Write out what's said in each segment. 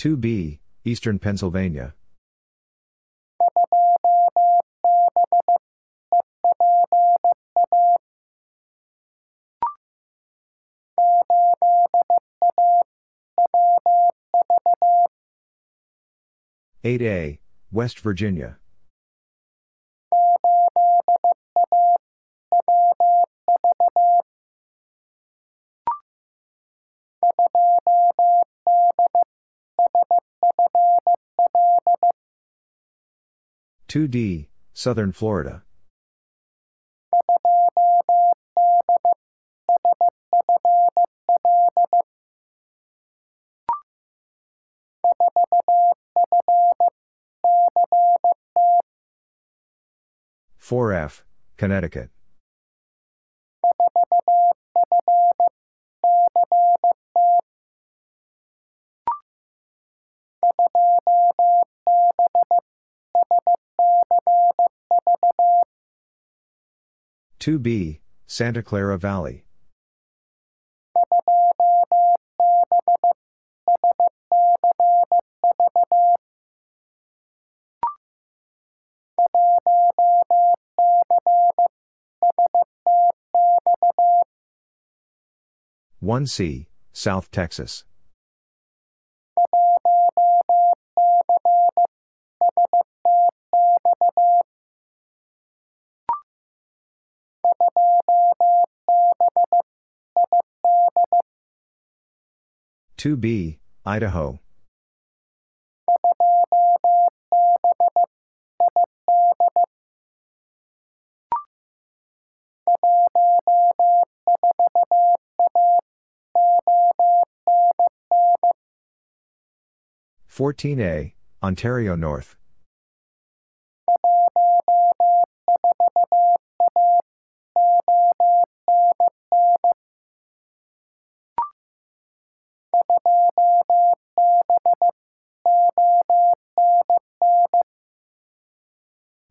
2B, Eastern Pennsylvania. Eight A, West Virginia. Two D, Southern Florida. Four F, Connecticut. Two B, Santa Clara Valley. One C, South Texas. Two B, Idaho. Fourteen A, Ontario North.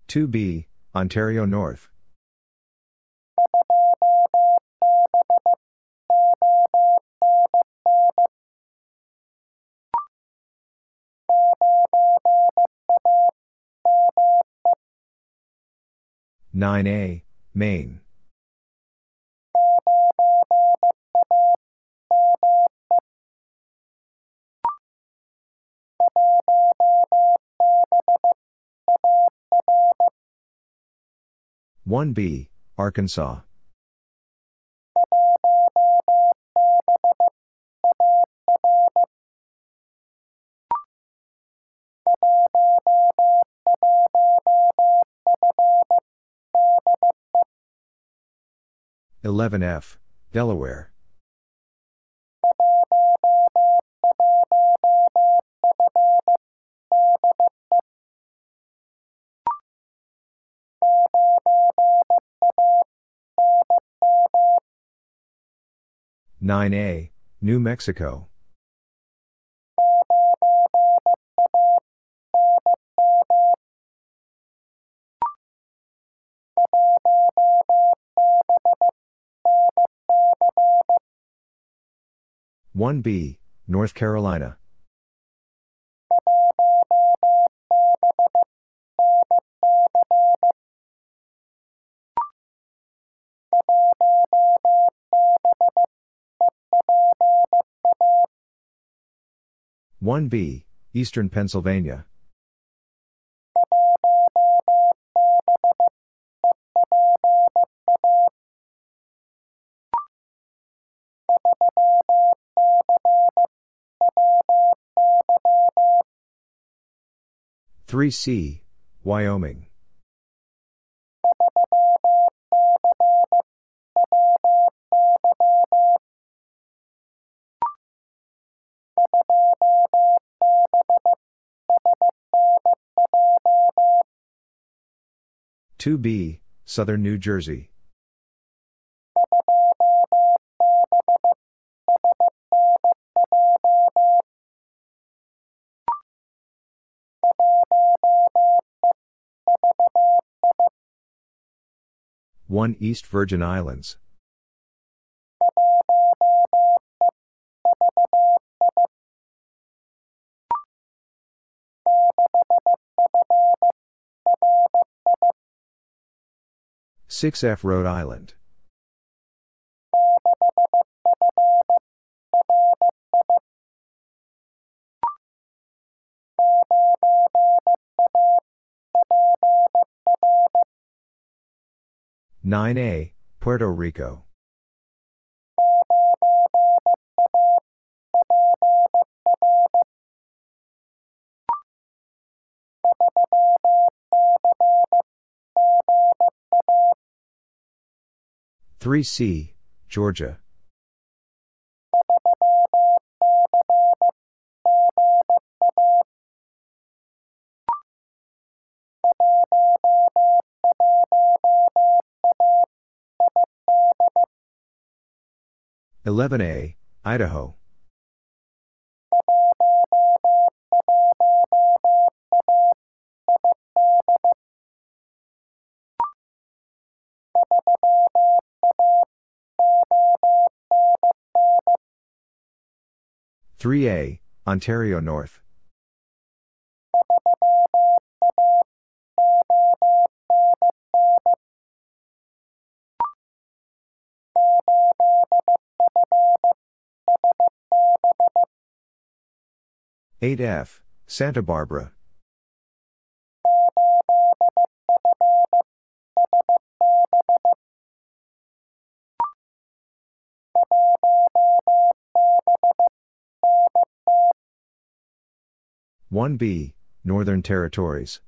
Two B, Ontario North. Nine A, Maine. One B, Arkansas. Eleven F, Delaware. Nine A, New Mexico. One B, North Carolina. One B, Eastern Pennsylvania. Three C, Wyoming. Two B, Southern New Jersey. One East Virgin Islands. 6F Rhode Island. Nine A, Puerto Rico. Three C, Georgia. Eleven A, Idaho. Three A, Ontario North. Eight F, Santa Barbara. One B, Northern Territories.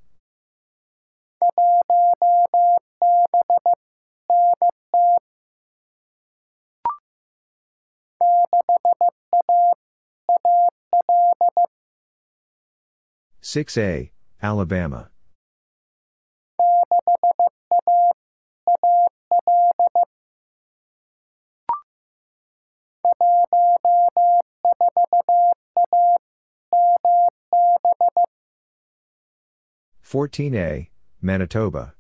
Six A, Alabama. Fourteen A, Manitoba.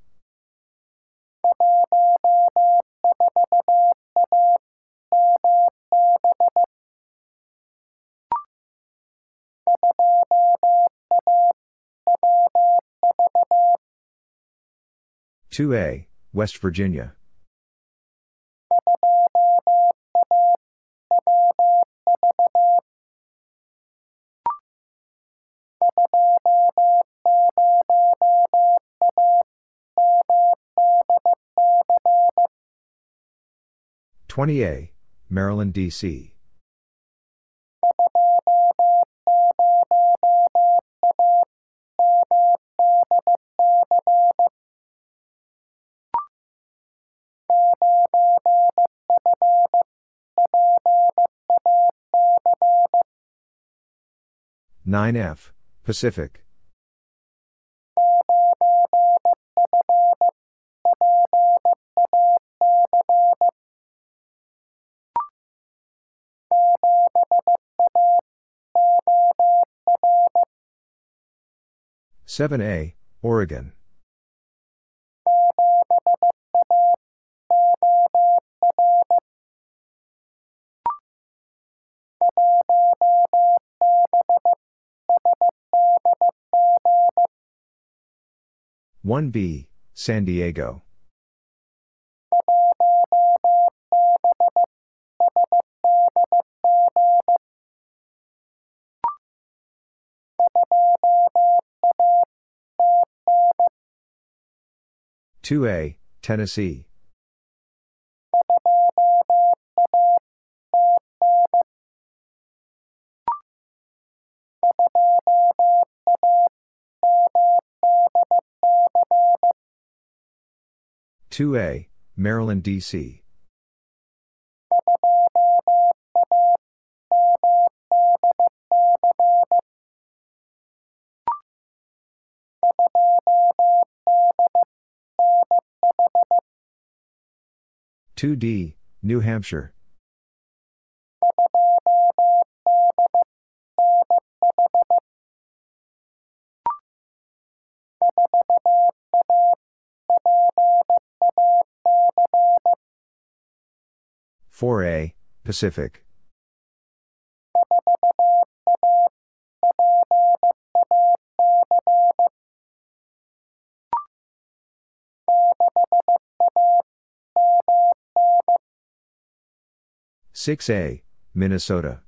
Two A, West Virginia. Twenty A, Maryland, D.C. Nine F, Pacific. Seven A, Oregon. One B, San Diego. Two A, Tennessee. Two A, Maryland, D.C. Two D, New Hampshire. Four A, Pacific. 6A, Minnesota.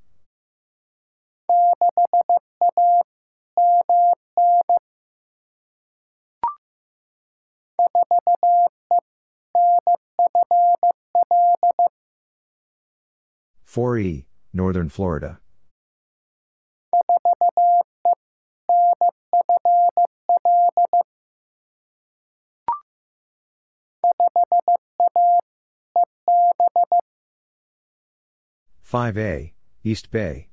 Four E, Northern Florida. Five A, East Bay.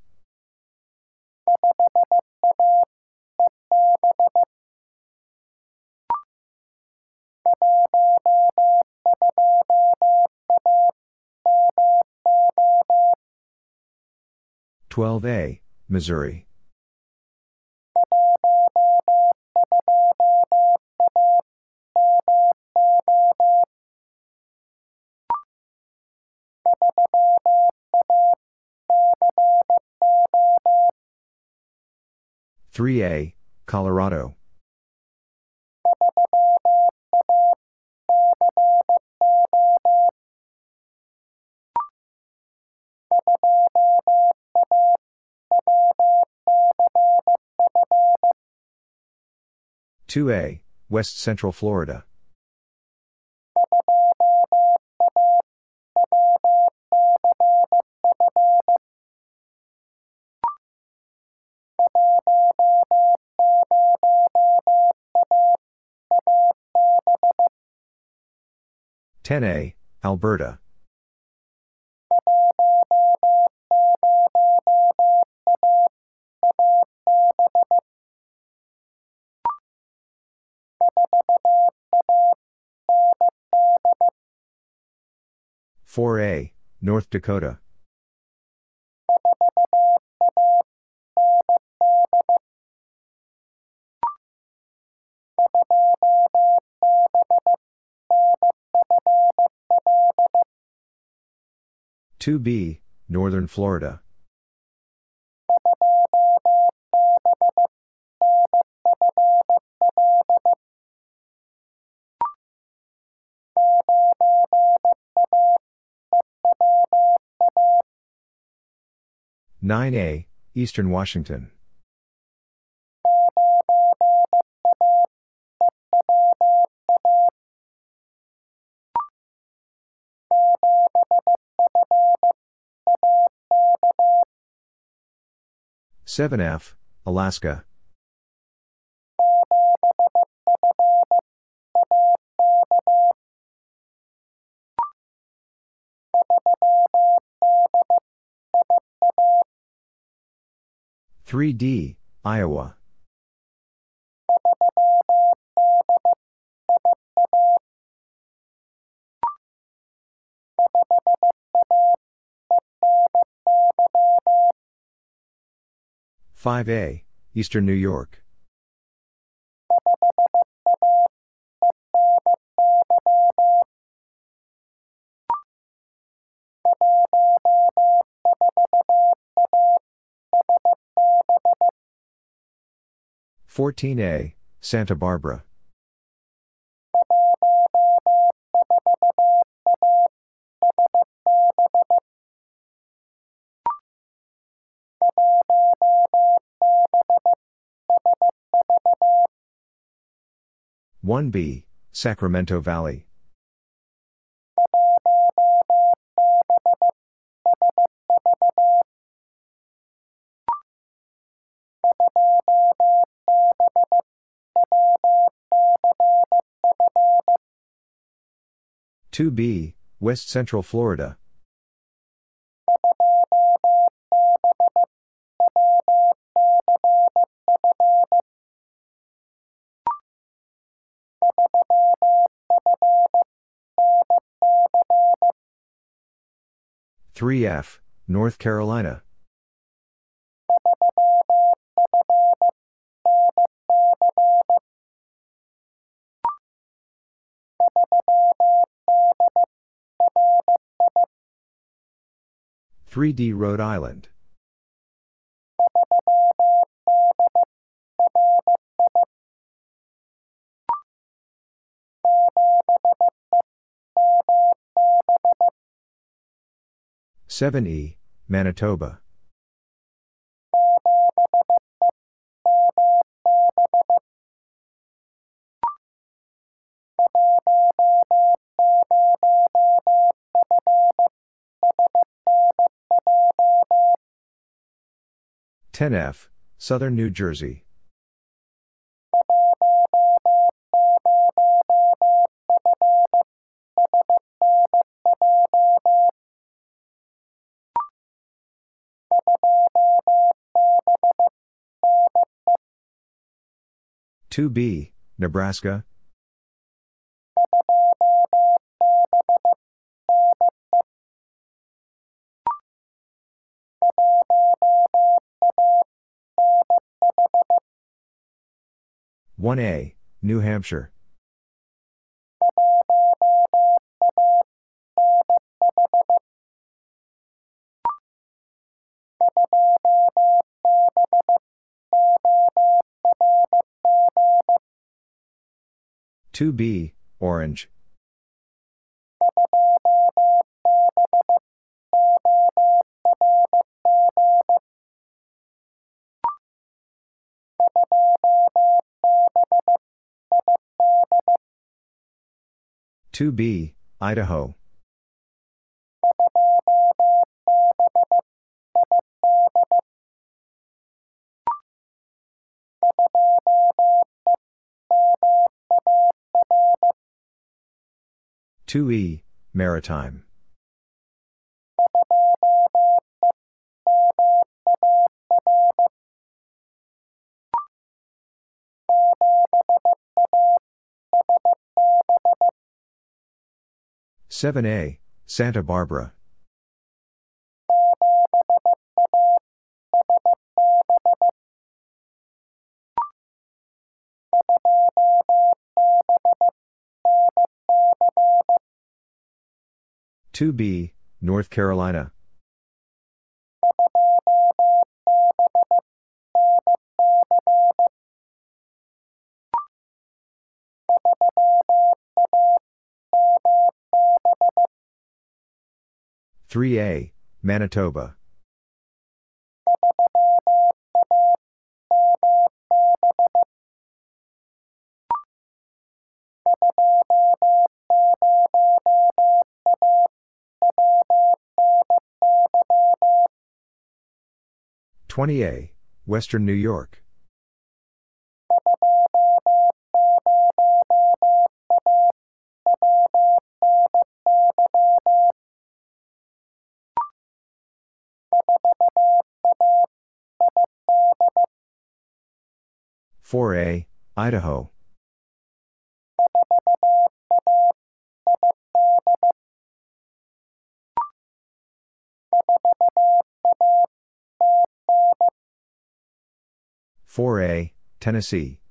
Twelve A, Missouri. Three A, Colorado. Two A, West Central Florida. Ten A, Alberta. Four A, North Dakota. Two B, Northern Florida. Nine A, Eastern Washington. Seven F, Alaska. Three D, Iowa. Five A, Eastern New York. Fourteen A, Santa Barbara. One B, Sacramento Valley. Two B, West Central Florida. Three F, North Carolina. Three D Rhode Island. 7E, Manitoba. Ten F, Southern New Jersey. Two B, Nebraska. One A, New Hampshire. Two B, Orange. Two B, Idaho. Two E, Maritime. Seven A, Santa Barbara. Two B, North Carolina. Three A, Manitoba. Twenty A, Western New York. Four A, Idaho. Four A, Tennessee.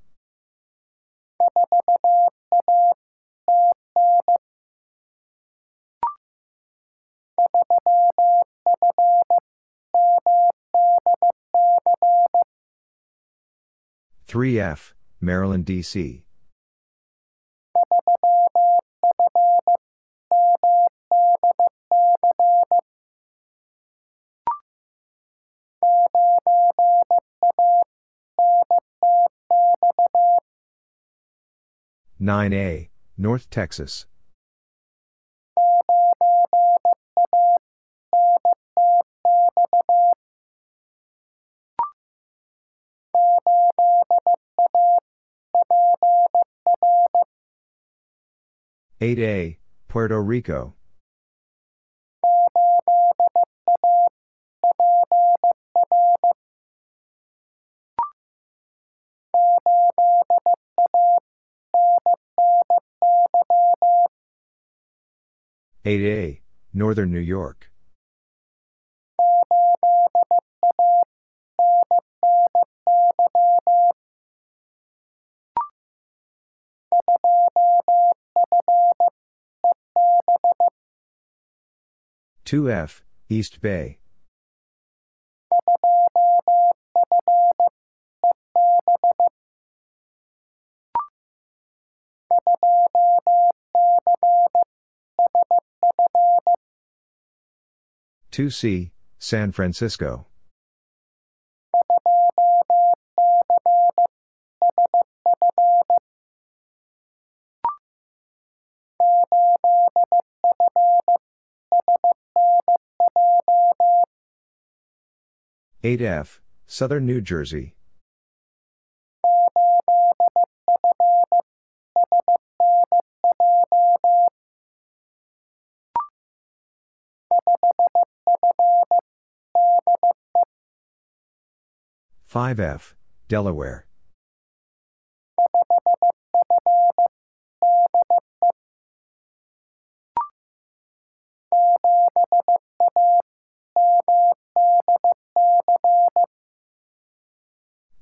Three F, Maryland, D.C. Nine A, North Texas. Eight A, Puerto Rico. Eight A, Northern New York. Two F, East Bay. 2C, San Francisco. Eight F, Southern New Jersey. Five F, Delaware.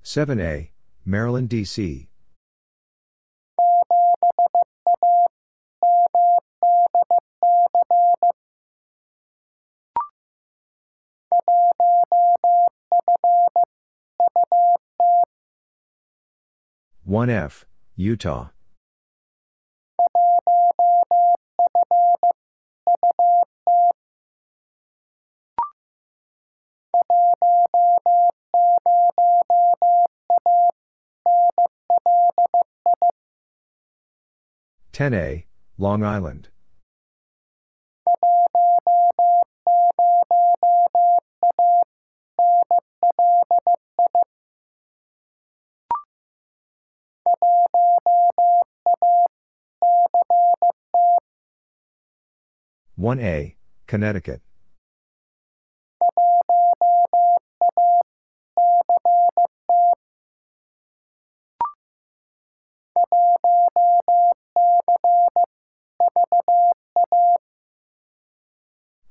Seven A, Maryland, D.C. One F, Utah. Ten A, Long Island. One A, Connecticut.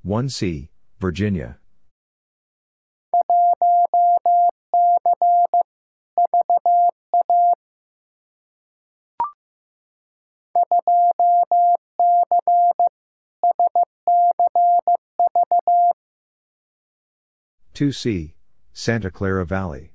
One C, Virginia. Two C, Santa Clara Valley.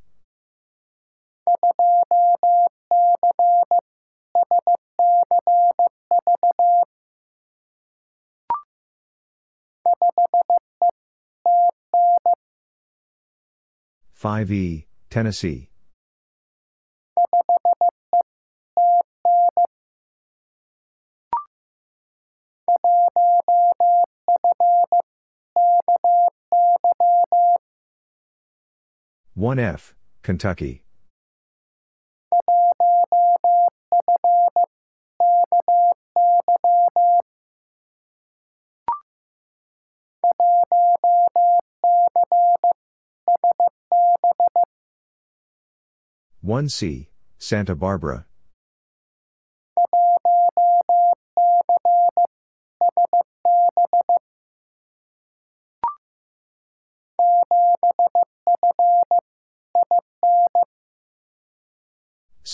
Five E, Tennessee. One F, Kentucky. One C, Santa Barbara.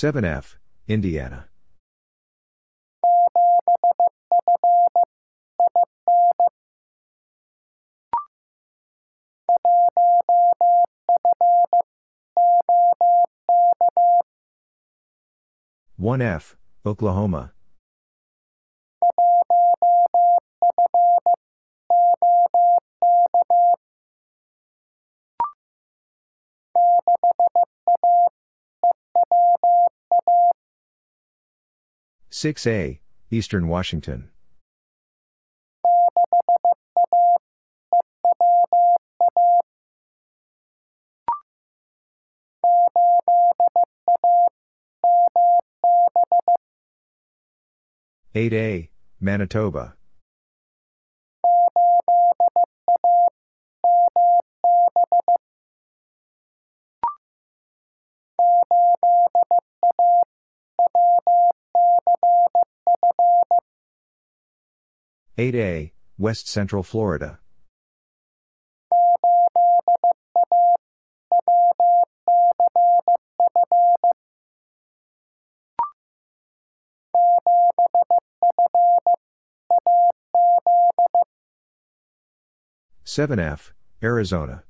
Seven F, Indiana. One F, Oklahoma. Six A, Eastern Washington. Eight A, Manitoba. Eight A, West Central Florida. Seven F, Arizona.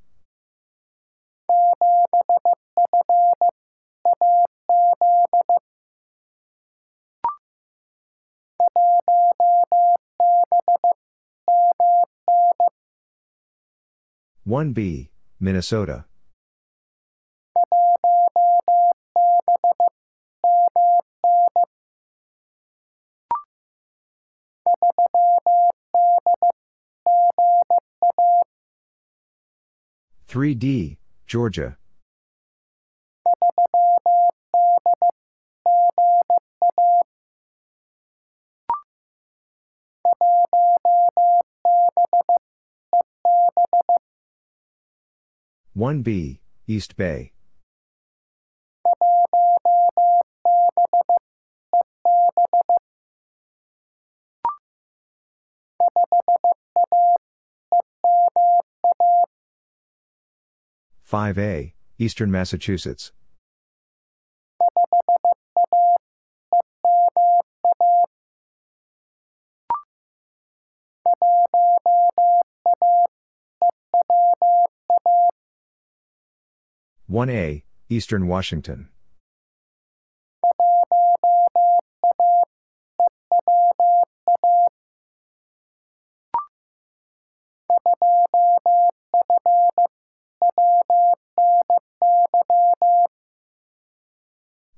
1B, Minnesota. Three D, Georgia. One B, East Bay. Five A, Eastern Massachusetts. One A, Eastern Washington.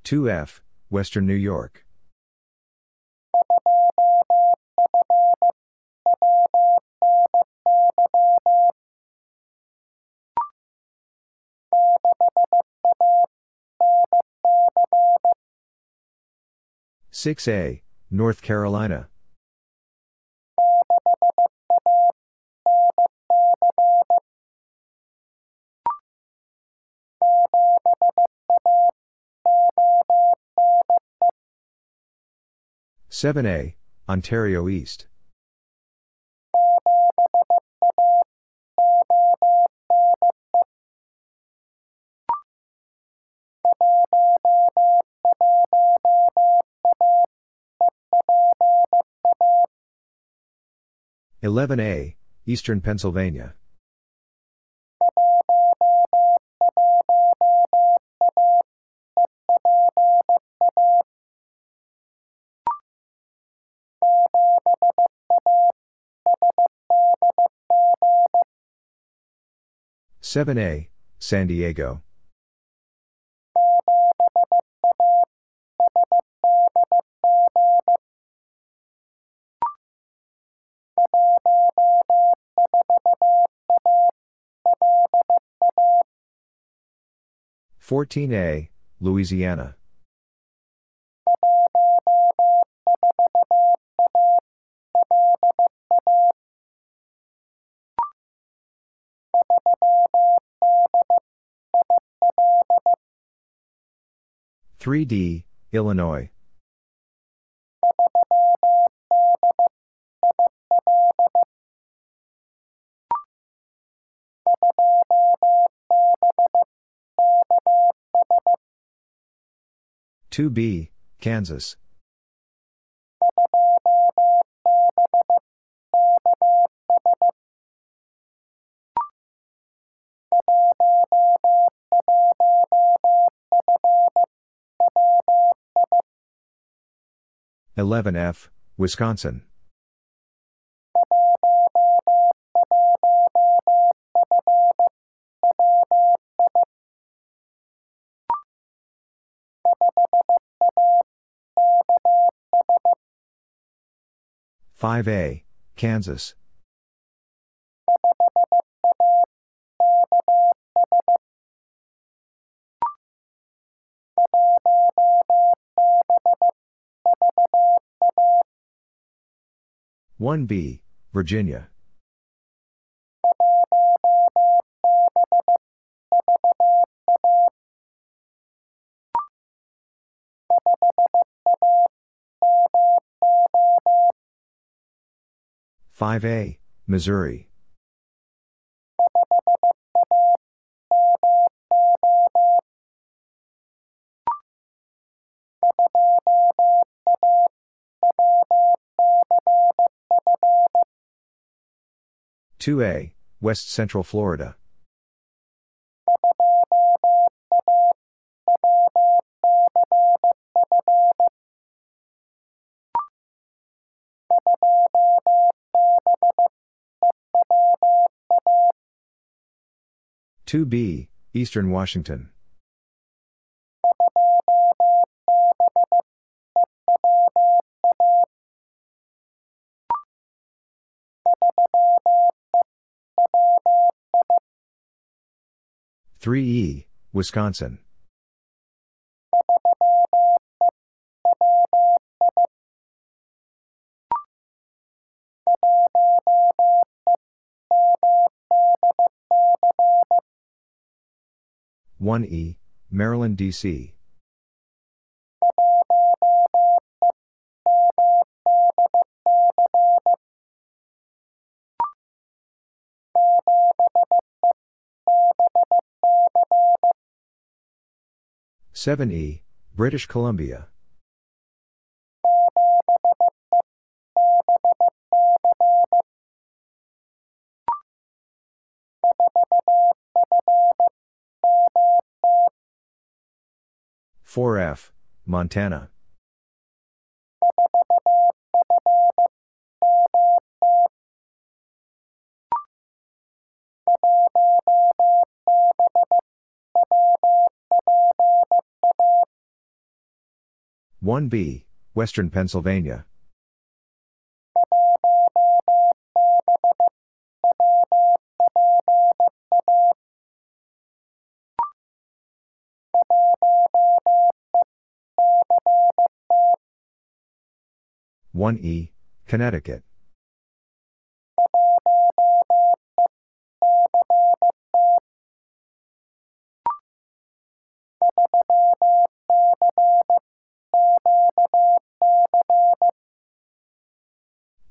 Two F, Western New York. Six A, North Carolina. Seven A, Ontario East. Eleven A, Eastern Pennsylvania. Seven A, San Diego. Fourteen A, Louisiana. Three D, Illinois. Two B, Kansas. Eleven F, Wisconsin. Five A, Kansas. One B, Virginia. Five A, Missouri. Two A, West Central Florida. 2B, Eastern Washington. Three E, Wisconsin. One E, Maryland, D.C. Seven E, British Columbia. Four F, Montana. One B, Western Pennsylvania. One E, Connecticut.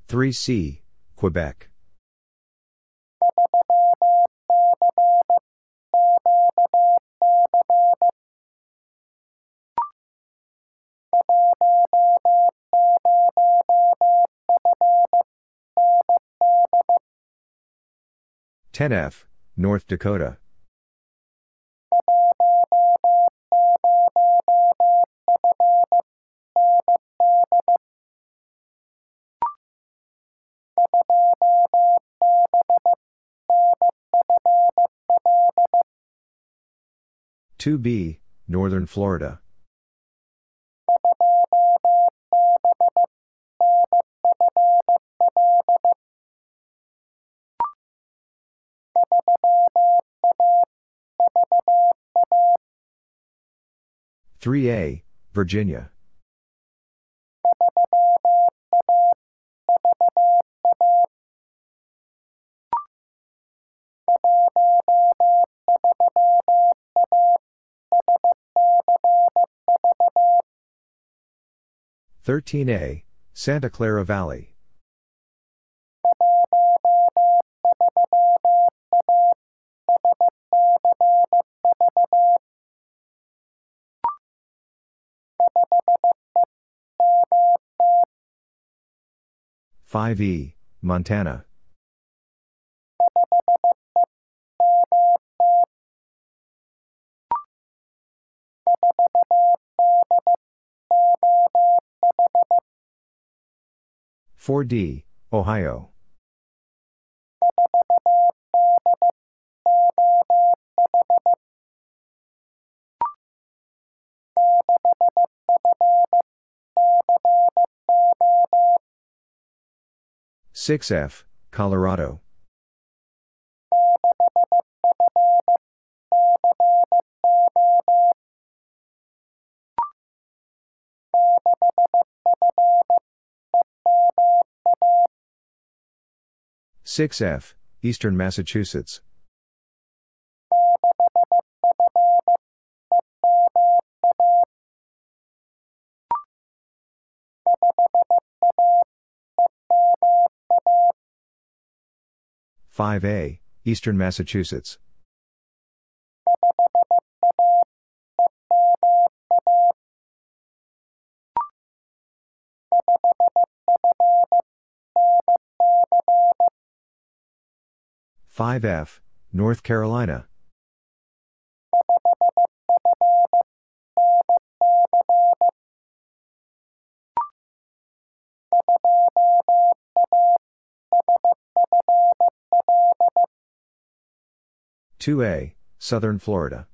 Three C, Quebec. Ten F, North Dakota. Two B, Northern Florida. Three A, Virginia. Thirteen A, Santa Clara Valley. Five E, Montana. Four D, Ohio. Six F, Colorado. Six F, Eastern Massachusetts. Five A, Eastern Massachusetts. Five F, North Carolina. Two A, Southern Florida.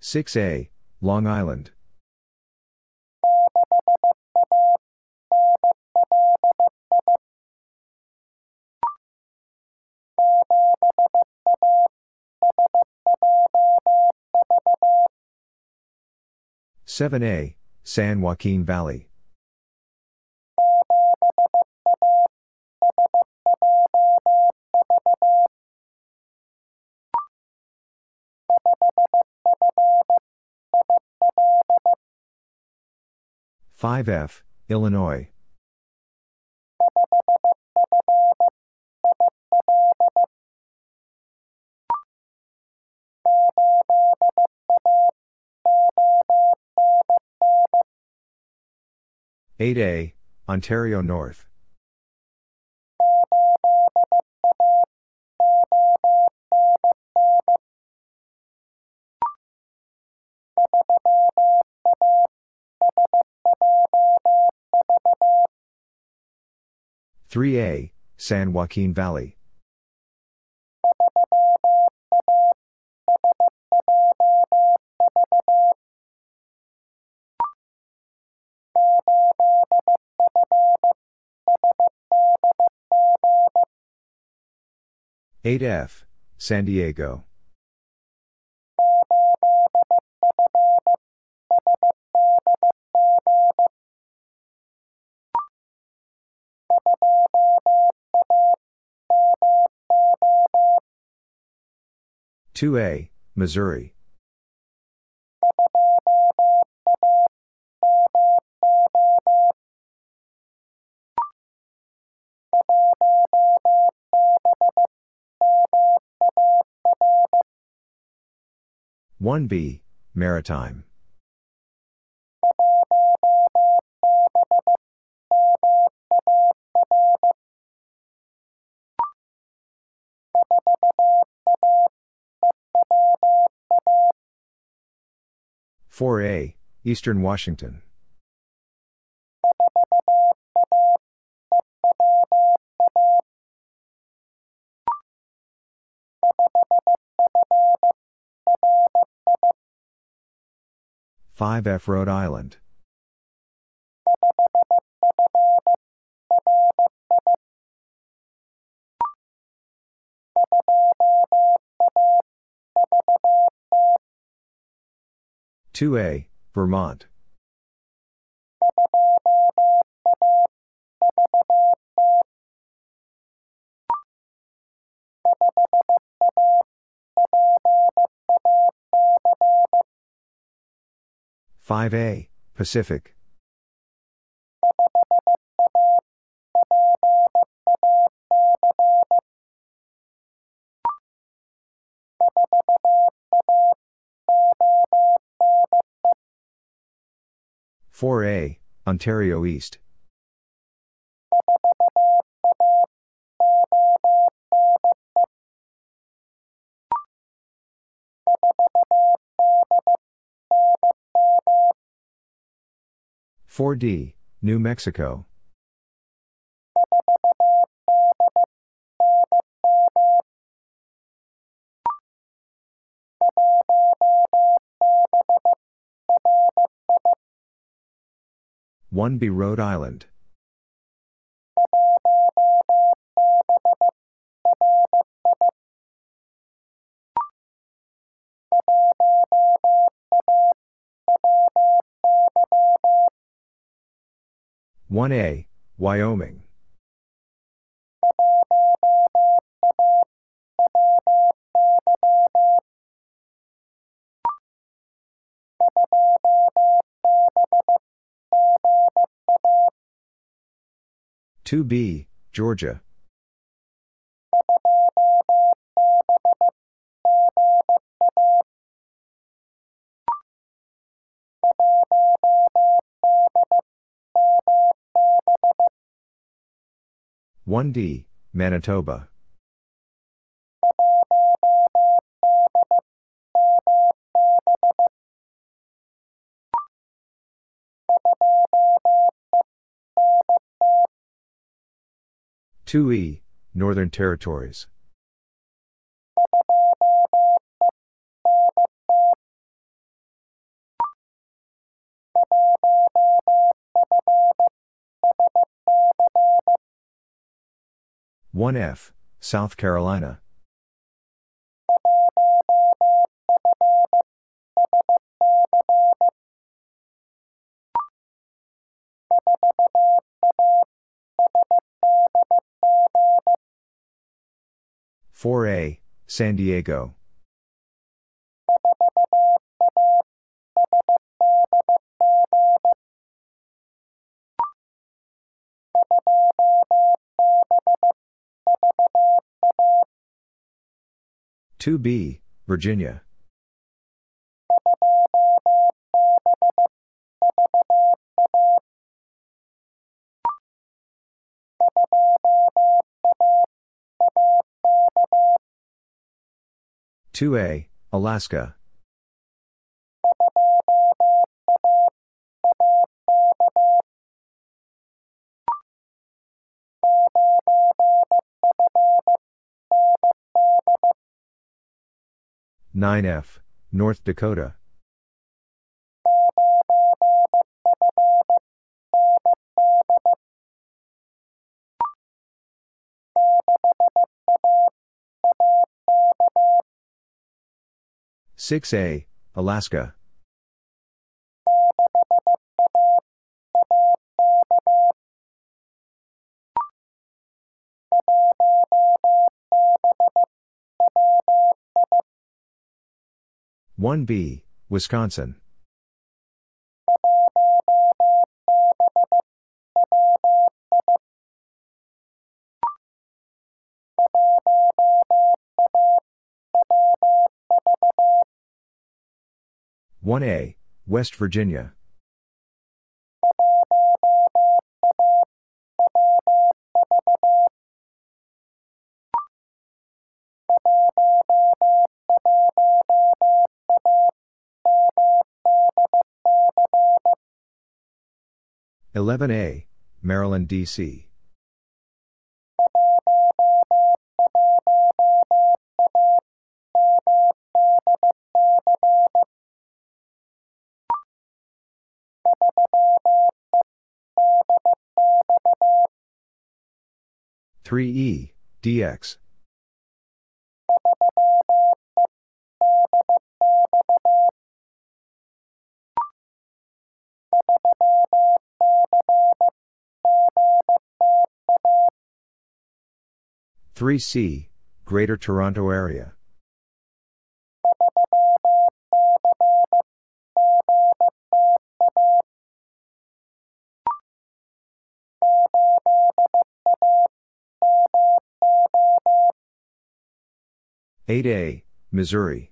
Six A, Long Island. Seven A, San Joaquin Valley. Five F, Illinois. Eight A, Ontario North. Three A, San Joaquin Valley. Eight F, San Diego. Two A, Missouri. One B, Maritime. Four A, Eastern Washington. Five F Rhode Island. Two A, Vermont. Five A, Pacific. Four A, Ontario East. Four D, New Mexico. One B Rhode Island. One A, Wyoming. Two B, Georgia. 1D, Manitoba. Two E, Northern Territories. One F, South Carolina. Four A, San Diego. Two B, Virginia. Two A, Alaska. Nine F, North Dakota. Six A, Alaska. One B, Wisconsin. One A, West Virginia. Eleven A, Maryland, D.C. Three E, DX. Three C, Greater Toronto Area. Eight A, Missouri.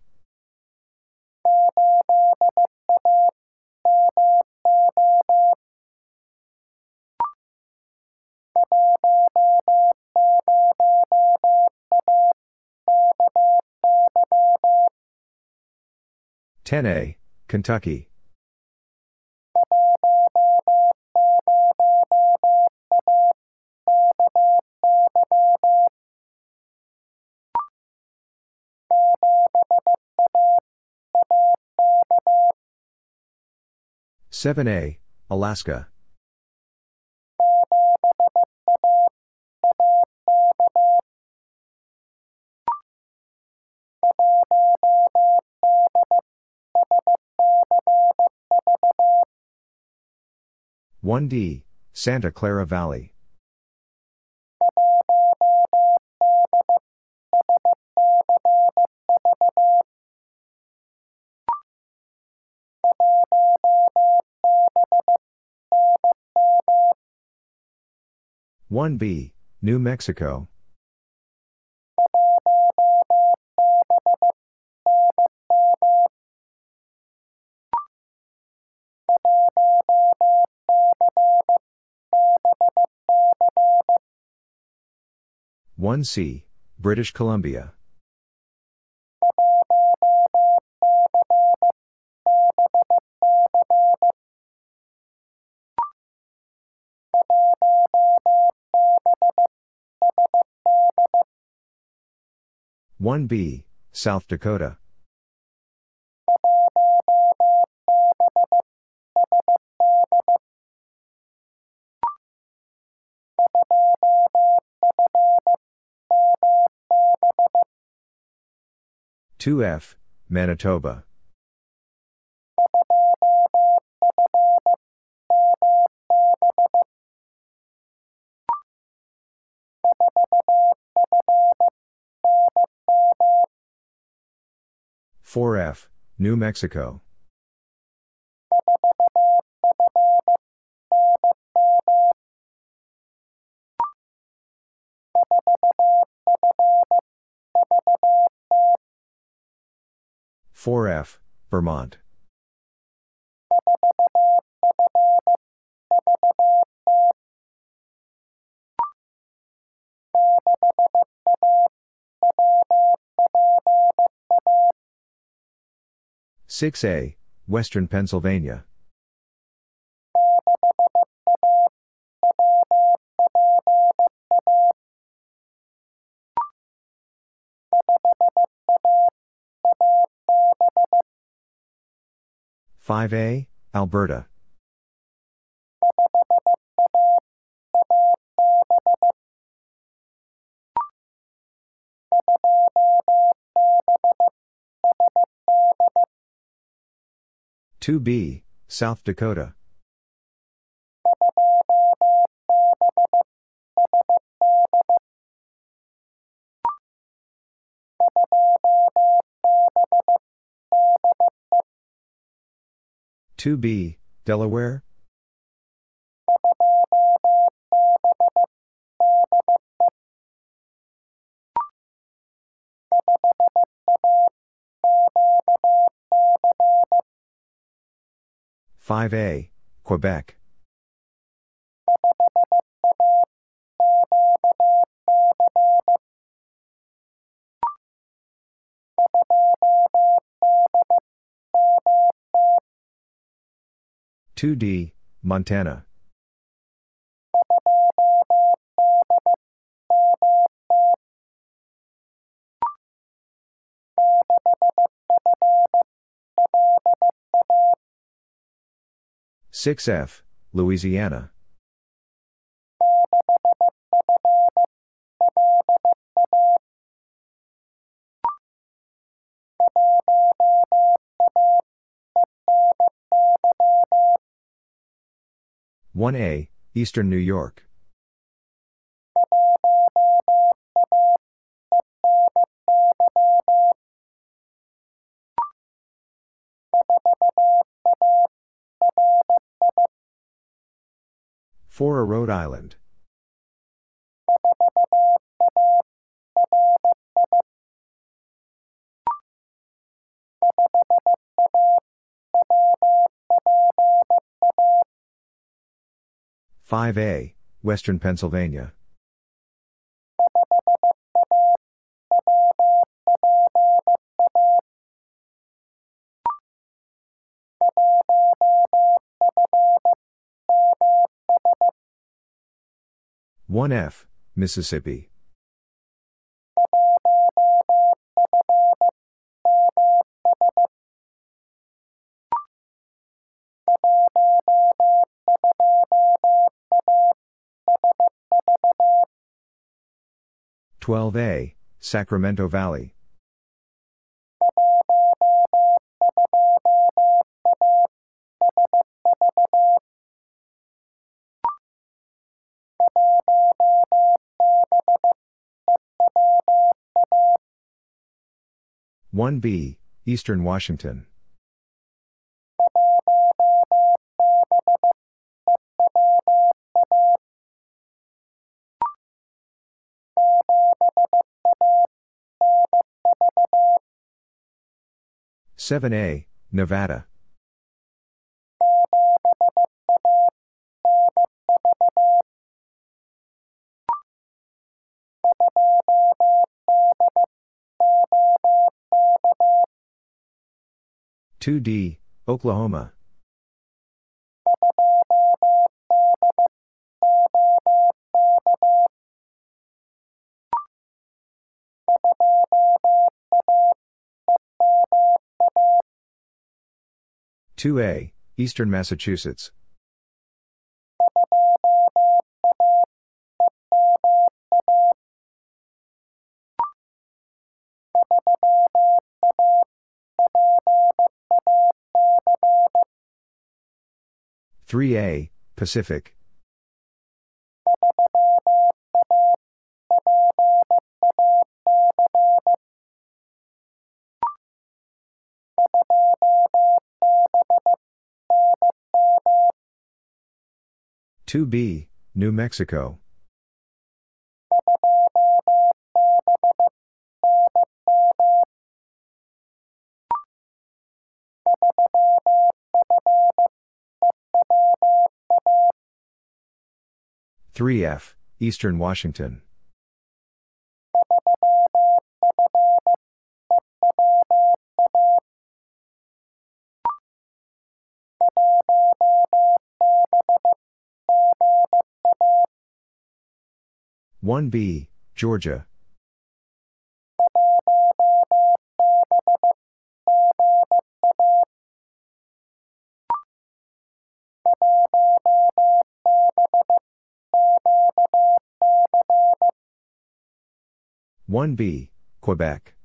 Ten A, Kentucky. Seven A, Alaska. One D, Santa Clara Valley. One B, New Mexico. 1C, British Columbia. One B, South Dakota. Two F, Manitoba. Four F, New Mexico. Four F, Vermont. Six A, Western Pennsylvania. Five A, Alberta. Two B, South Dakota. Two B, Delaware. Five A, Quebec. Two D, Montana. Six F, Louisiana. One A, Eastern New York. Four A, Rhode Island. Five A, Western Pennsylvania. One F, Mississippi. Twelve A, Sacramento Valley. One B, Eastern Washington. Seven A, Nevada. Two D, Oklahoma. 2A, Eastern Massachusetts. Three A, Pacific. Two B, New Mexico. Three F, Eastern Washington. One B, Georgia. One B, Quebec.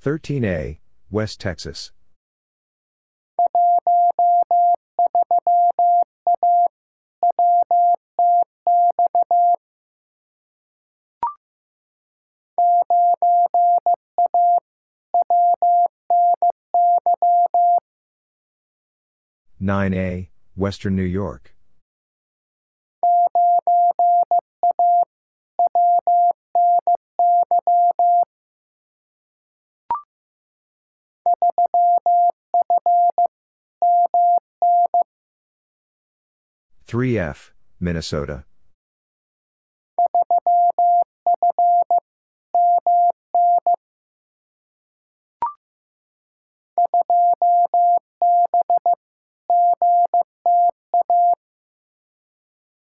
Thirteen A, West Texas. Nine A, Western New York. Three F, Minnesota.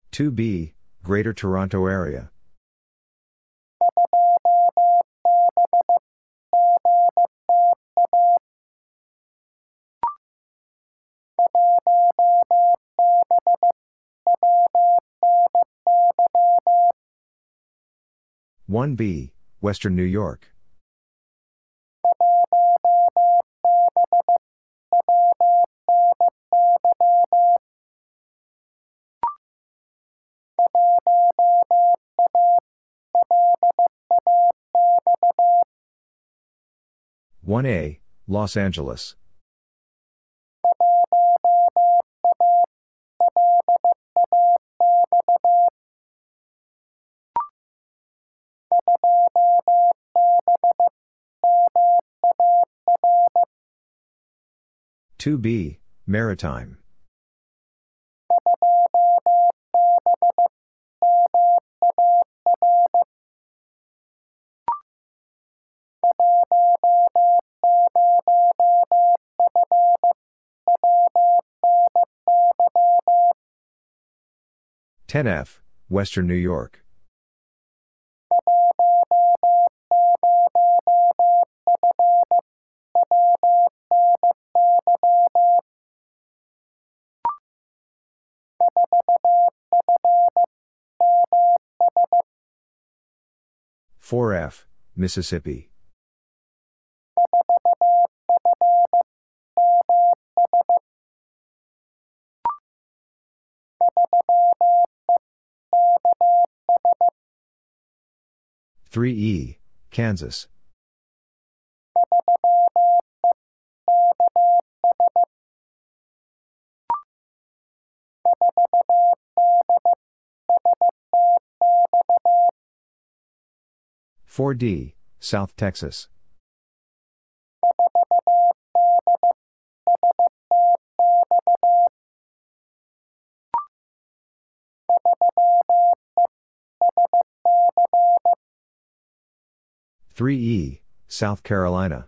Two B, Greater Toronto Area. One B, Western New York. One A, Los Angeles. Two B, Maritime. Ten F, Western New York. Four F, Mississippi. Three E, Kansas. Four D, South Texas. Three E, South Carolina.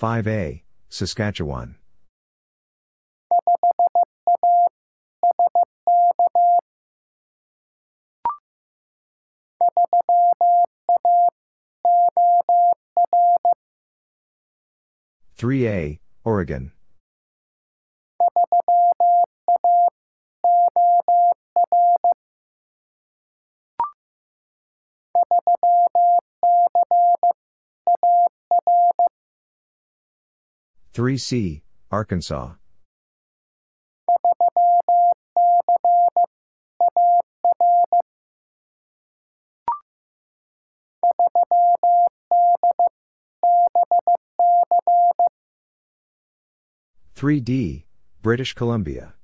5A, Saskatchewan. Three A, Oregon. Three C, Arkansas. Three D, British Columbia.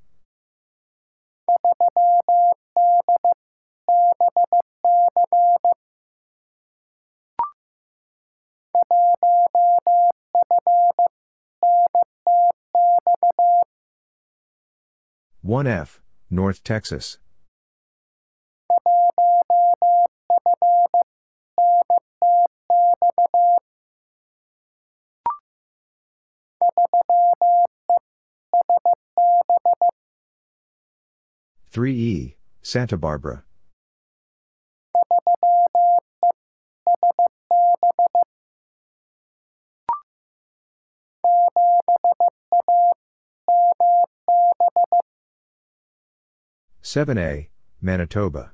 One F, North Texas. Three E, Santa Barbara. Seven A, Manitoba.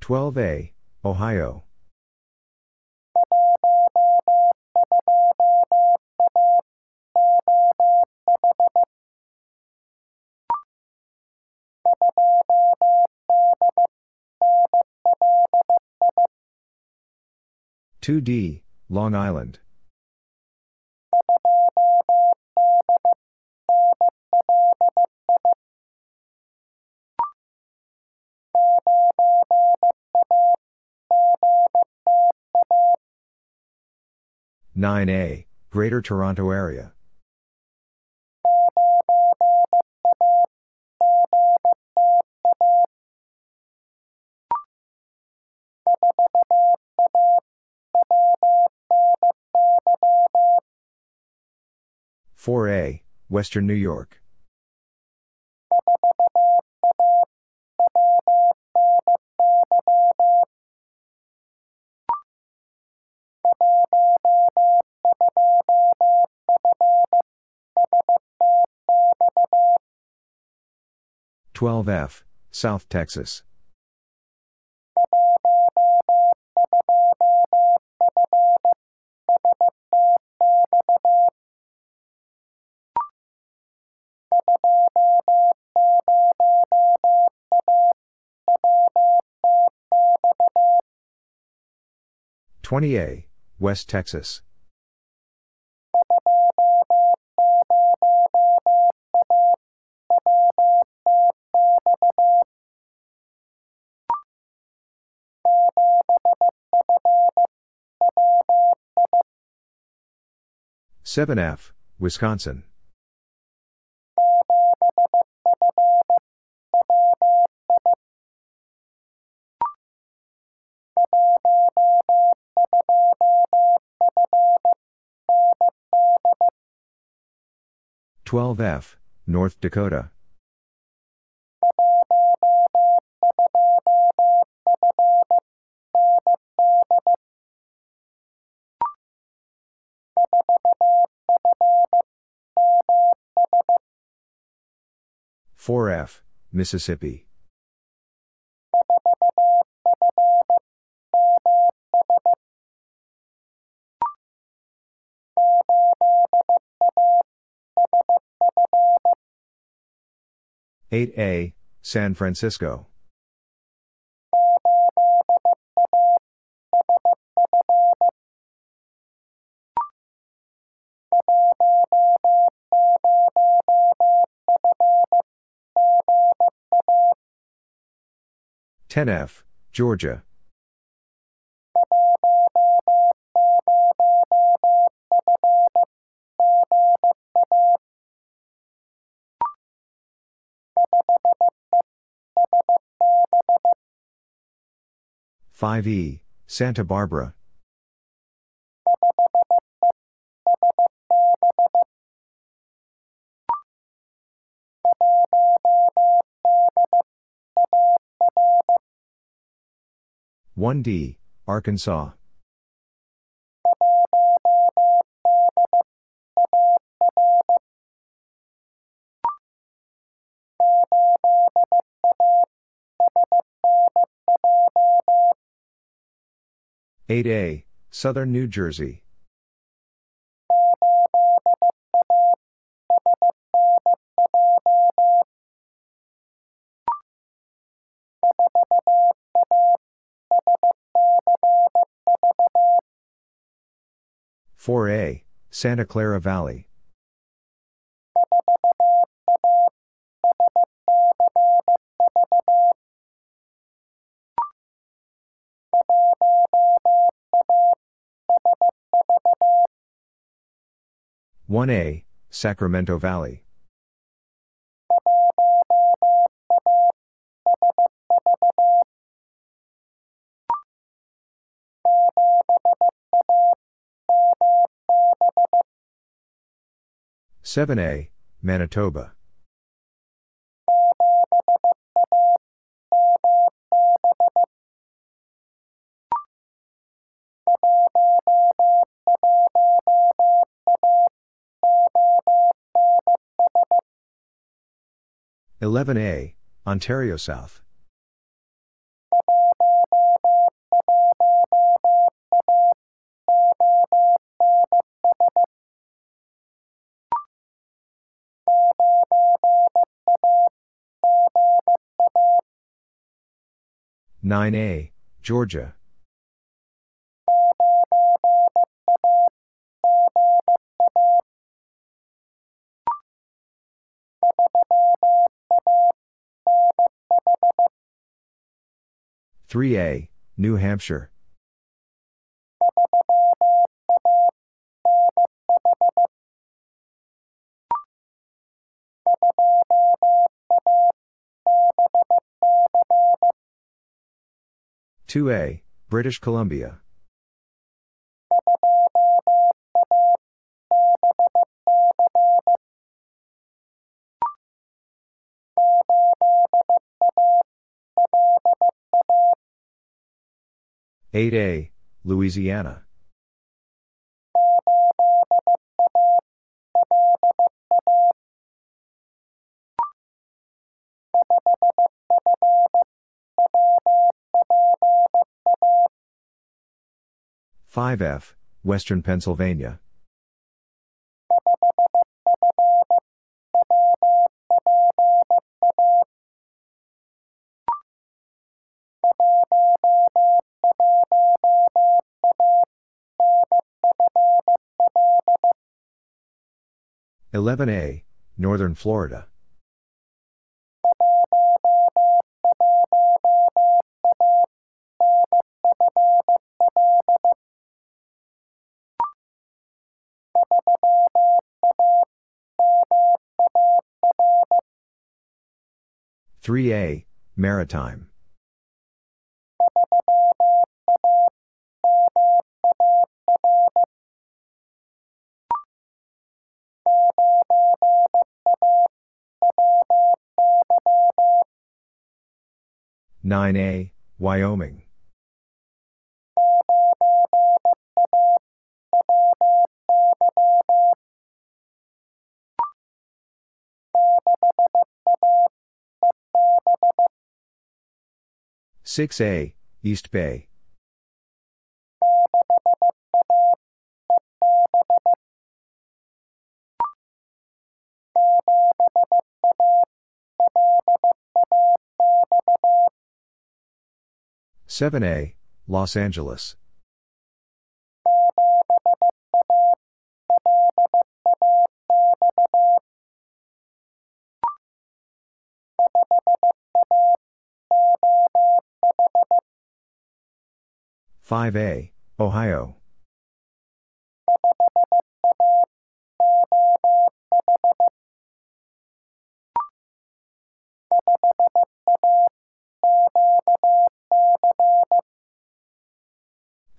Twelve A, Ohio. Two D, Long Island. Nine A, Greater Toronto Area. Four A, Western New York. Twelve F, South Texas. Twenty A, West Texas. Seven F, Wisconsin. Twelve F, North Dakota. Four F, Mississippi. Eight A, San Francisco. Ten F, Georgia. 5E, Santa Barbara. One D, Arkansas. Eight A, Southern New Jersey. Four A, Santa Clara Valley. One A, Sacramento Valley. Seven A, Manitoba. Eleven A, Ontario South. Nine A, Georgia. Three A, New Hampshire. Two A, British Columbia. Eight A, Louisiana. Five F, Western Pennsylvania. Eleven A, Northern Florida. Three A, Maritime. Nine A, Wyoming. Six A, East Bay. Seven A, Los Angeles. Five A, Ohio.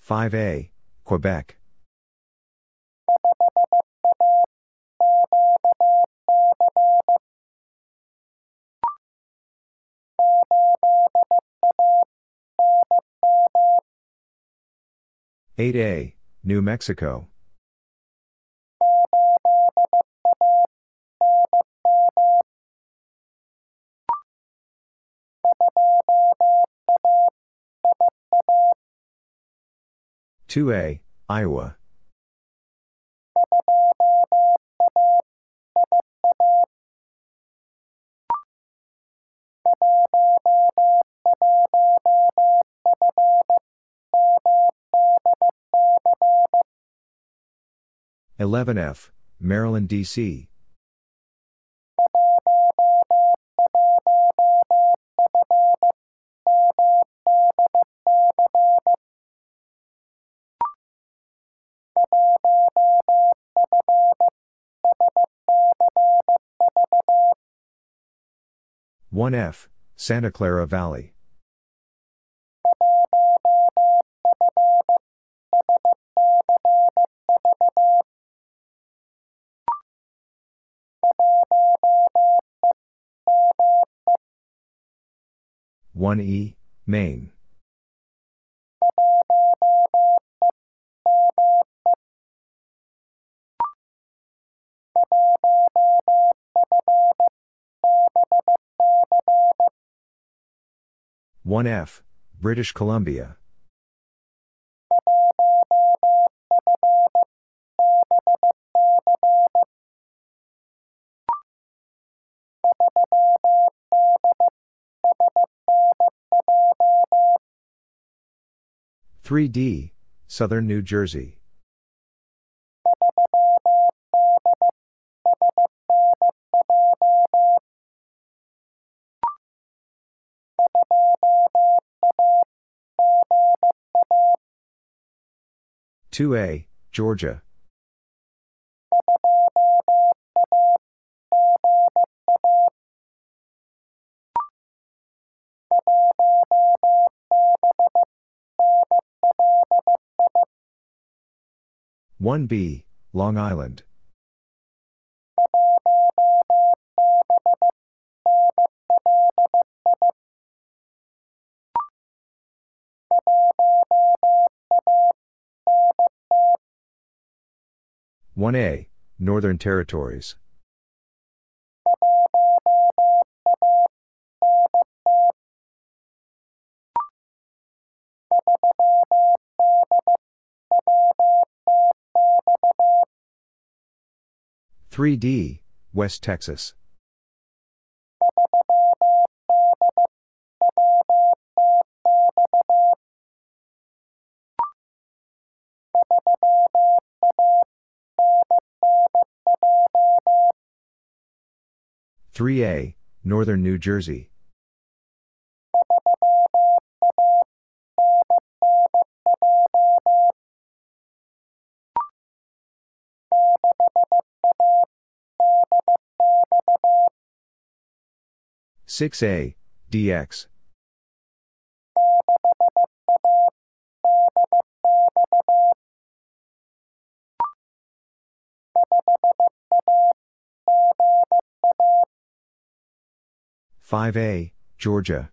5A, Quebec. Eight A, New Mexico. Two A, Iowa. Eleven F, Maryland, D.C. One F, Santa Clara Valley. One E, Maine. One F, British Columbia. Three D, Southern New Jersey. Two A, Georgia. One B, Long Island. One A, Northern Territories. Three D, West Texas. Three A, Northern New Jersey. Six A, DX. Five A, Georgia.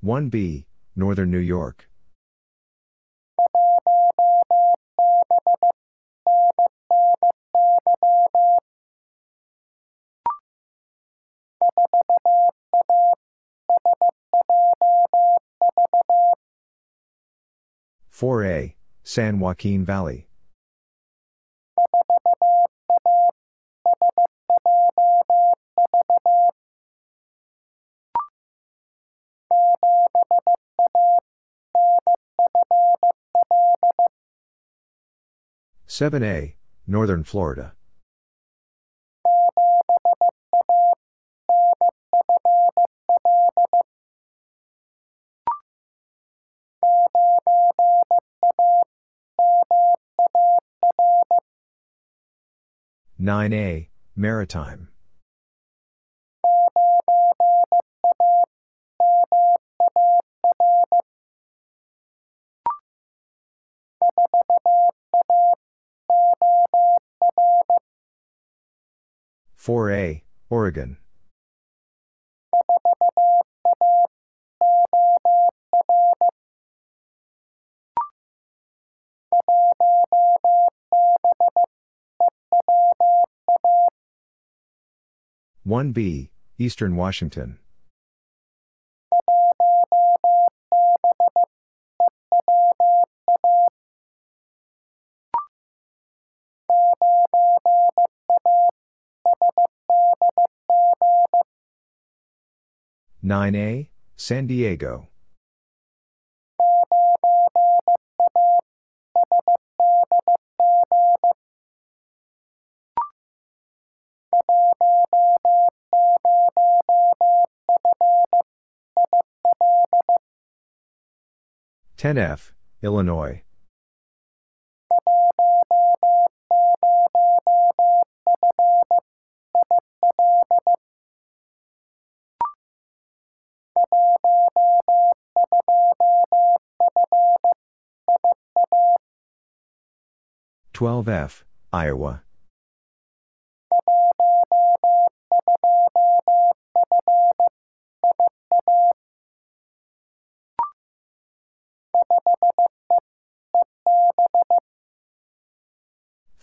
One B, Northern New York. Four A, San Joaquin Valley. Seven A, Northern Florida. Nine A, Maritime. Four A, Oregon. One B, Eastern Washington. Nine A, San Diego. Ten F, Illinois. Twelve F, Iowa.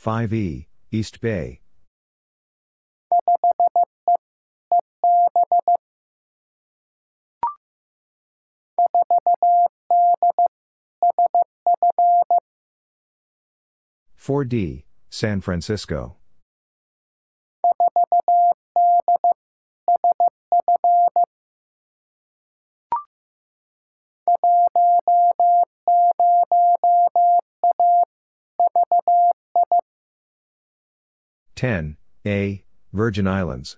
Five E, East Bay. Four D, San Francisco. Ten A, Virgin Islands.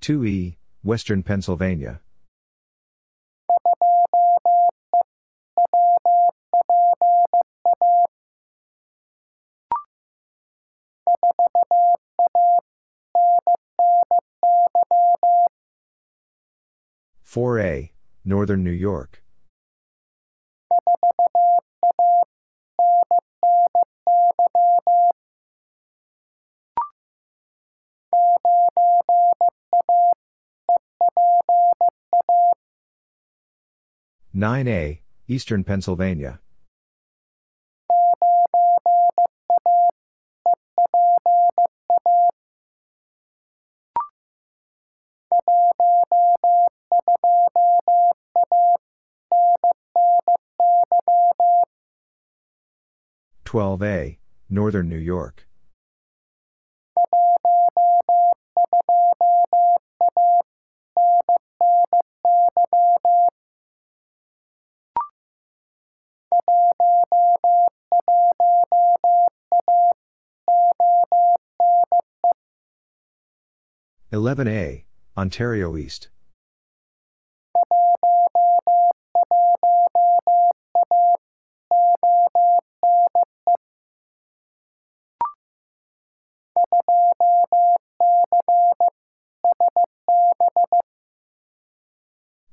Two E, Western Pennsylvania. Four A, Northern New York. Nine A, Eastern Pennsylvania. Twelve A, Northern New York. Eleven A, Ontario East.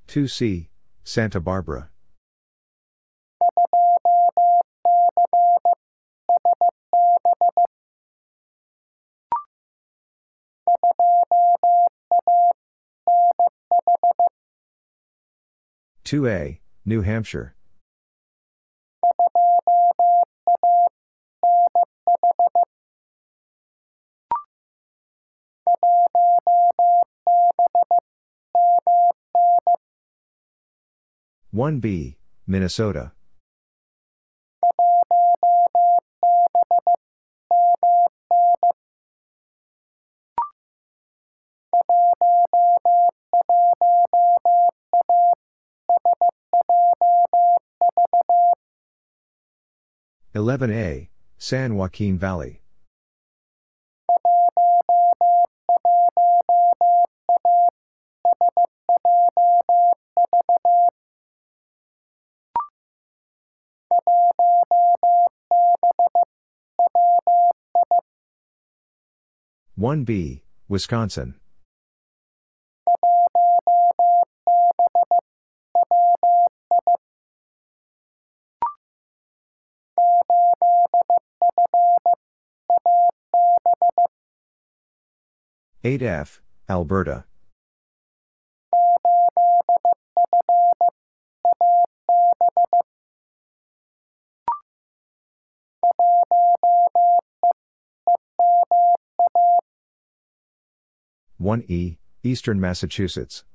Two C, Santa Barbara. Two A, New Hampshire. One B, Minnesota. Eleven A, San Joaquin Valley. 1B, Wisconsin. Eight F, Alberta. One E, Eastern Massachusetts.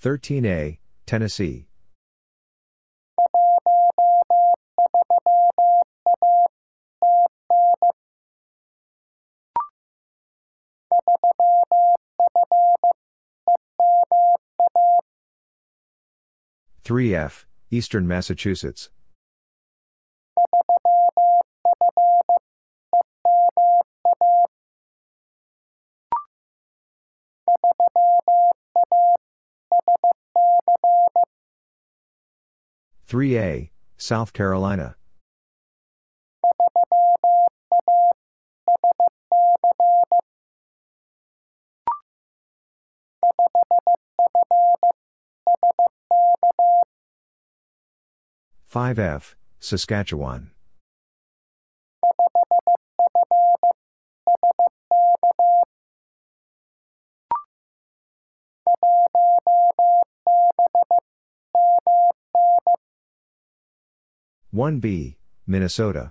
Thirteen A, Tennessee. Three F, Eastern Massachusetts. Three A, South Carolina. Five F, Saskatchewan. One B, Minnesota.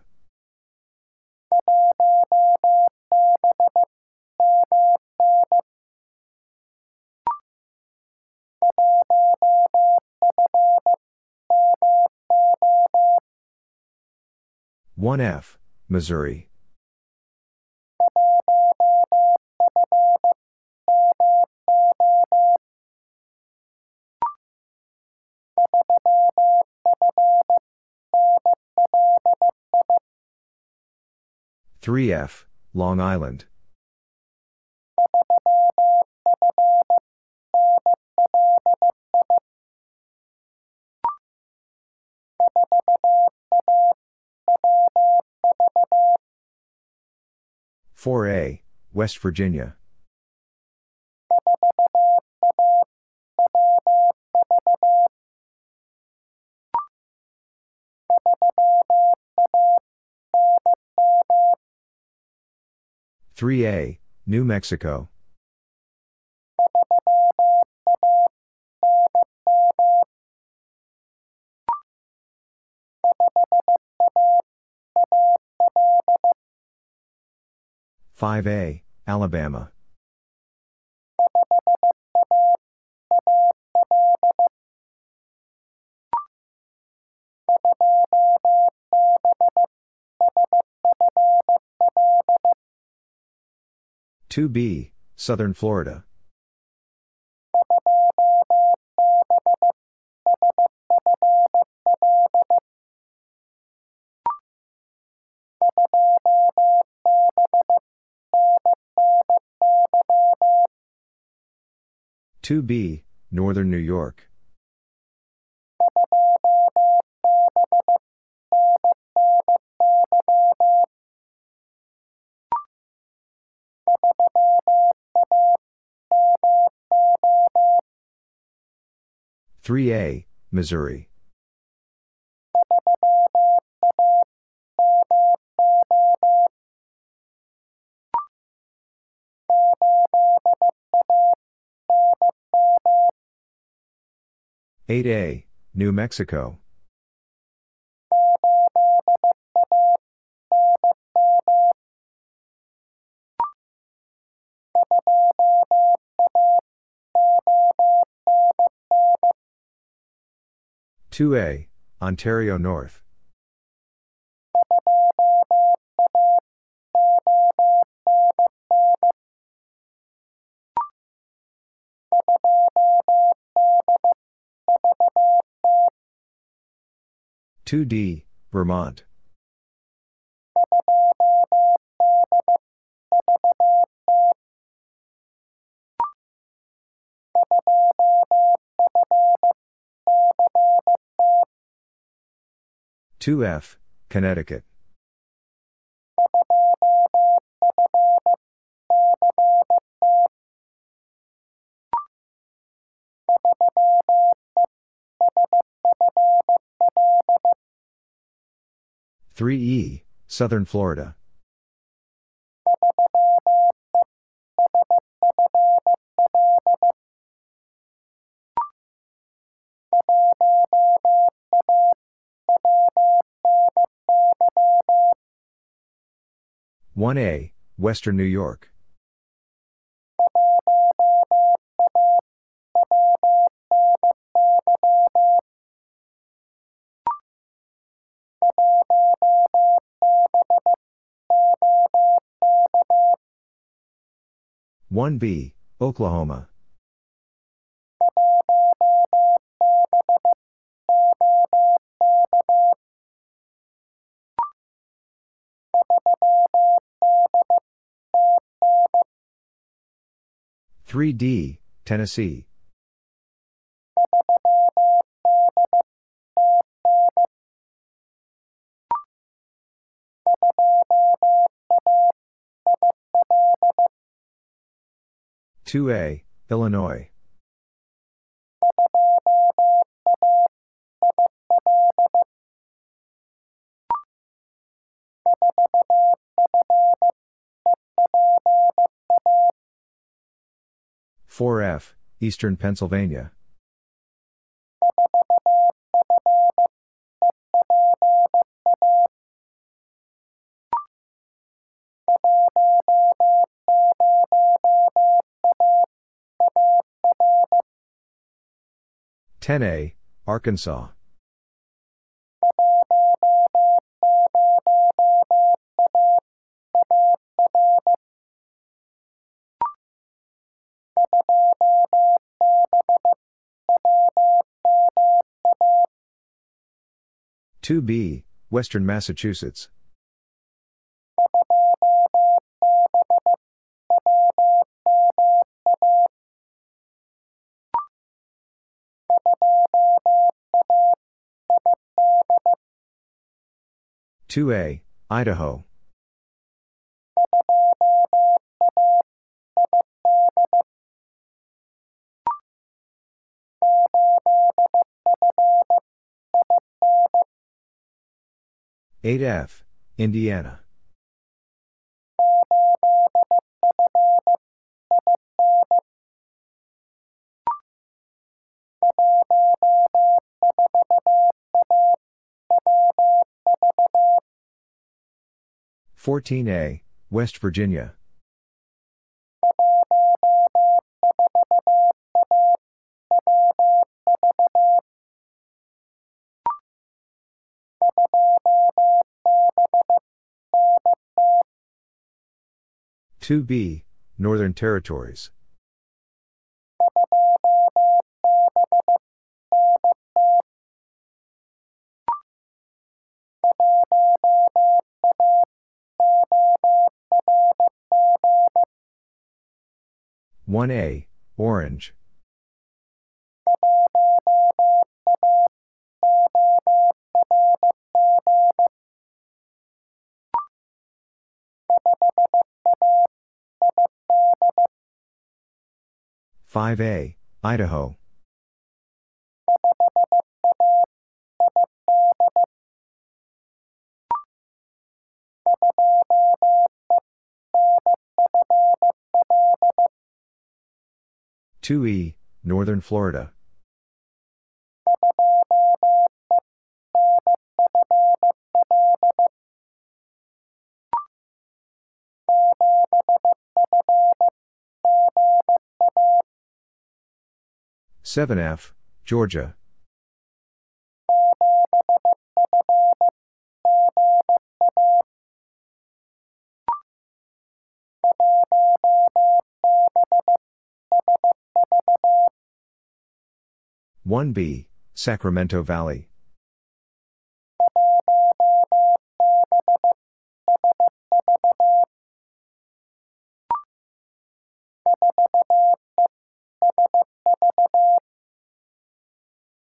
One F, Missouri. Three F, Long Island. Four A, West Virginia. Three A, New Mexico. Five A, Alabama. Two B, Southern Florida. Two B, Northern New York. Three A, Missouri. Eight A, New Mexico. Two A, Ontario North. 2D, Vermont. Two F, Connecticut. Three E, Southern Florida. One A, Western New York. One B, Oklahoma. Three D, Tennessee. Two A, Illinois. Four F, Eastern Pennsylvania. Ten A, Arkansas. Two B, Western Massachusetts. Two A, Idaho. Eight F, Indiana. Fourteen A, West Virginia. Two B, Northern Territories. One A, Orange. Five A, Idaho. Two E, Northern Florida. Seven F, Georgia. 1B, Sacramento Valley.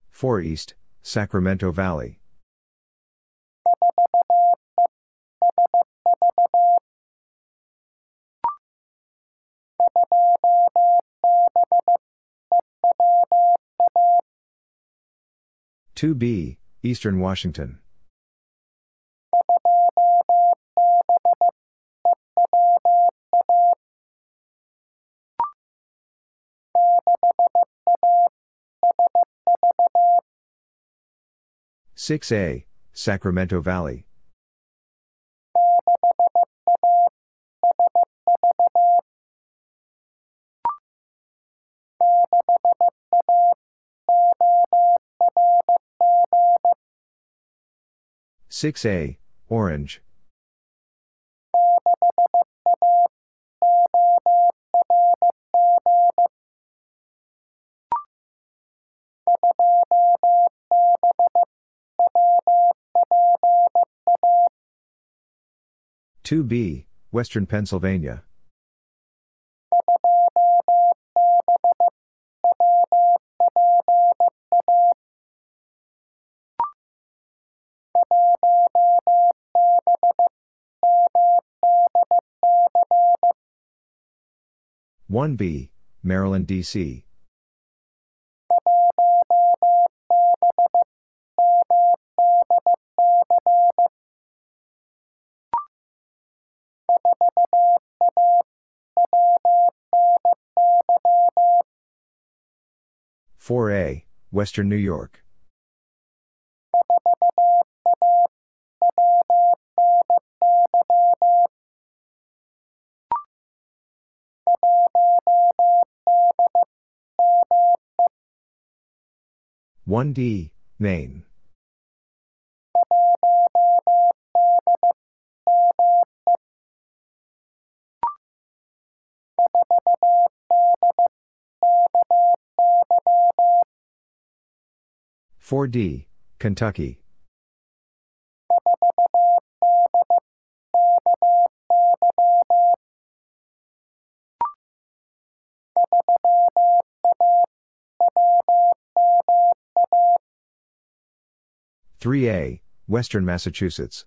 Four East, Sacramento Valley. 2B, Eastern Washington. Six A, Sacramento Valley. Six A, Orange. Two B, Western Pennsylvania. One B, Maryland, D.C. Four A, Western New York. One D, Maine. Four D, Kentucky. Three A, Western Massachusetts.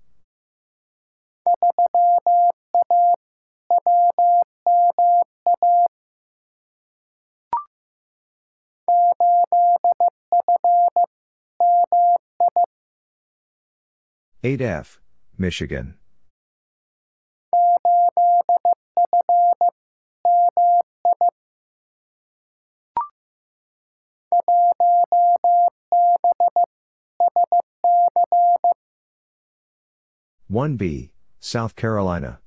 Eight F, Michigan. One B, South Carolina.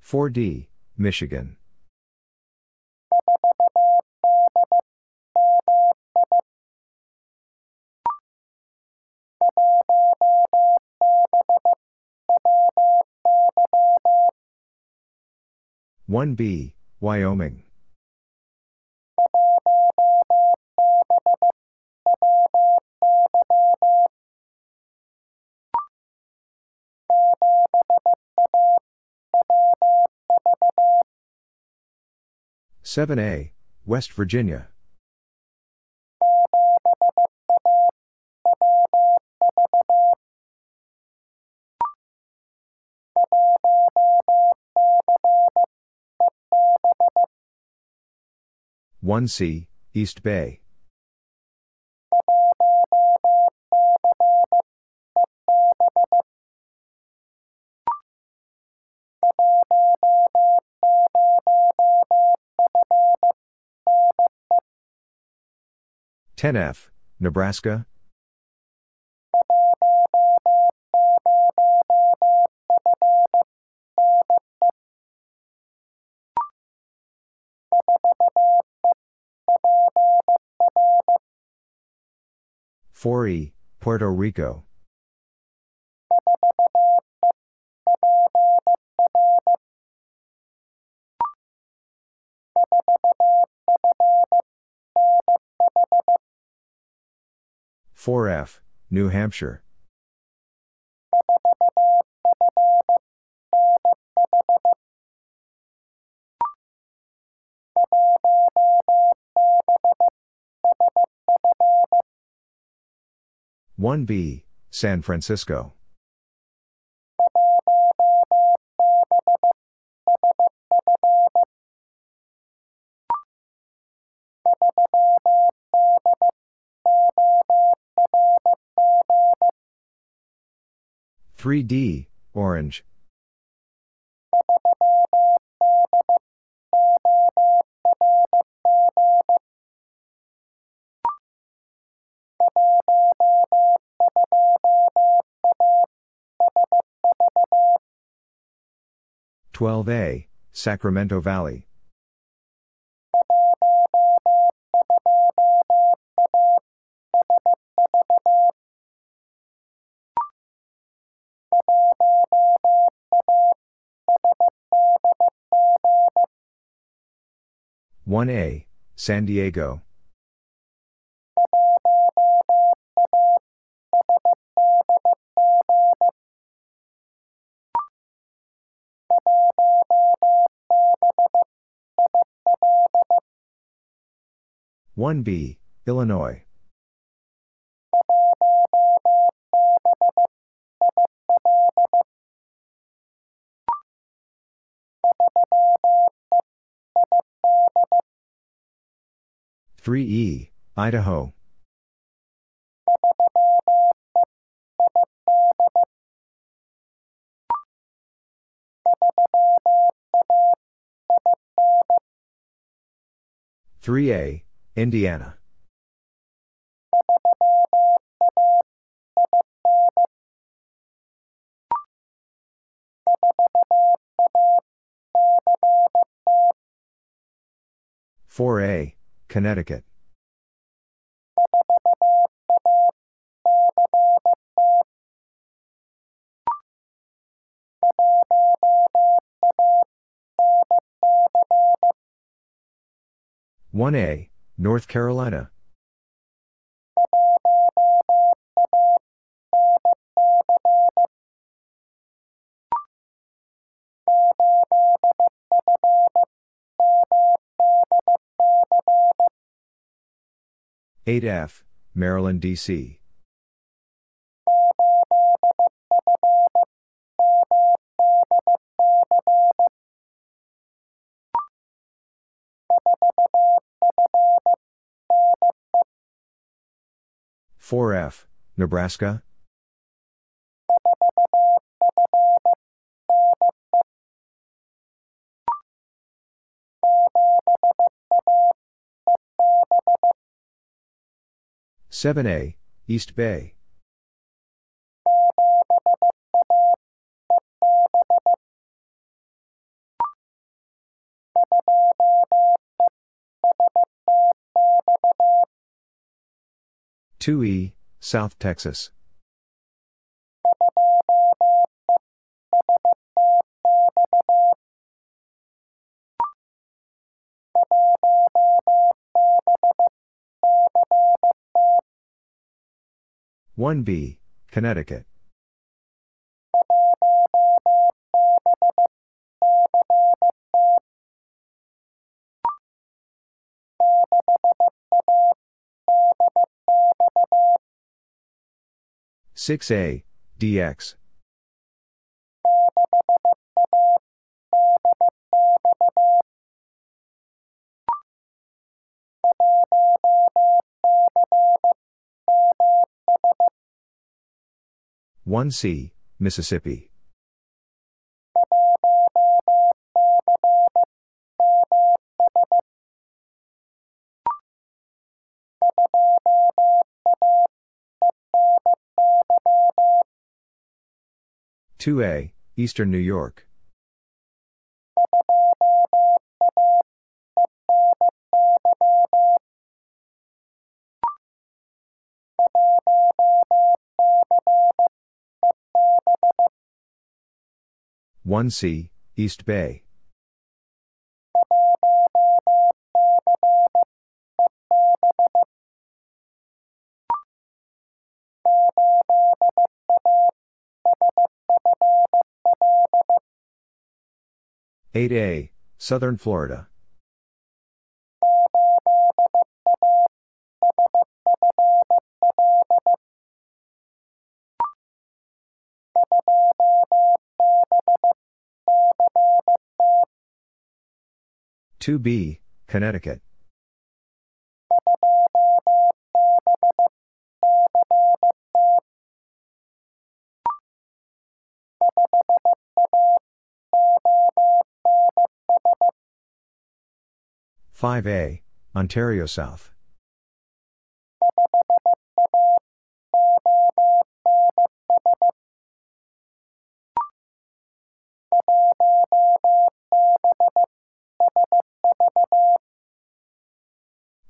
Four D, Michigan. One B, Wyoming. Seven A, West Virginia. One C, East Bay. Ten F, Nebraska. Four E, Puerto Rico. Four F, New Hampshire. One B, San Francisco. Three D, Orange. Twelve A, Sacramento Valley. One A, San Diego. One B, Illinois. Three E, Idaho. Three A, Indiana. Four A, Connecticut. One A, North Carolina. Eight F, Maryland, D.C. Four F, Nebraska. Seven A, East Bay. Two E, South Texas. One B, Connecticut. Six A, DX. One C, Mississippi. Two A, Eastern New York. One C, East Bay. 8A, Southern Florida. Two B, Connecticut. Five A, Ontario South.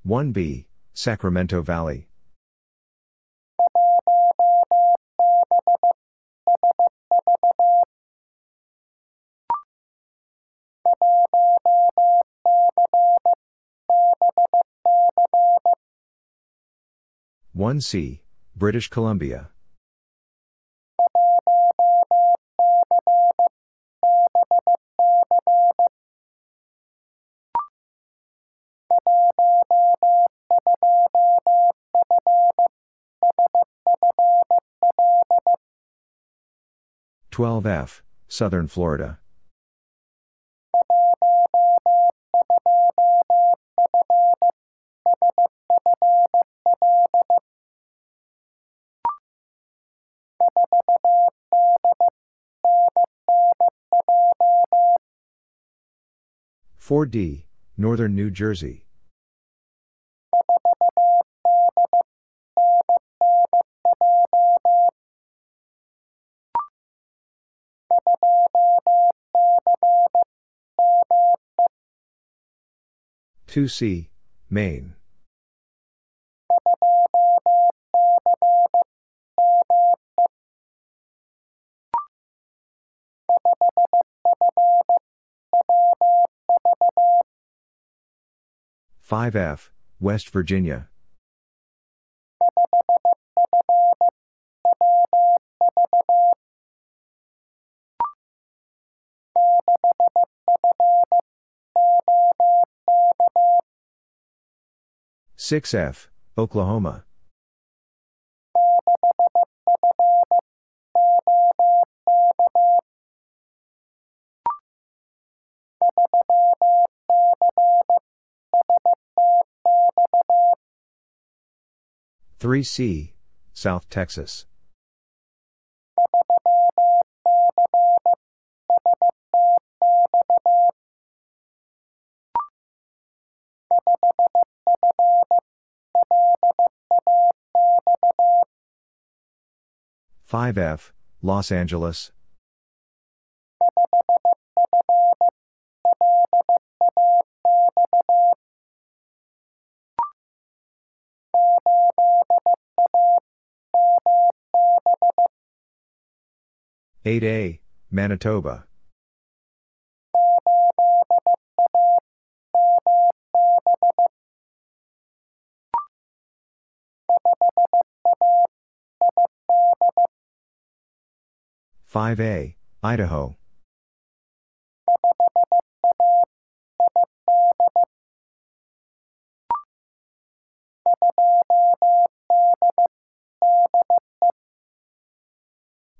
One B, Sacramento Valley. One C, British Columbia. Twelve F, Southern Florida. Four D, Northern New Jersey. Two C, Maine. Five F, West Virginia. Six F, Oklahoma. Three C, South Texas. Five F, Los Angeles. Eight A, Manitoba. Five A, Idaho.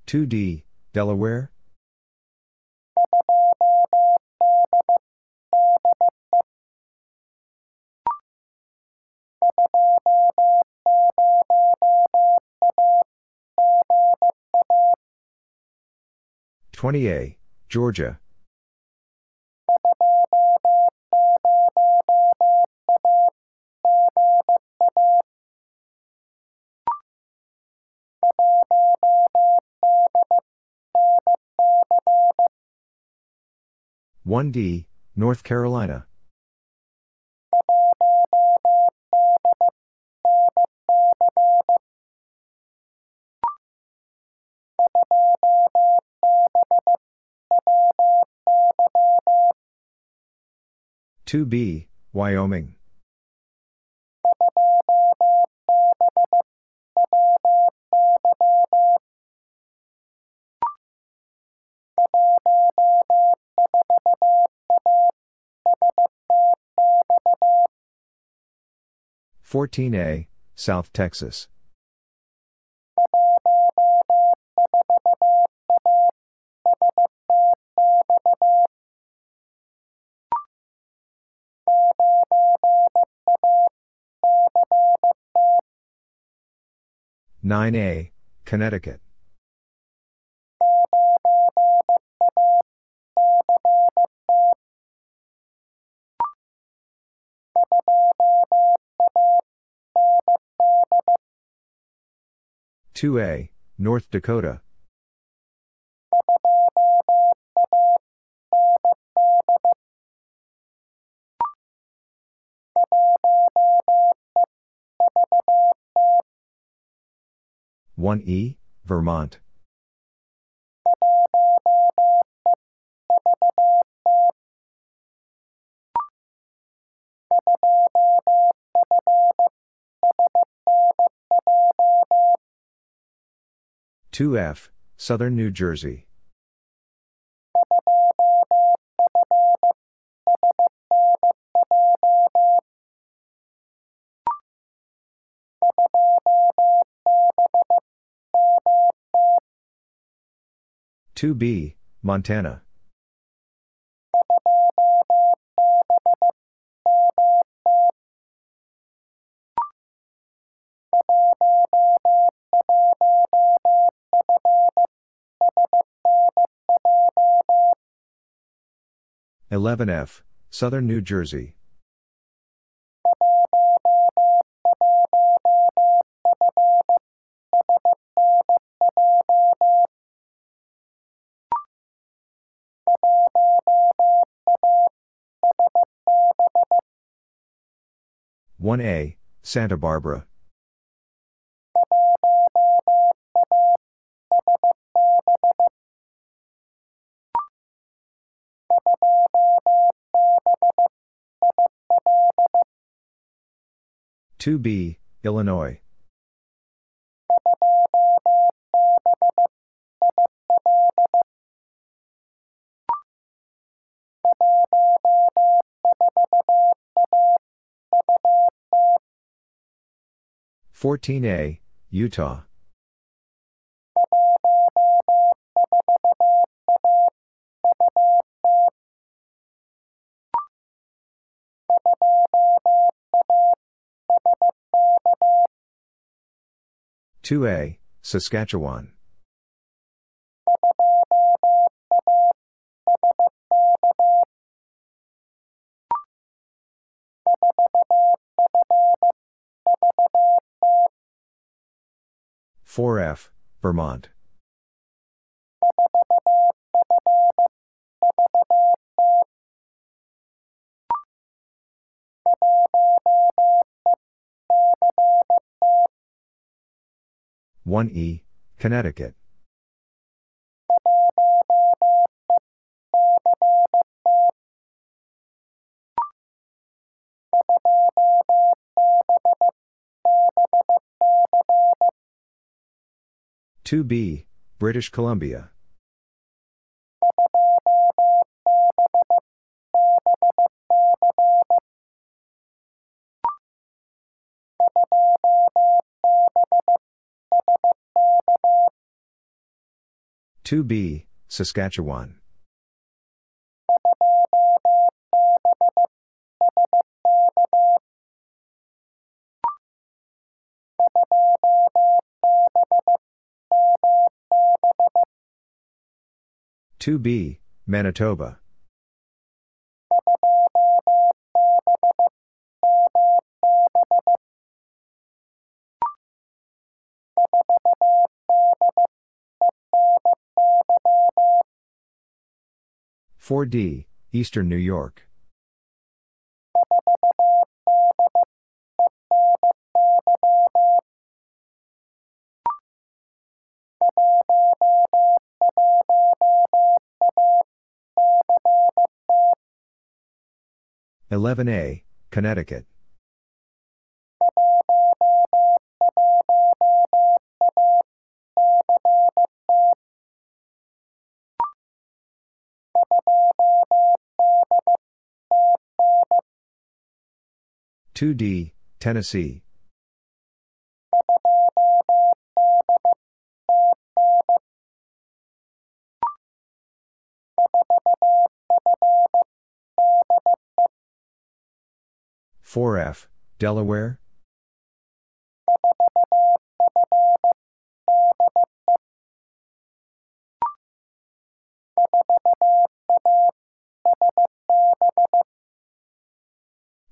Two D, Delaware. Twenty A, Georgia. One D, North Carolina. Two B, Wyoming. Fourteen A, South Texas. Nine A, Connecticut. Two A, North Dakota. One E, Vermont. Two F, Southern New Jersey. Two B, Montana. Eleven F, Southern New Jersey. One A, Santa Barbara. Two B, Illinois. Fourteen A, Utah. Two A, Saskatchewan. Four F, Vermont. One E, Connecticut. Two B, British Columbia. Two B, Saskatchewan. Two B, Manitoba. Four D, Eastern New York. Eleven A, Connecticut. Two D, Tennessee. Four F, Delaware.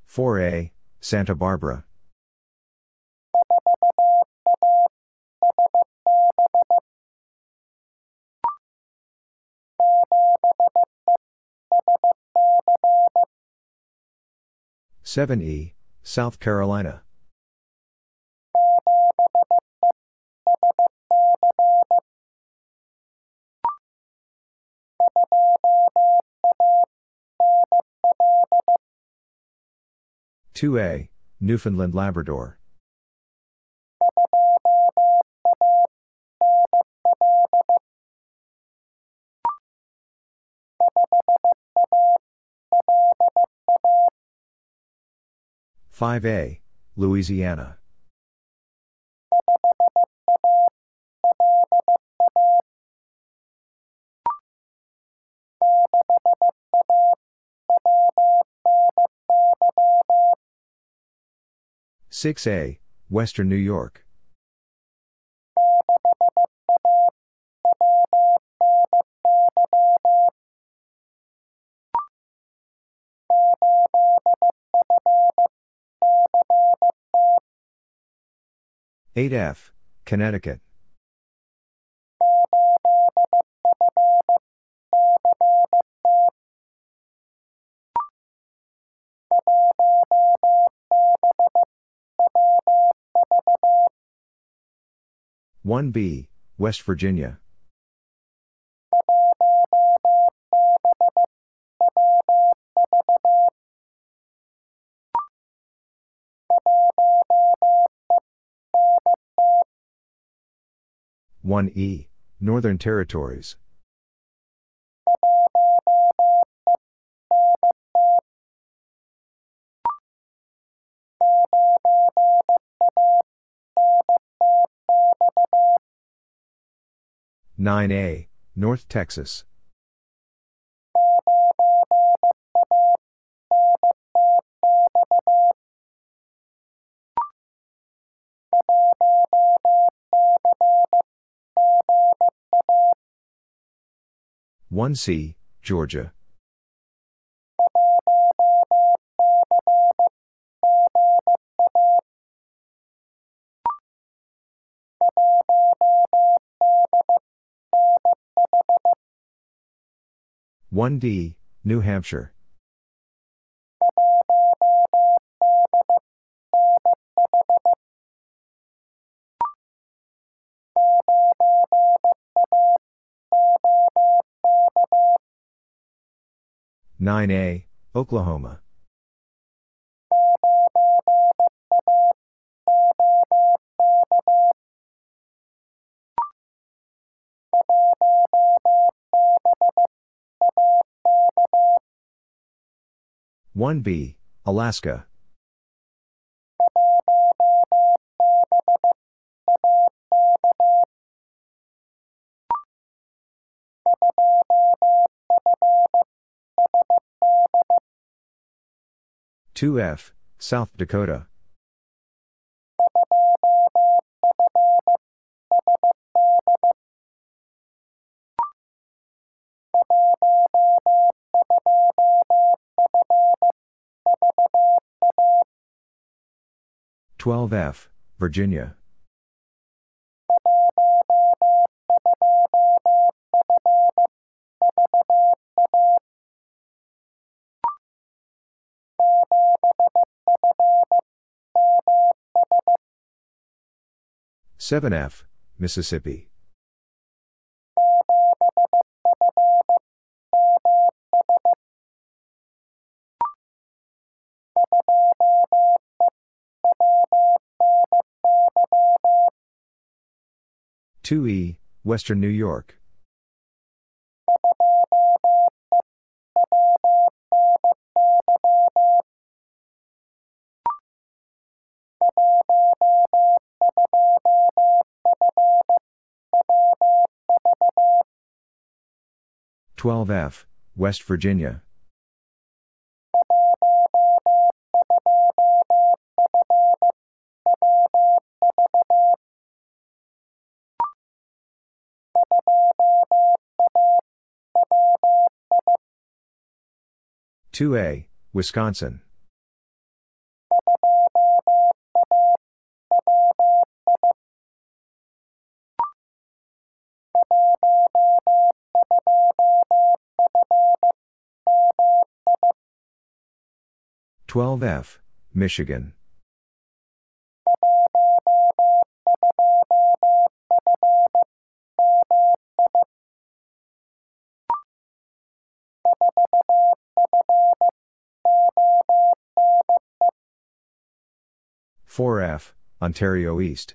Four A, Santa Barbara. Seven E, South Carolina. Two A, Newfoundland Labrador. Five A, Louisiana. Six A, Western New York. Eight F, Connecticut. One B, West Virginia. One E, Northern Territories. Nine A, North Texas. One C, Georgia. One D, New Hampshire. Nine A, Oklahoma. One B, Alaska. Two F, South Dakota. Twelve F, Virginia. Seven F, Mississippi. Two E, Western New York. Twelve F, West Virginia. 2A, Wisconsin. Twelve F, Michigan. Four F, Ontario East.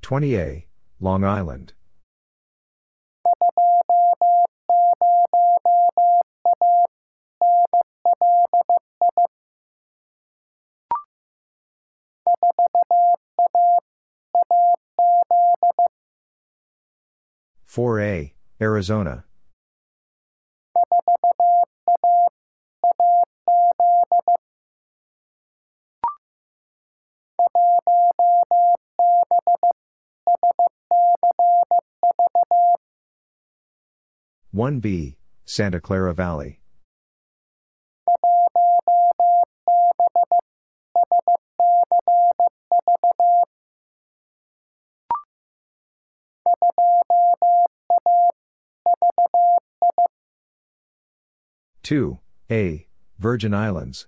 Twenty A, Long Island. Four A, Arizona. One B, Santa Clara Valley. Two A, Virgin Islands.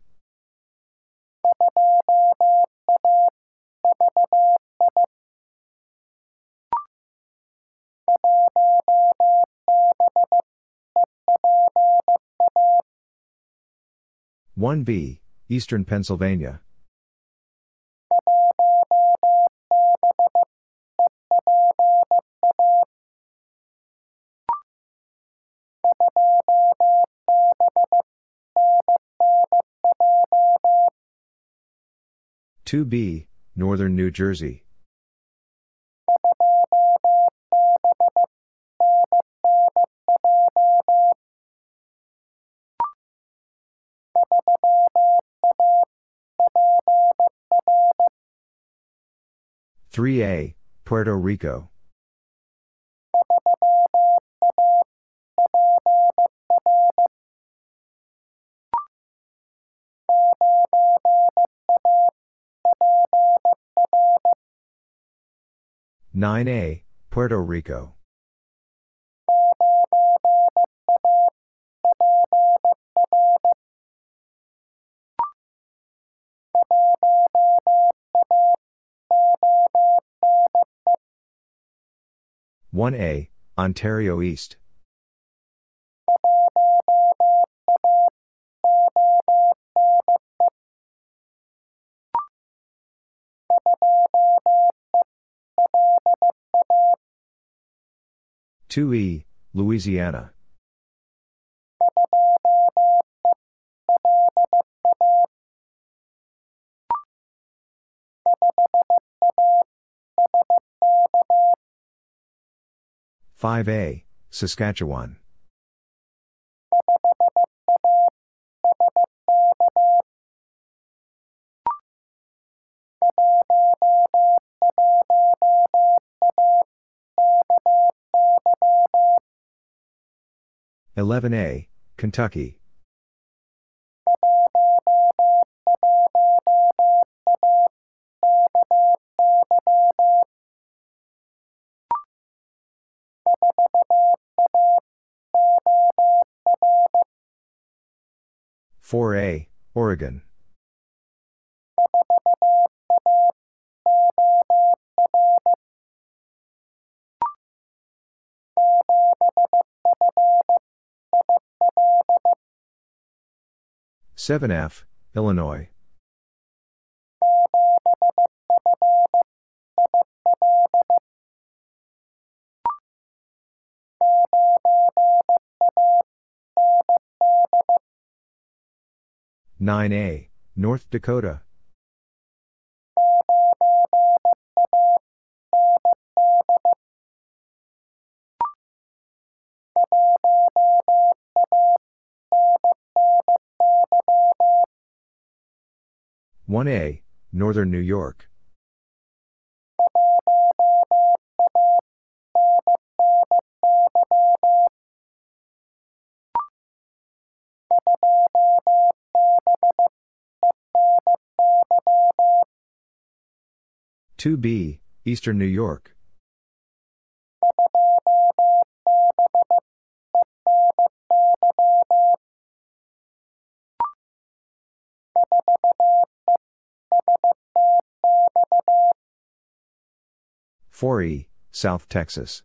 One B, Eastern Pennsylvania. Two B, Northern New Jersey. Three A, Puerto Rico. Nine A, Puerto Rico. One A, Ontario East. Two E, Louisiana. Five A, Saskatchewan. Eleven A, Kentucky. Four A, Oregon. Seven F, Illinois. Nine A, North Dakota. 1A, Northern New York. Two B, Eastern New York. Four E, South Texas.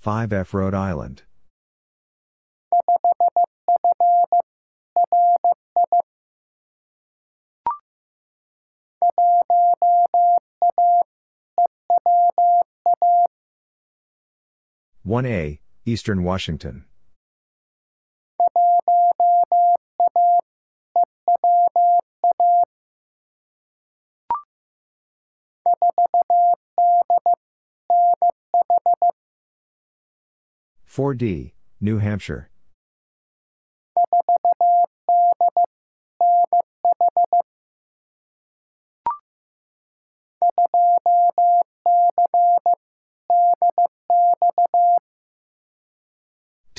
Five F Rhode Island. One A, Eastern Washington. Four D, New Hampshire.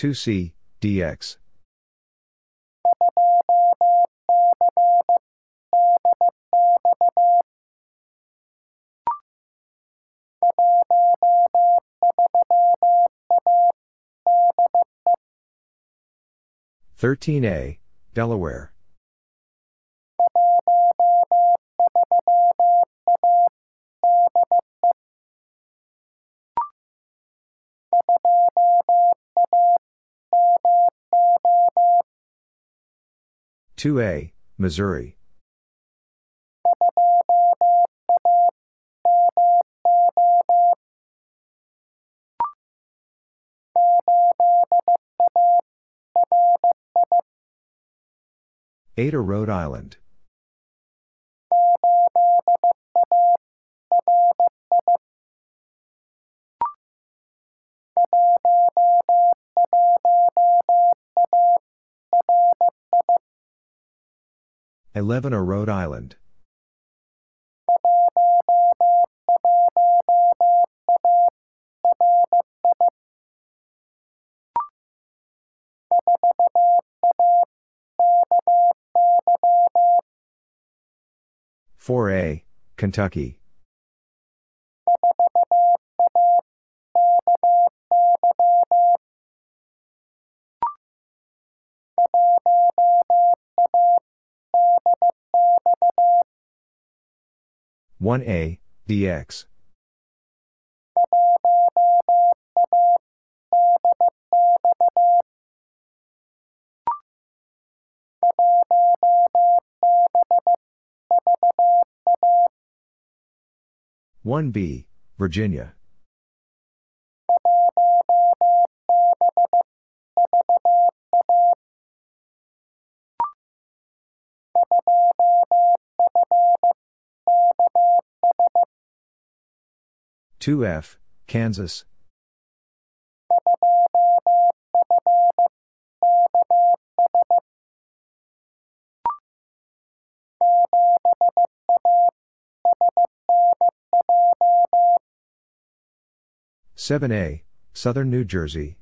Two C, DX. Thirteen A, Delaware. Two A, Missouri. Ada Rhode Island. Eleven Rhode Island. Four A, Kentucky. One A, DX. One B, Virginia. Two F, Kansas. Seven A, Southern New Jersey.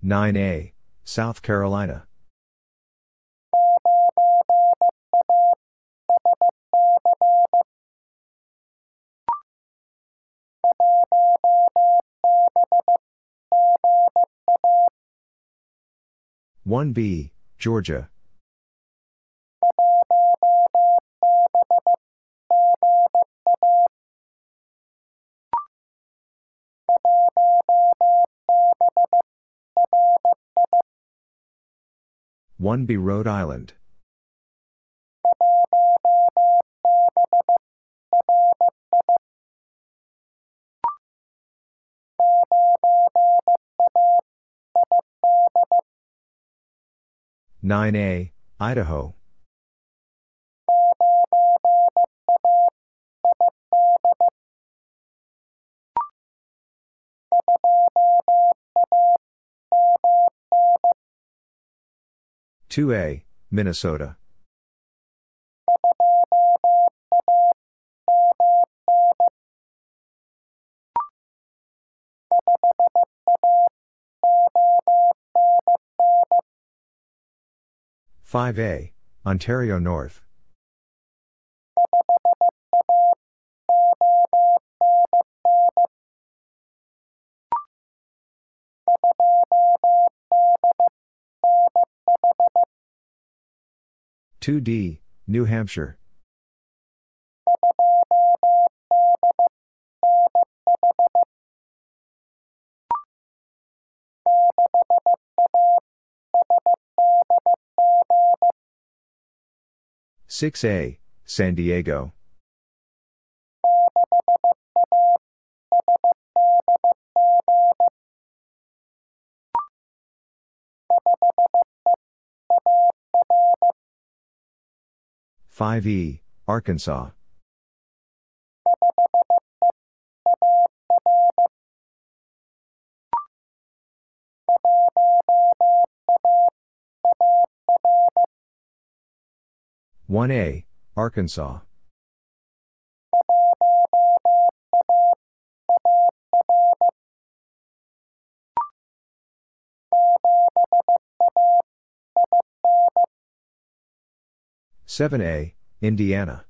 Nine A, South Carolina. One B, Georgia. 1B Rhode Island. Nine A, Idaho. Two A, Minnesota. Five A, Ontario North. Two D, New Hampshire. Six A, San Diego. Five E, Arkansas. One A, Arkansas. Seven A, Indiana.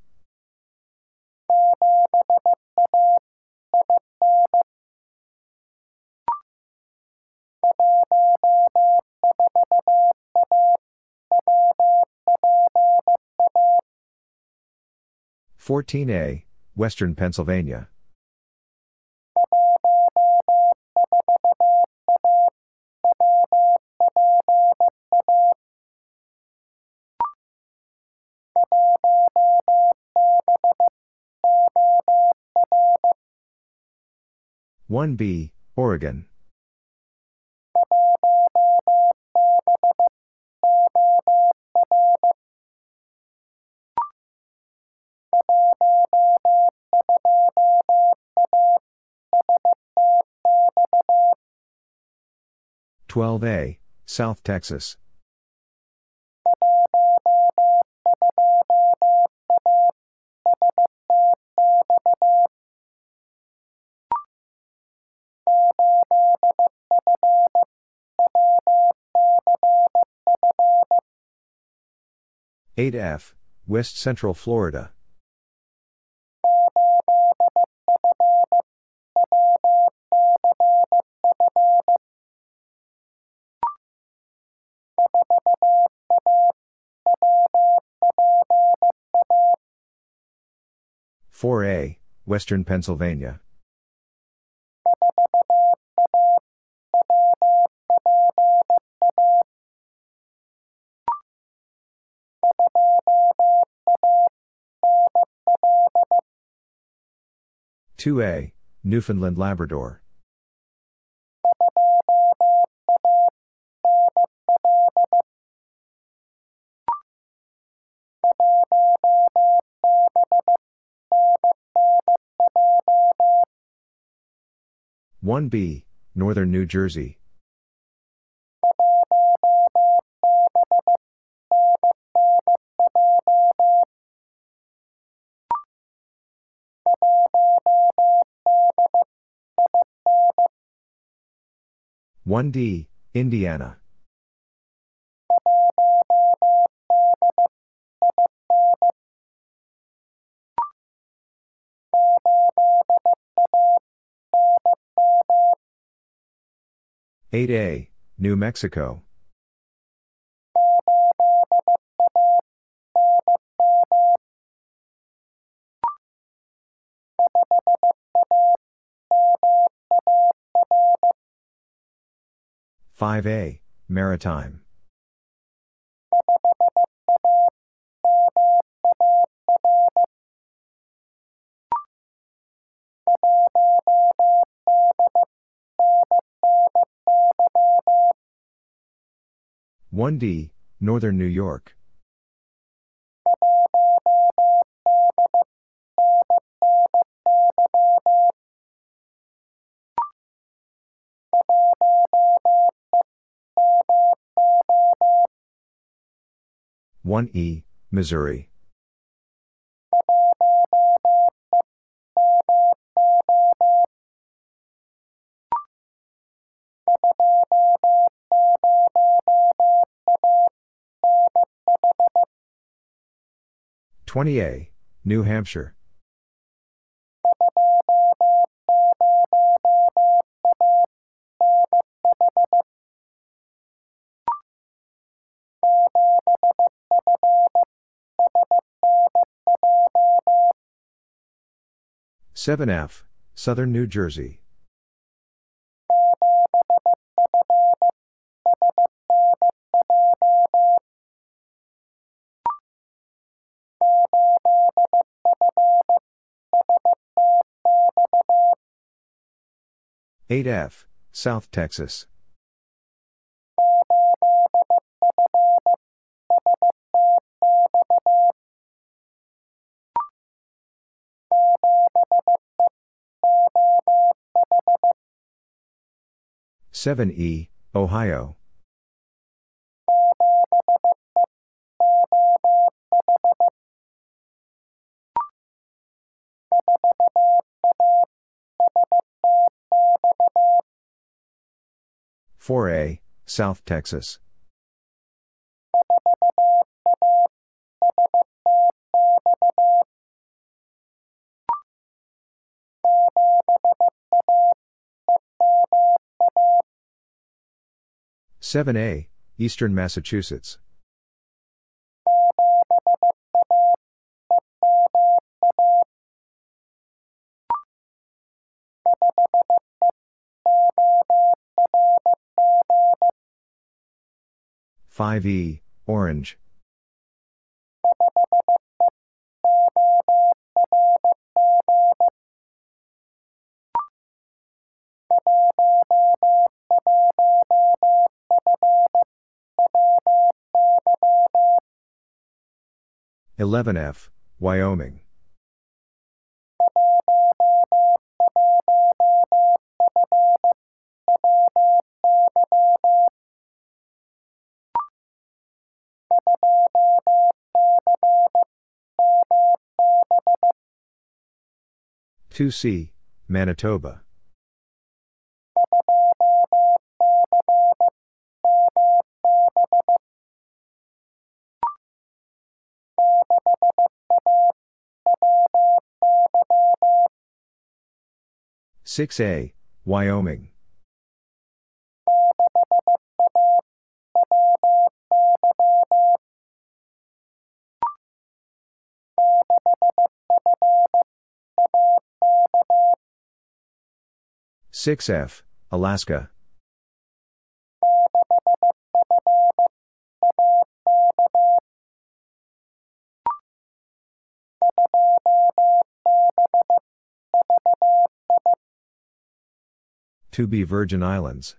Fourteen A, Western Pennsylvania. One B, Oregon. Twelve A, South Texas. Eight F, West Central Florida. Four A, Western Pennsylvania. Two A, Newfoundland Labrador. One B, Northern New Jersey. One D, Indiana. Eight A, New Mexico. Five A, Maritime. One D, Northern New York. One E, Missouri. Twenty A, New Hampshire. Seven F, Southern New Jersey. Eight F, South Texas. Seven E, Ohio. Four A, South Texas. Seven A, Eastern Massachusetts. Five E, Orange. Eleven F, Wyoming. Two C, Manitoba. Six A, Wyoming. Six F, Alaska. Two B Virgin Islands.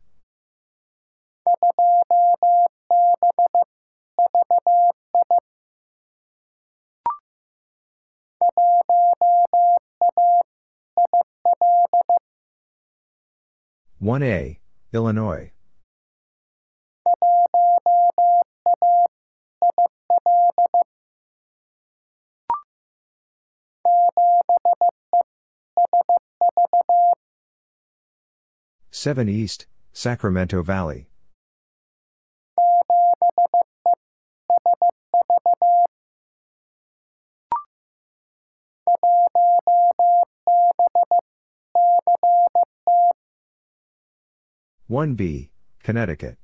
One A, Illinois. Seven East, Sacramento Valley. One B, Connecticut.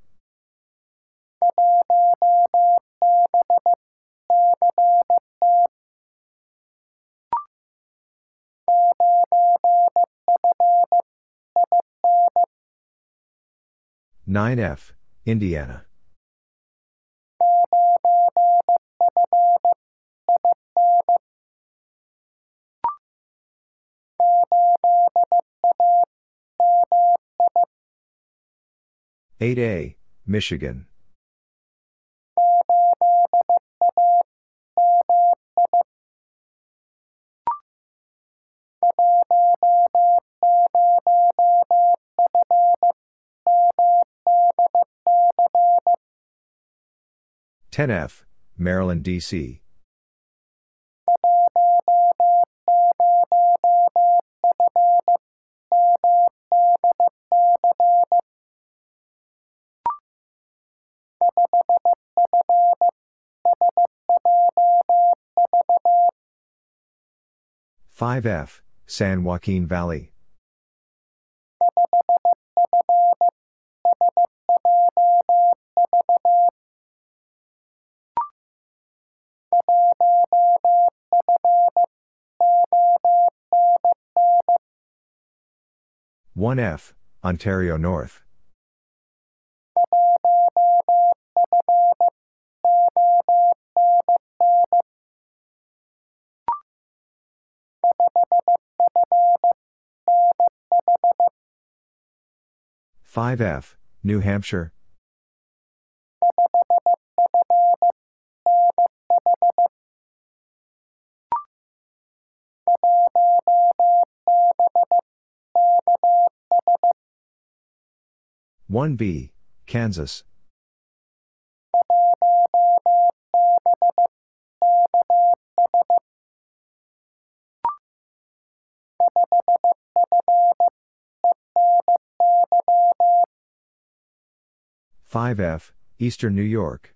Nine F, Indiana. Eight A, Michigan. 10F, Maryland, D.C. Five F, San Joaquin Valley. One F, Ontario North. Five F, New Hampshire. One B, Kansas. Five F, Eastern New York.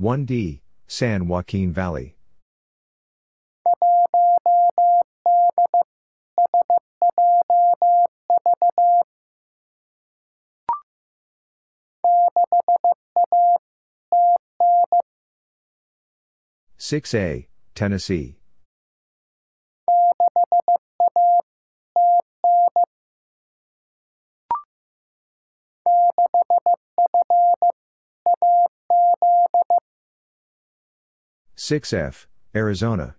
One D, San Joaquin Valley. Six A, Tennessee. Six F, Arizona.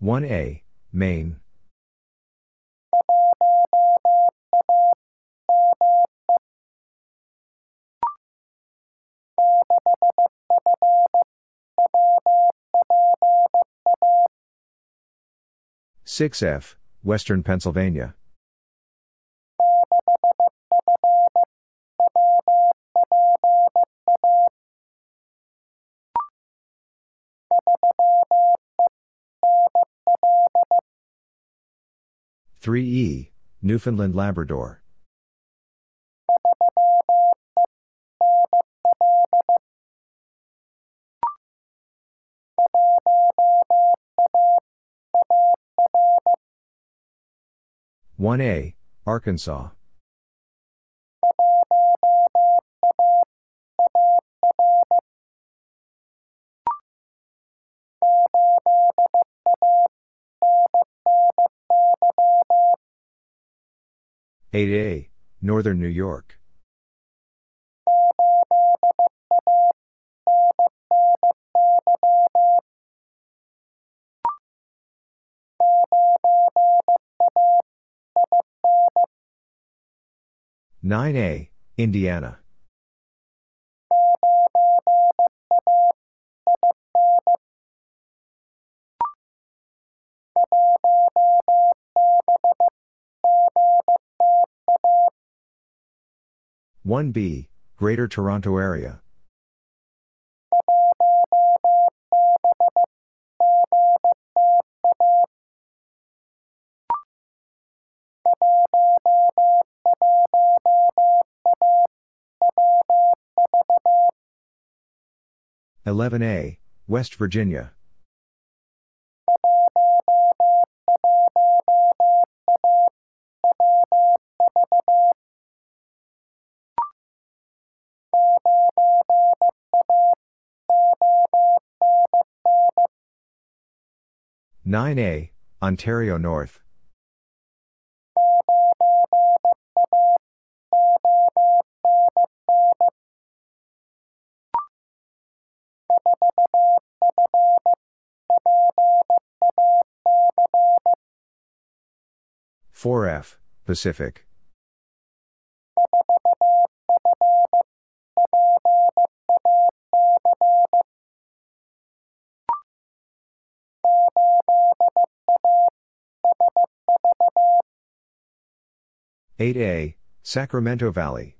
One A, Maine. Six F, Western Pennsylvania. Three E, Newfoundland Labrador. One A, Arkansas. Eight A, Northern New York. Nine A, Indiana. One B, Greater Toronto Area. Eleven A, West Virginia. Nine A, Ontario North. 4F, Pacific. Eight A, Sacramento Valley.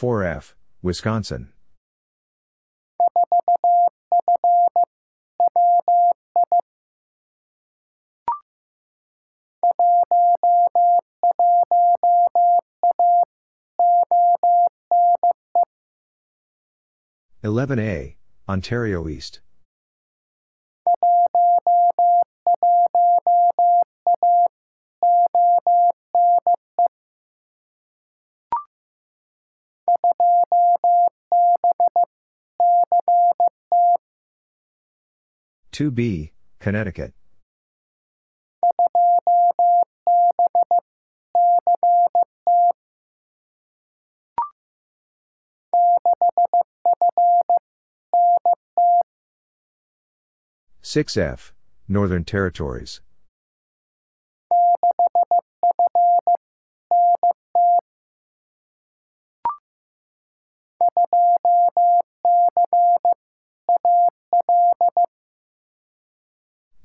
Four F, Wisconsin. Eleven A, Ontario East. Two B, Connecticut. Six F, Northern Territories.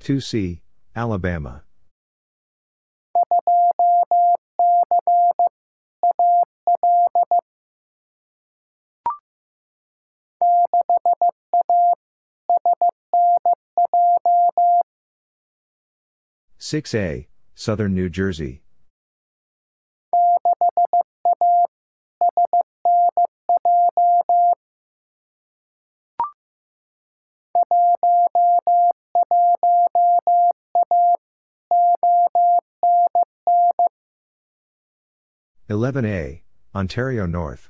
Two C, Alabama. Six A, Southern New Jersey. Eleven A, Ontario North.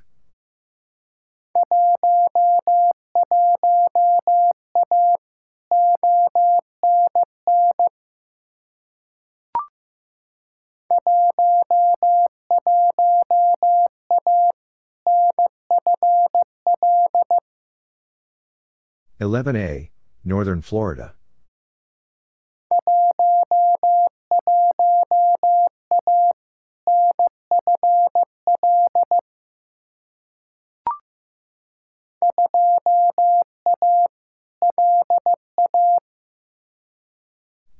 Eleven A, Northern Florida.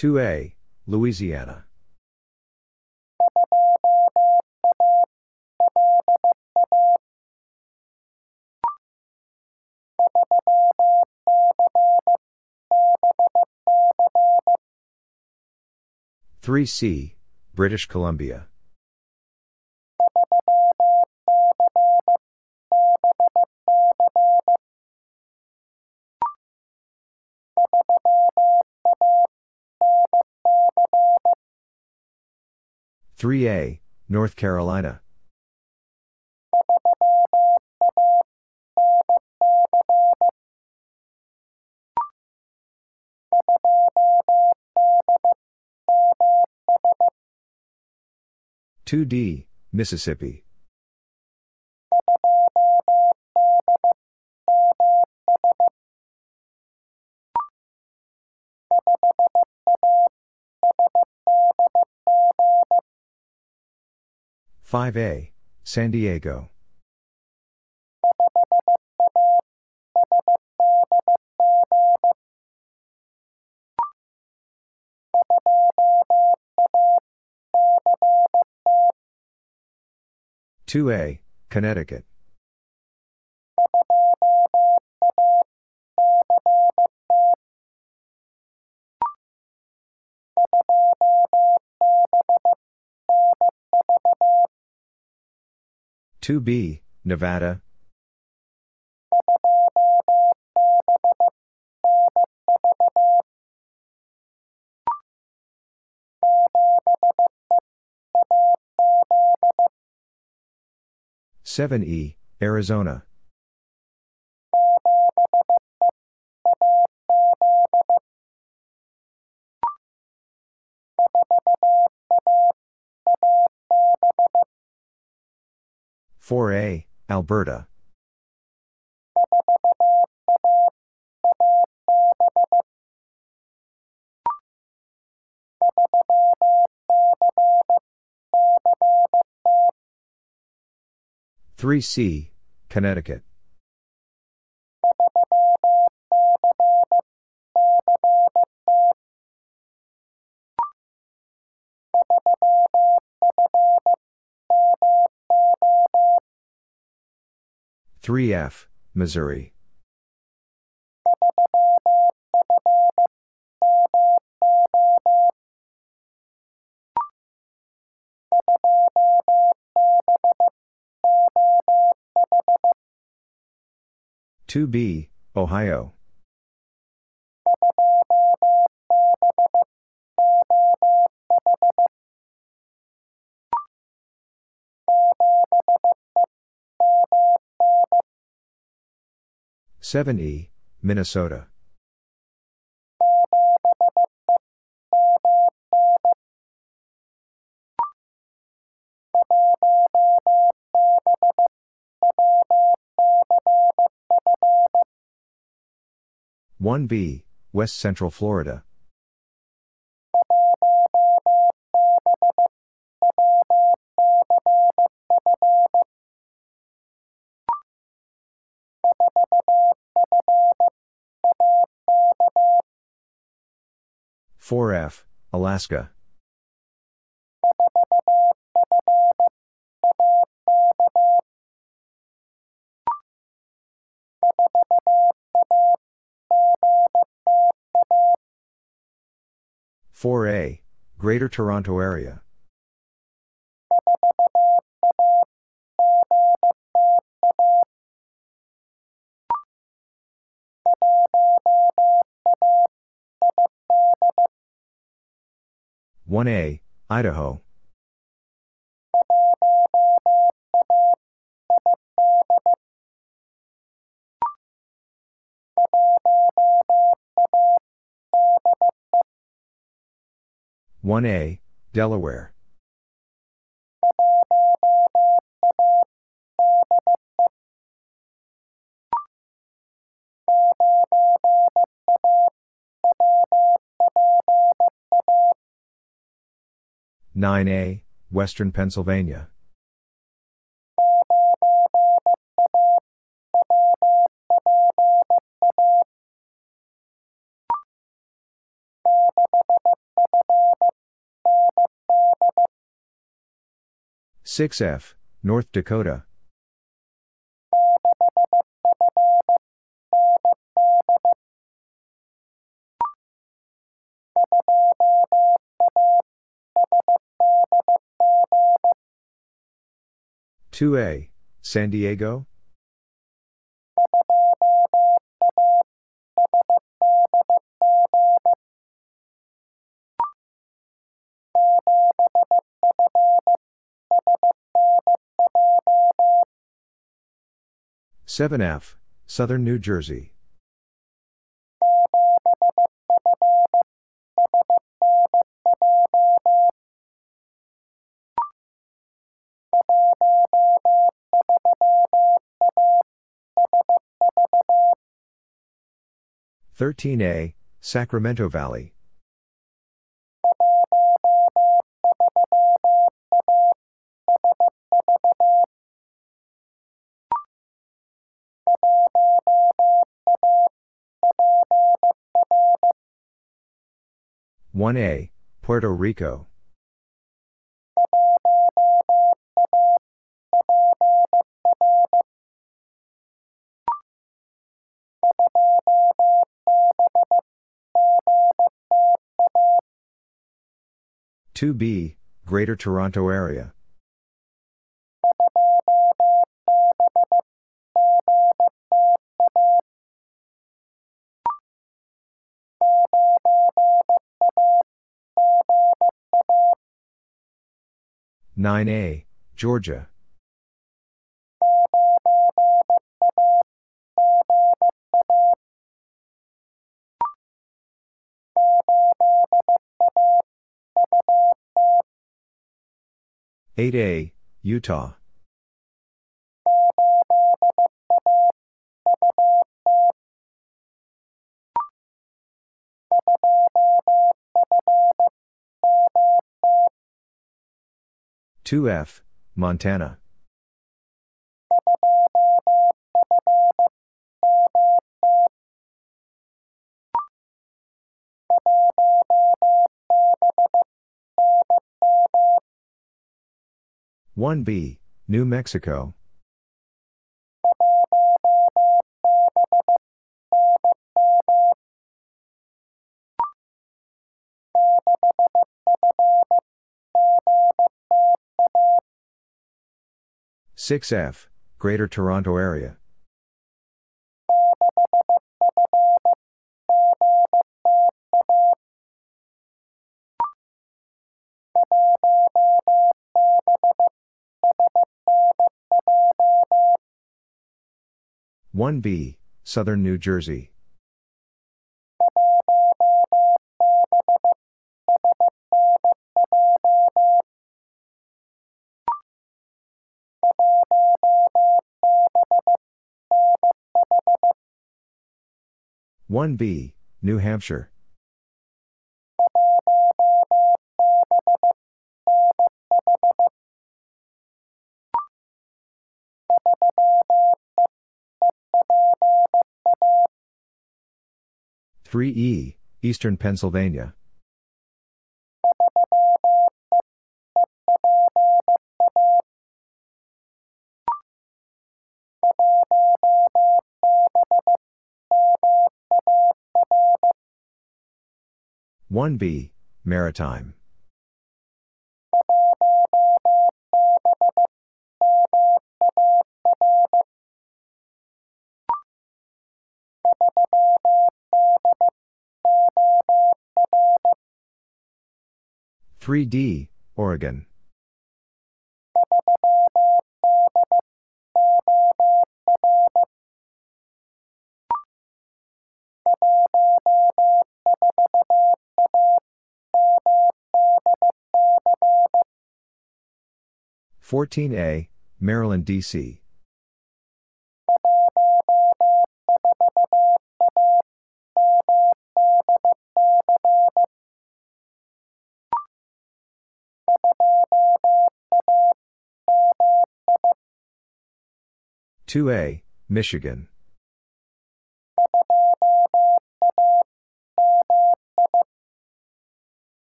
Two A, Louisiana. Three C, British Columbia. Three A, North Carolina. Two D, Mississippi. Five A, San Diego. Two A, Connecticut. Two B, Nevada. Seven E, Arizona. 4A, Alberta. Three C, Connecticut. Three F, Missouri. Two B, Ohio. Seven E, Minnesota. One B, West Central Florida. Four F, Alaska. Four A, Greater Toronto Area. One A, Idaho. One A, Delaware. Nine A, Western Pennsylvania. Six F, North Dakota. Two A, San Diego. Seven F, Southern New Jersey. Thirteen A, Sacramento Valley. One A, Puerto Rico. Two B, Greater Toronto Area. Nine A, Georgia. 8A, Utah. Two F, Montana. One B, New Mexico. Six F, Greater Toronto Area. One B, Southern New Jersey. One B, New Hampshire. Three E, Eastern Pennsylvania. One B, Maritime. Three D, Oregon. Fourteen A, Maryland, D.C. Two A, Michigan.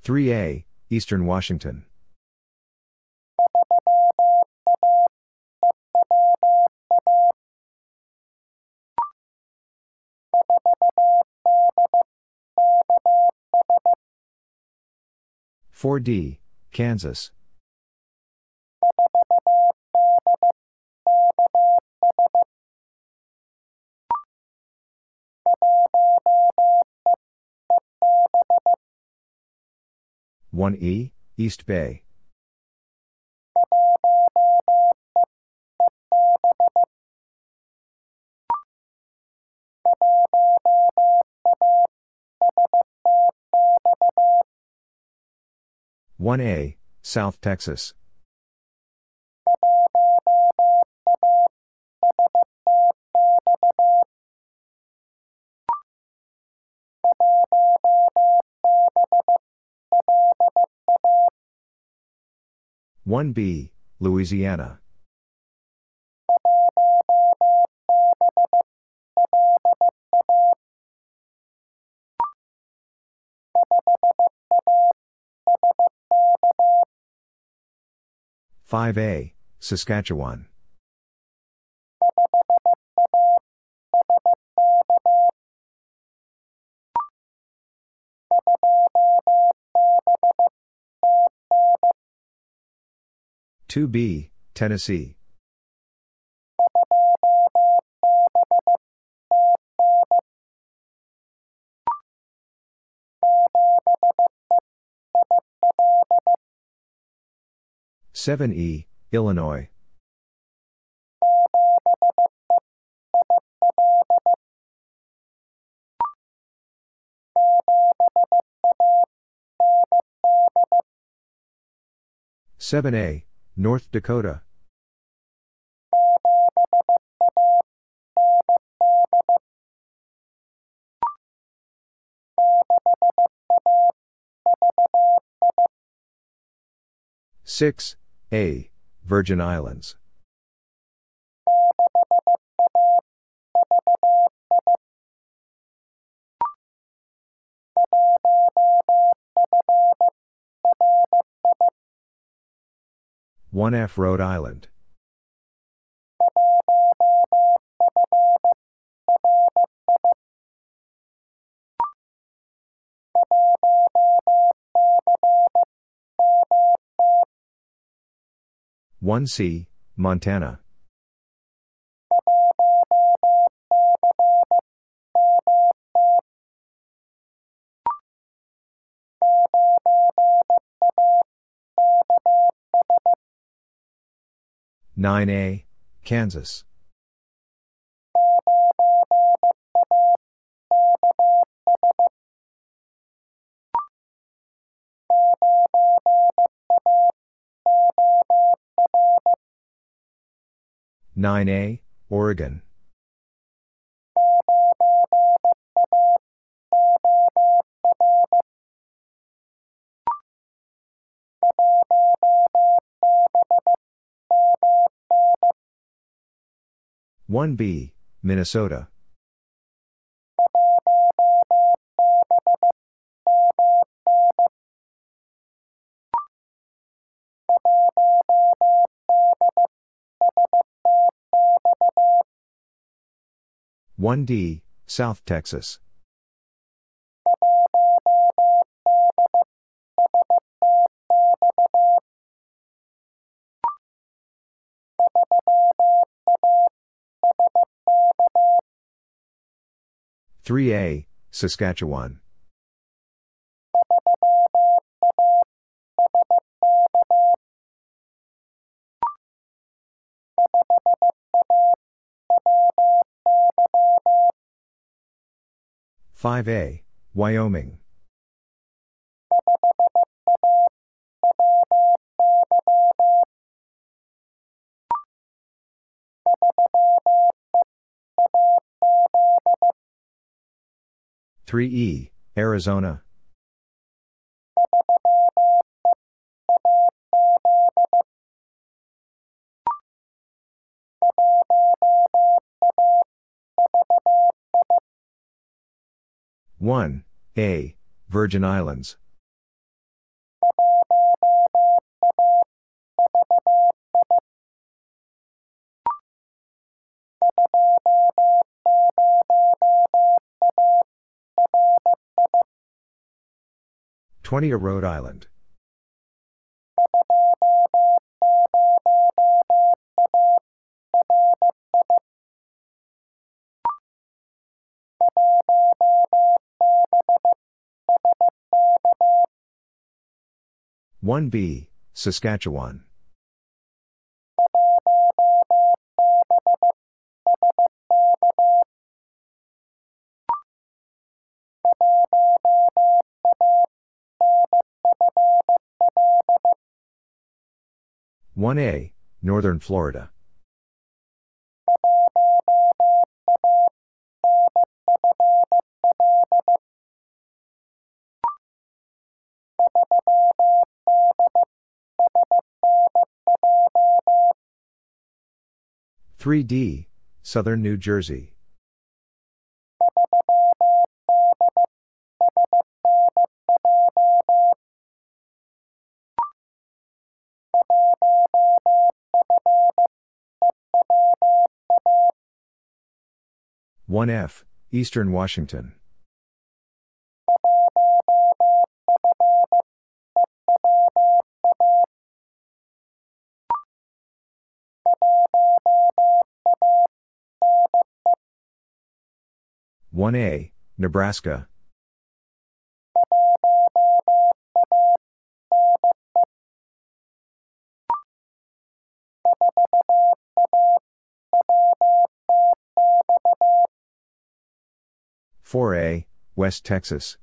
Three A, Eastern Washington. Four D, Kansas. One E, East Bay. One A, South Texas. One B, Louisiana. Five A, Saskatchewan. Two B, Tennessee. 7E, Illinois. Seven A, North Dakota. Six a, Virgin Islands. One F Rhode Island. One C, Montana. Nine A, Kansas. Nine A, Oregon. One B, Minnesota. One D, South Texas. Three A, Saskatchewan. Five A, Wyoming. Three E, Arizona. One A, Virgin Islands. Twenty A Rhode Island. One B, Saskatchewan. One A, Northern Florida. Three D, Southern New Jersey. One F, Eastern Washington. One A, Nebraska. Four A, West Texas.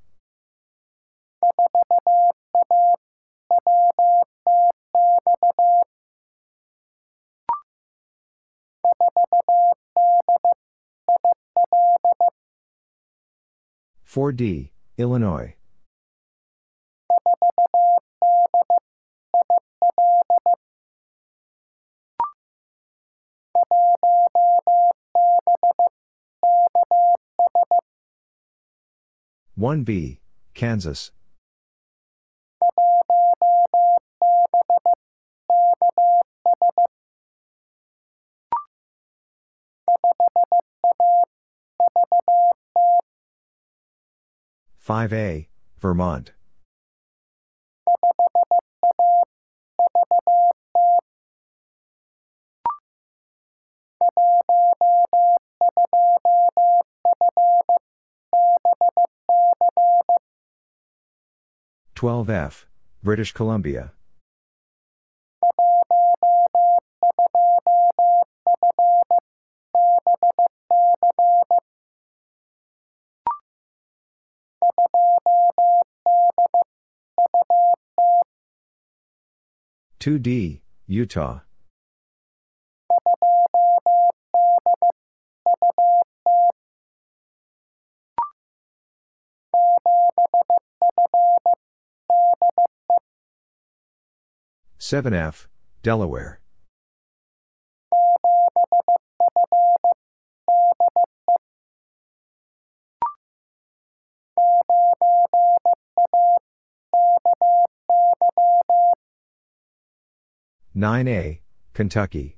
4D, Illinois. One B, Kansas. Five A, Vermont. Twelve F, British Columbia. Two D, Utah. Seven F, Delaware. Nine A, Kentucky.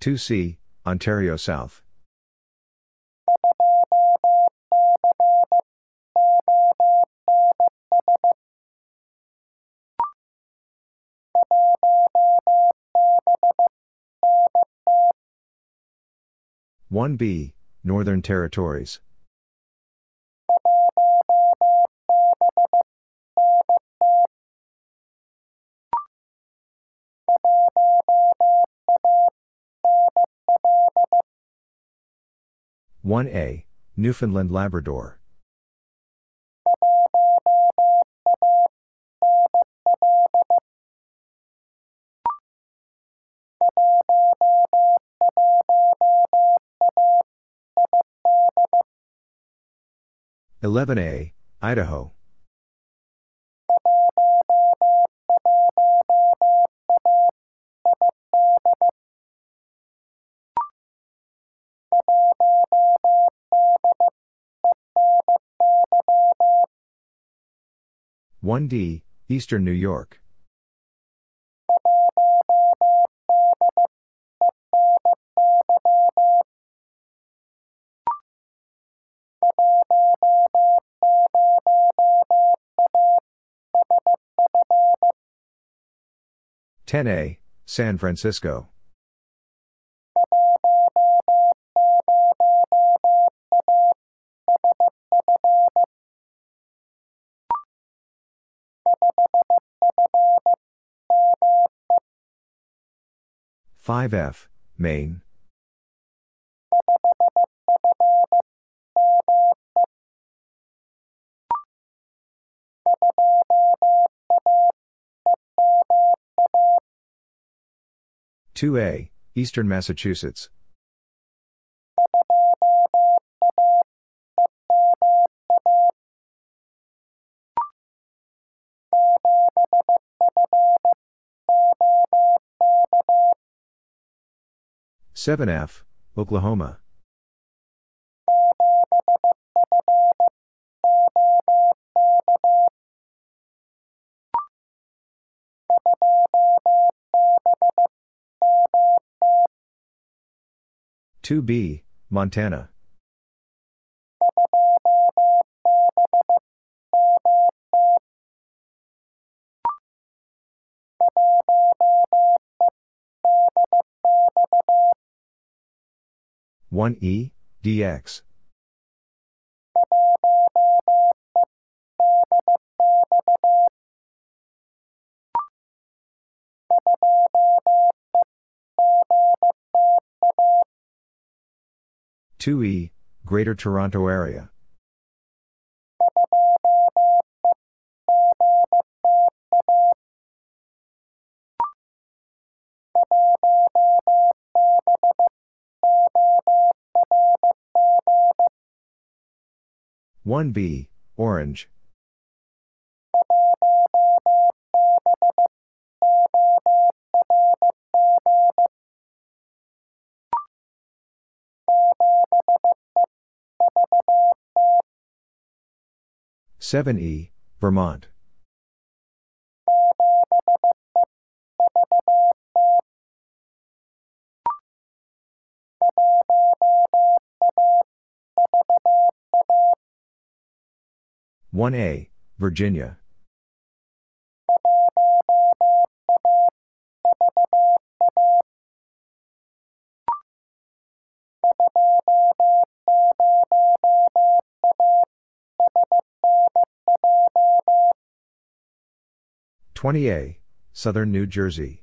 Two C, Ontario South. One B, Northern Territories. One A, Newfoundland Labrador. Eleven A, Idaho. One D, Eastern New York. Ten A, San Francisco. Five F, Maine. Two A, Eastern Massachusetts. Seven F, Oklahoma. Two B, Montana. One E, DX. Two E, Greater Toronto Area. One B, Orange. Seven E, Vermont. One A, Virginia. Twenty A, Southern New Jersey.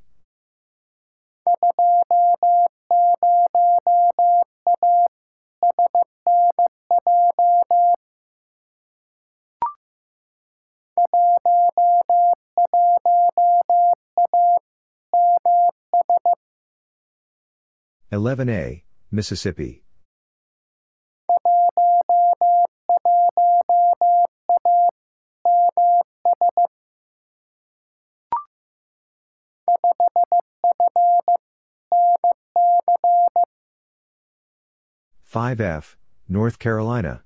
Eleven A, Mississippi. Five F, North Carolina.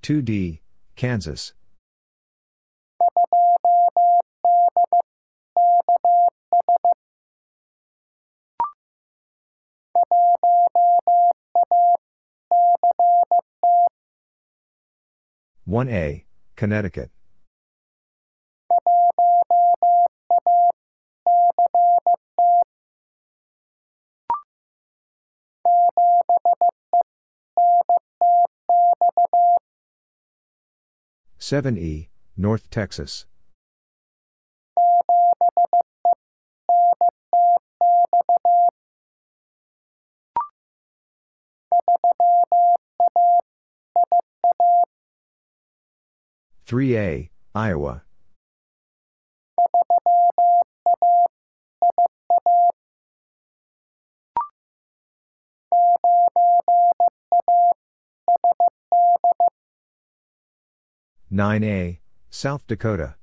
Two D, Kansas. One A, Connecticut. Seven E, North Texas. Three A, Iowa. Nine A, South Dakota.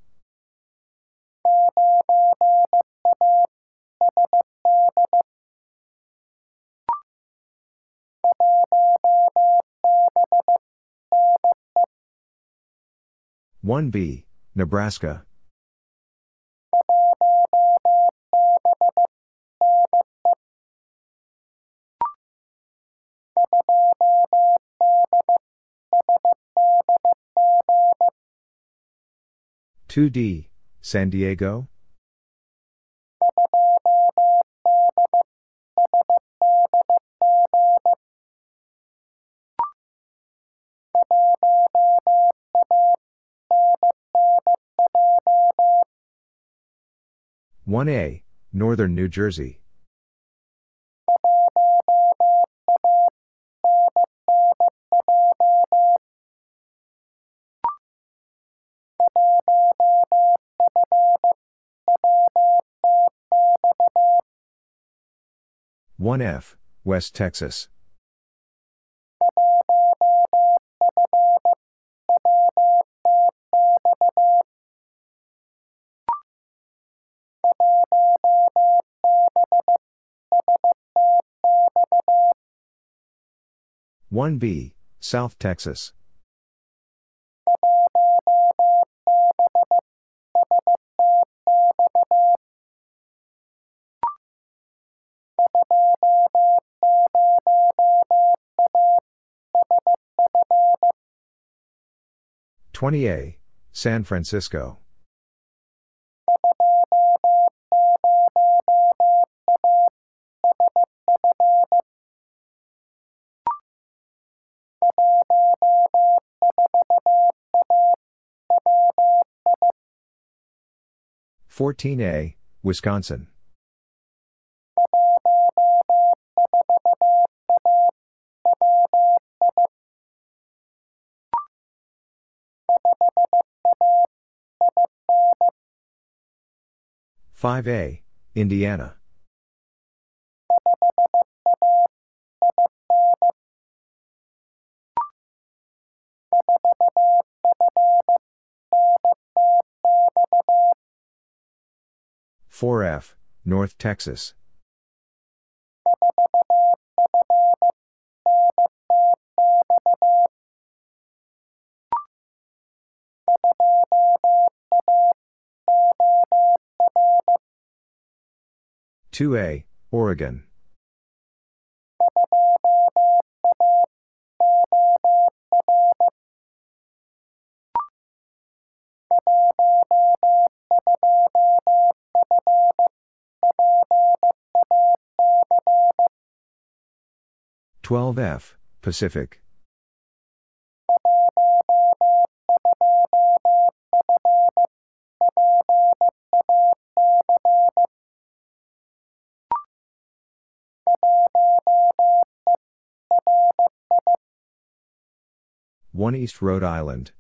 One B, Nebraska. Two D, San Diego. One A, Northern New Jersey. One F, West Texas. One B, South Texas. Twenty A, San Francisco. 14A, Wisconsin. Five A, Indiana. Four F, North Texas. Two A, Oregon. Twelve F, Pacific. One East Rhode Island.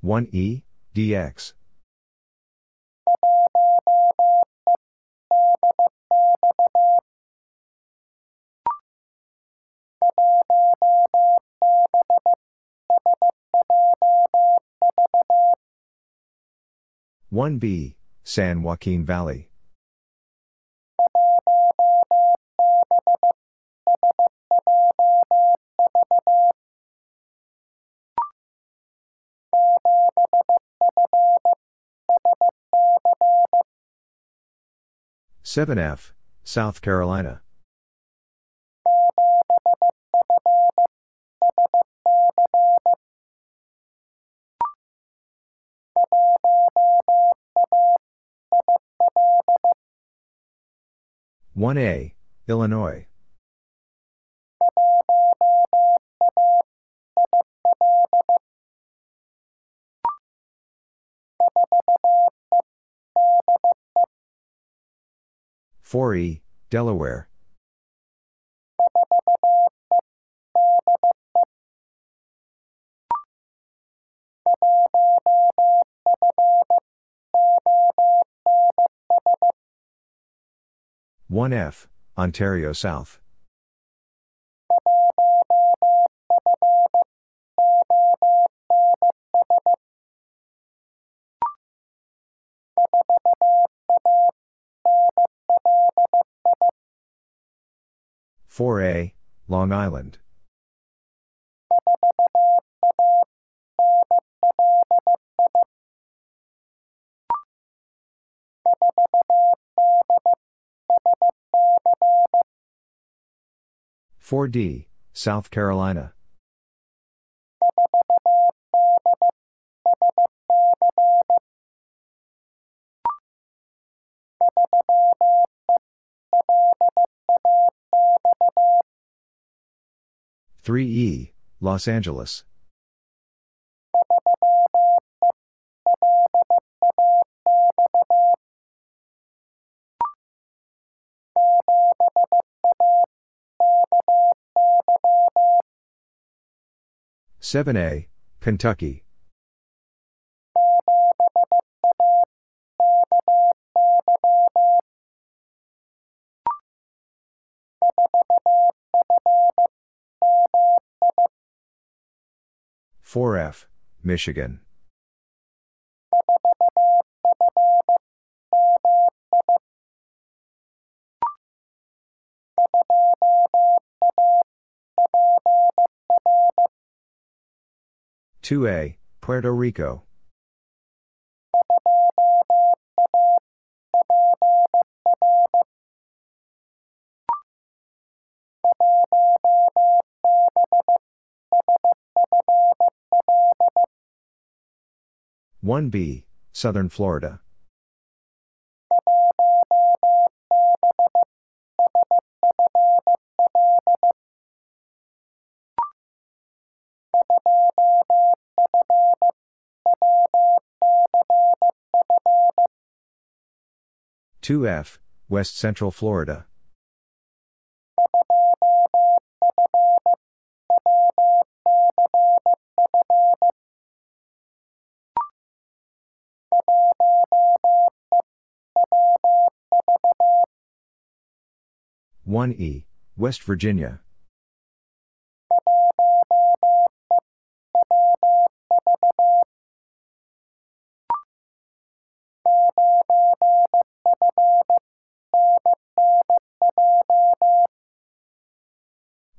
One E, DX. One B, San Joaquin Valley. Seven F, South Carolina. One A, Illinois. Four E, Delaware. One F, Ontario South. Four A, Long Island. Four D, South Carolina. Three E, Los Angeles. Seven A, Kentucky. Four F, Michigan. Two A, Puerto Rico. One B, Southern Florida. Two F, West Central Florida. 1E, West Virginia.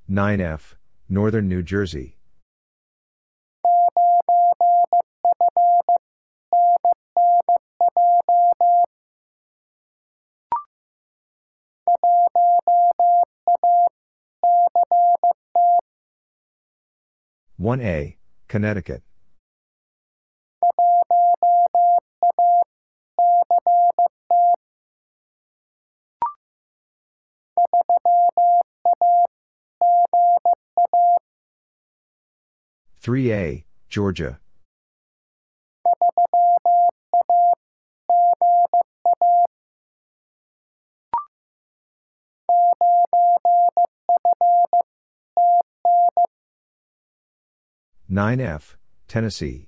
Nine F, Northern New Jersey. One A, Connecticut. Three A, Georgia. Nine F, Tennessee.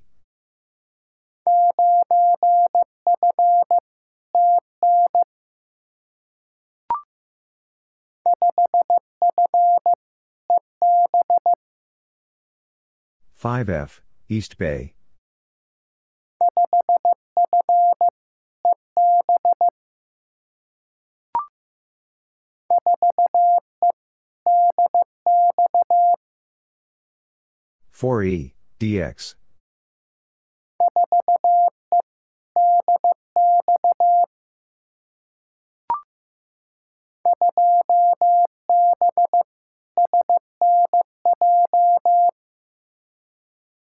Five F, East Bay. Four E, DX.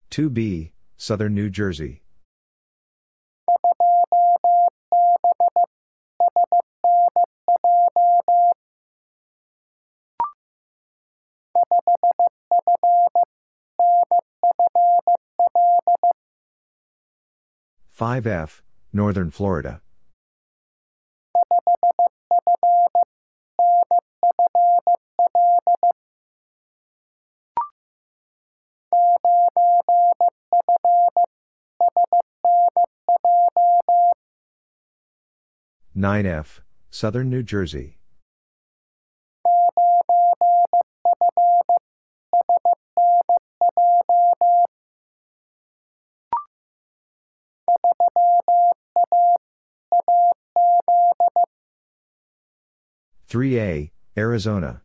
Two B, Southern New Jersey. Five F, Northern Florida. Nine F, Southern New Jersey. Three A, Arizona.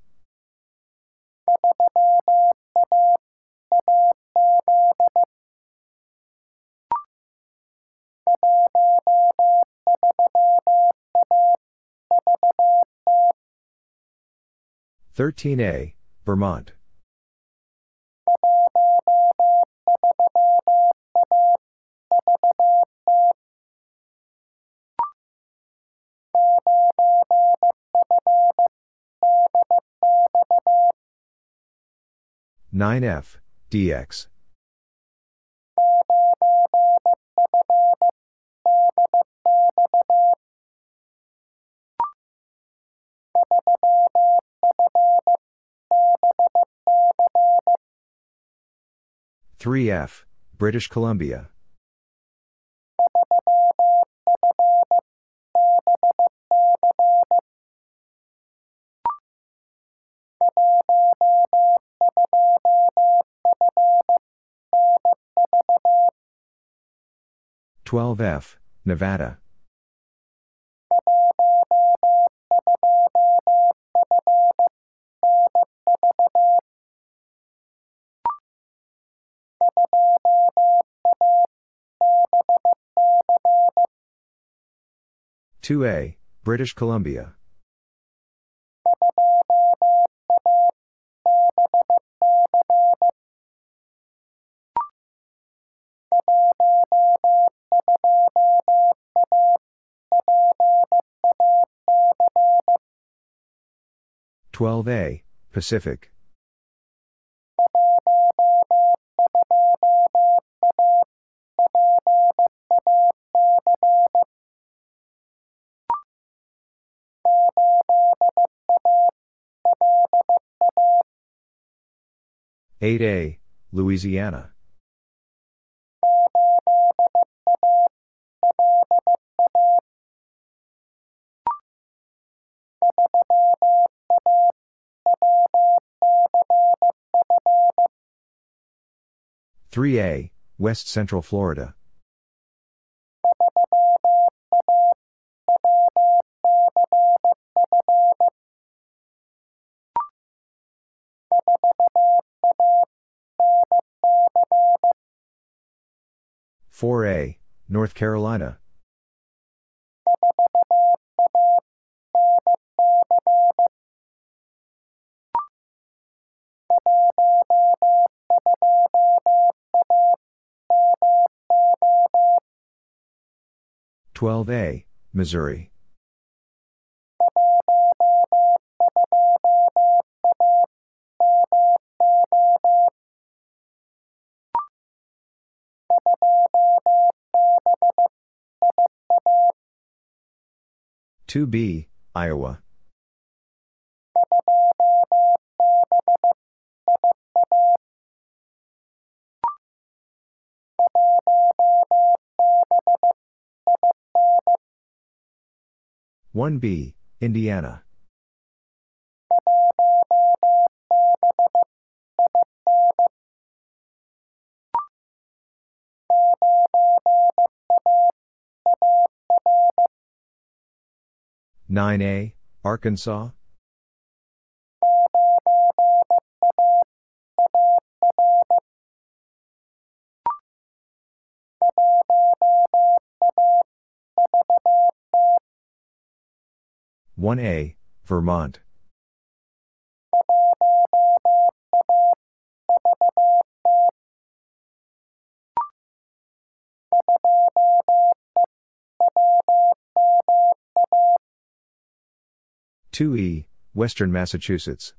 Thirteen A, Vermont. Nine F, DX. Three F, British Columbia. Twelve F, Nevada. Two A, British Columbia. Twelve A, Pacific. 8A, Louisiana. Three A, West Central Florida. Four A, North Carolina. Twelve A, Missouri. Two B, Iowa. One B, Indiana. Nine A, Arkansas. One A, Vermont. Two E, Western Massachusetts.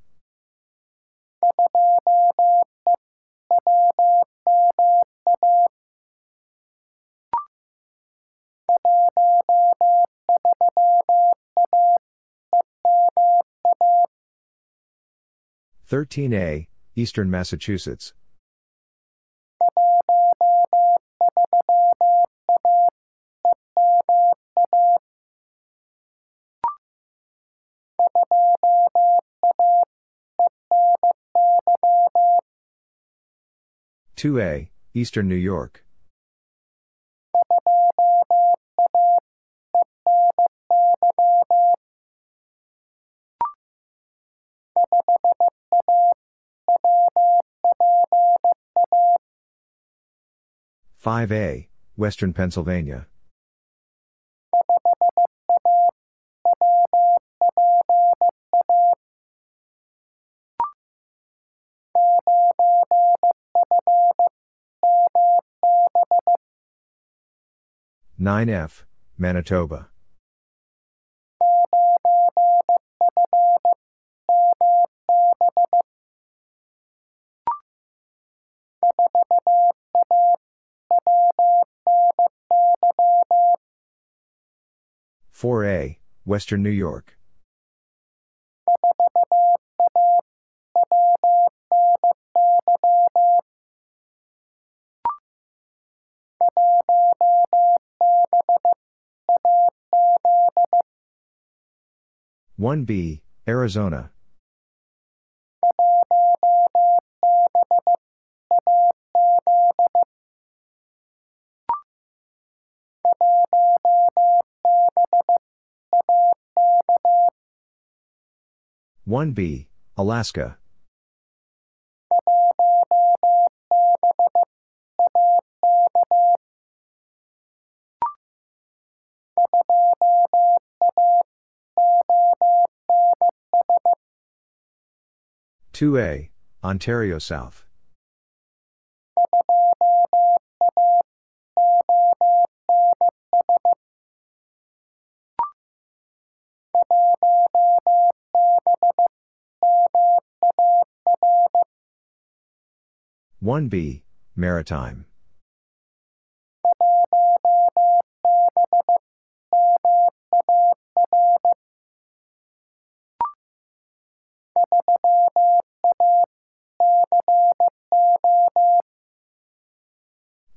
Thirteen A, Eastern Massachusetts. Two A, Eastern New York. Five A, Western Pennsylvania. Nine F, Manitoba. Four A, Western New York. One B, Arizona. One B, Alaska. Two A, Ontario South. One B, Maritime.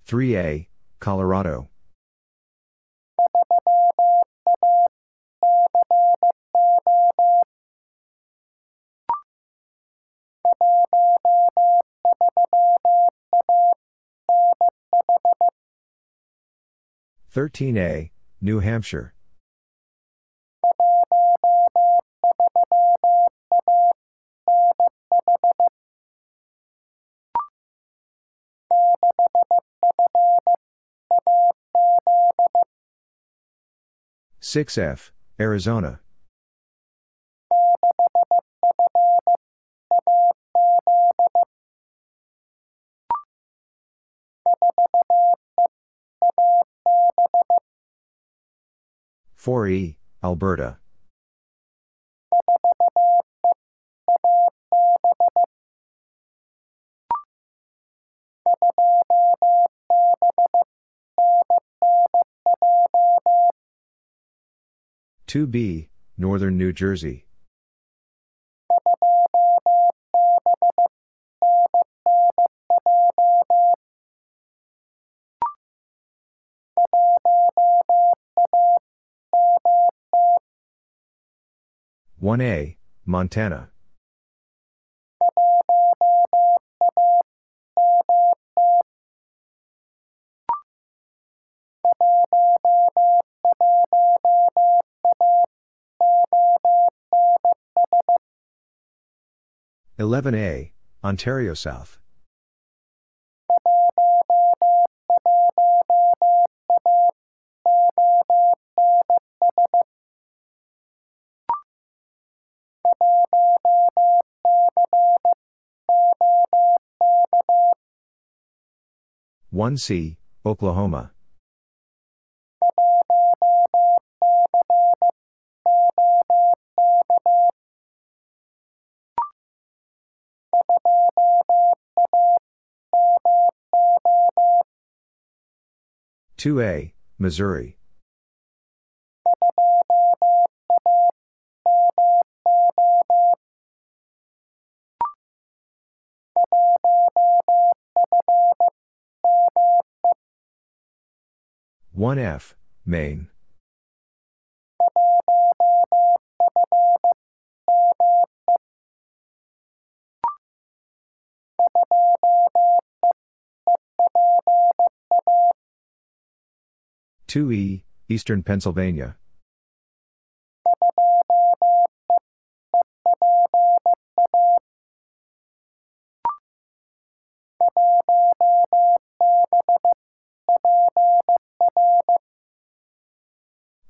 3A, Colorado. Thirteen A, New Hampshire. Six F, Arizona. Four E, Alberta. Two B, Northern New Jersey. One A, Montana. Eleven A, Ontario South. One C, Oklahoma. Two A, Missouri. One F, Maine. Two E, Eastern Pennsylvania.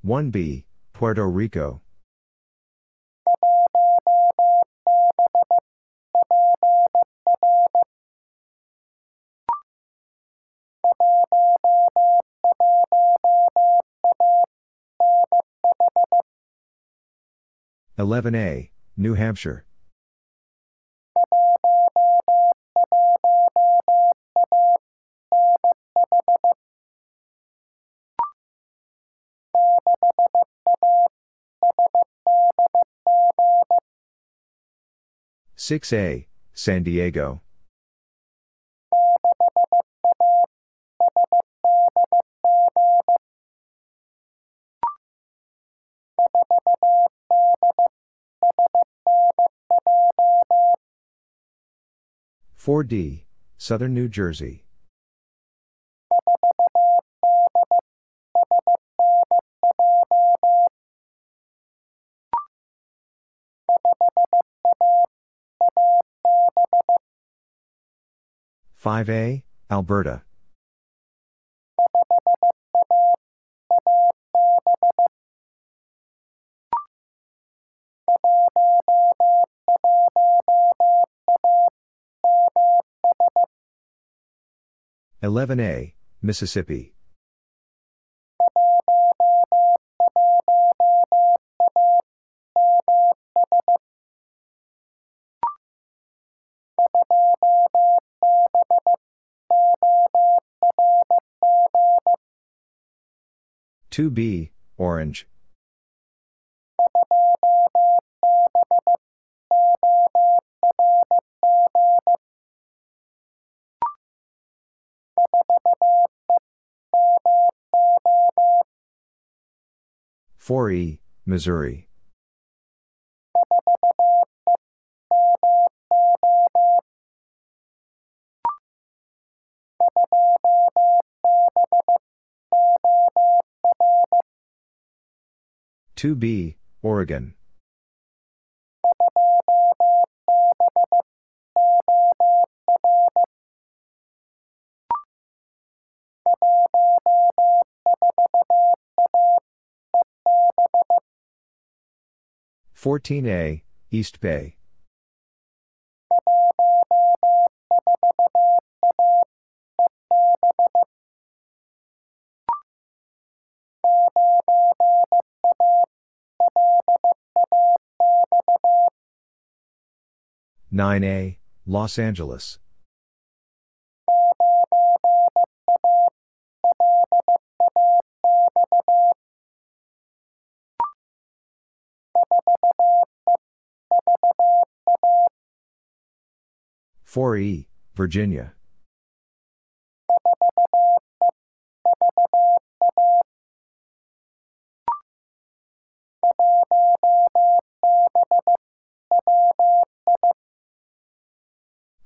One B, Puerto Rico. Eleven A, New Hampshire. Six A, San Diego. Four D, Southern New Jersey. Five A, Alberta. Eleven A, Mississippi. Two B, Orange. 4E, Missouri. Two B, Oregon. Fourteen A, East Bay. Nine A, Los Angeles. Four E, Virginia.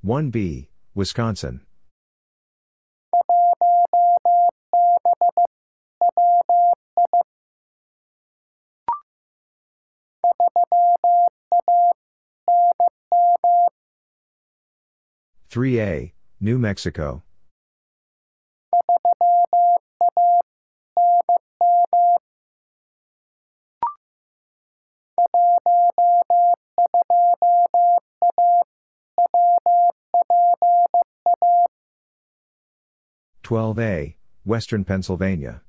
One B, Wisconsin. Three A, New Mexico. Twelve A, Western Pennsylvania.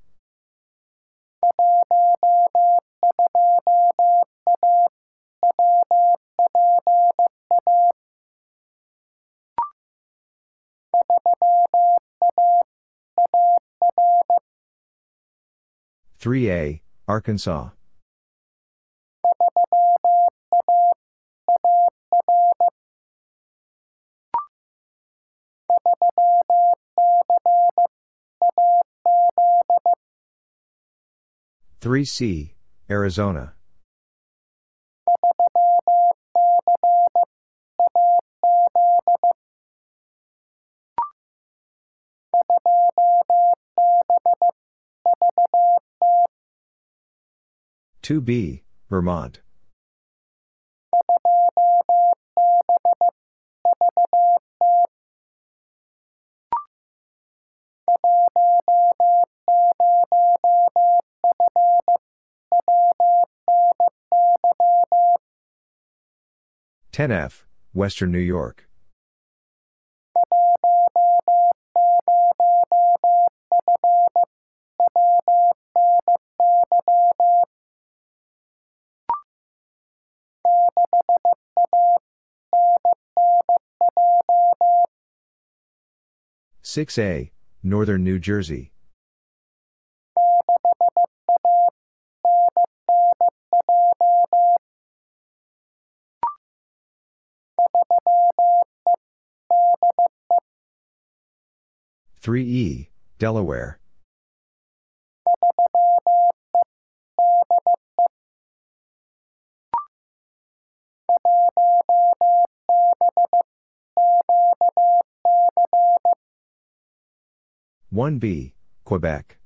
Three A, Arkansas. Three C, Arizona. Two B, Vermont. Ten F, Western New York. Six A, Northern New Jersey. Three E, Delaware. One B, Quebec.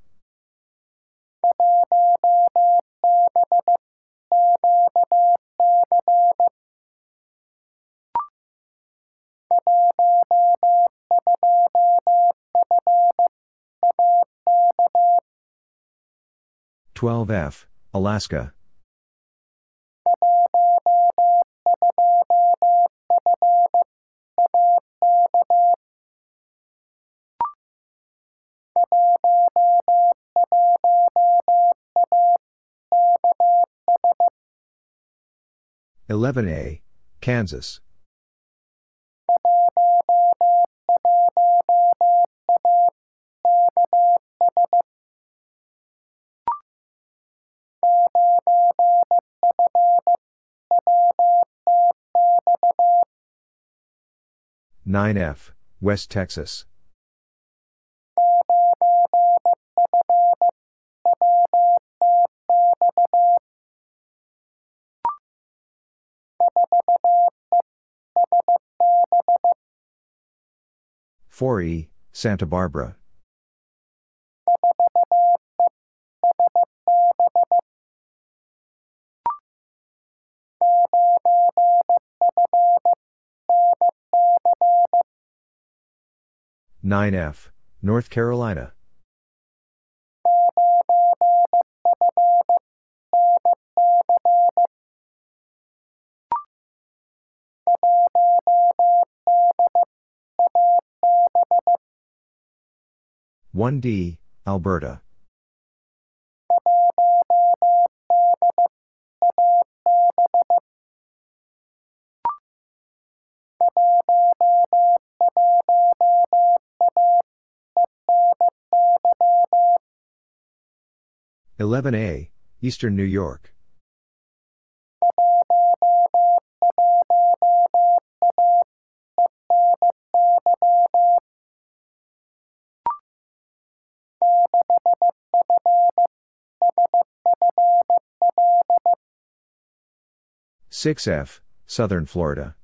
Twelve F, Alaska. Eleven A, Kansas. 9F, West Texas. Four E, Santa Barbara. 9F, North Carolina. One D, Alberta. Eleven A, Eastern New York. Six F, Southern Florida.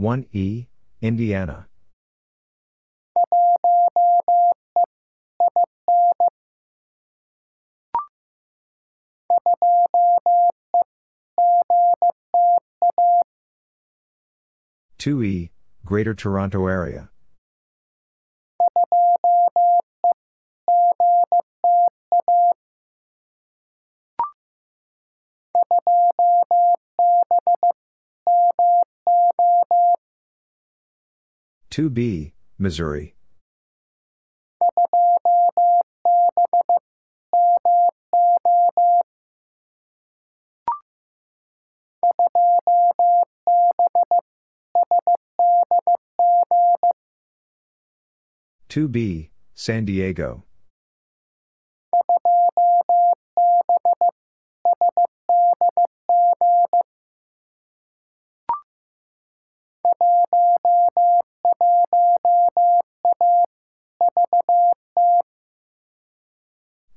One E, Indiana. Two E, Greater Toronto Area. Two B, Missouri. Two B, San Diego.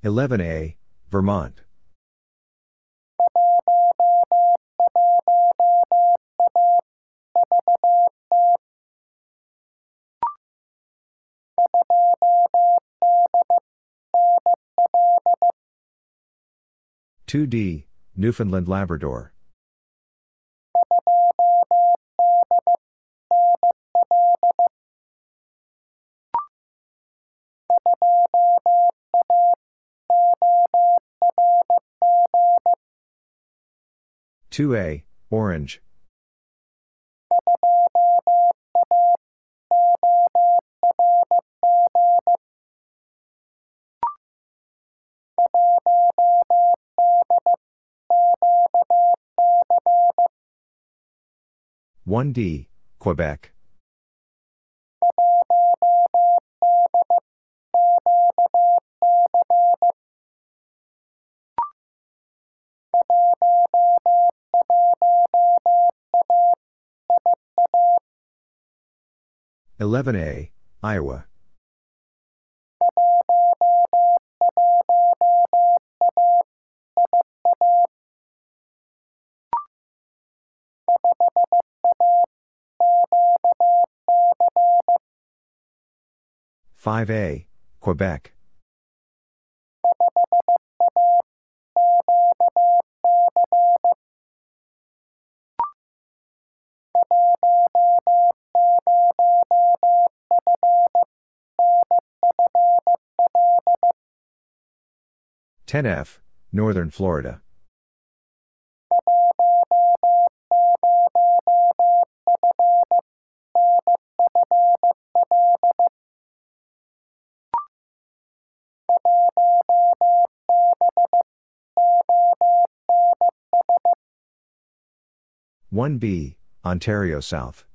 Eleven A, Vermont. Two D, Newfoundland Labrador. Two A, Orange. One D, Quebec. Eleven A, Iowa. Five A, Quebec. Ten F, Northern Florida. One B, Ontario South.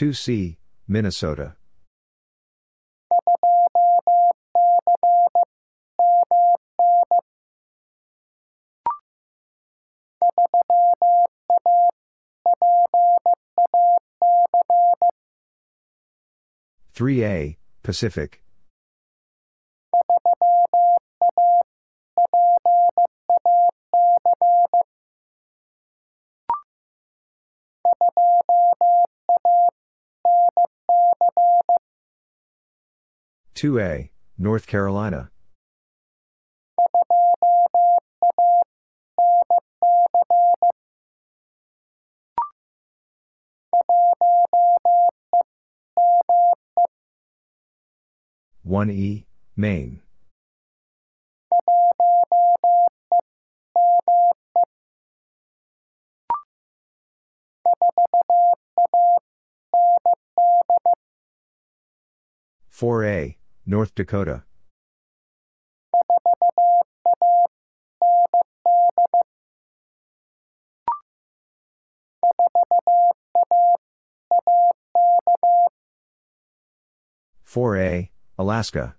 Two C, Minnesota. Three A, Pacific. 2A, North Carolina. One E, Maine. Four A, North Dakota. Four A, Alaska.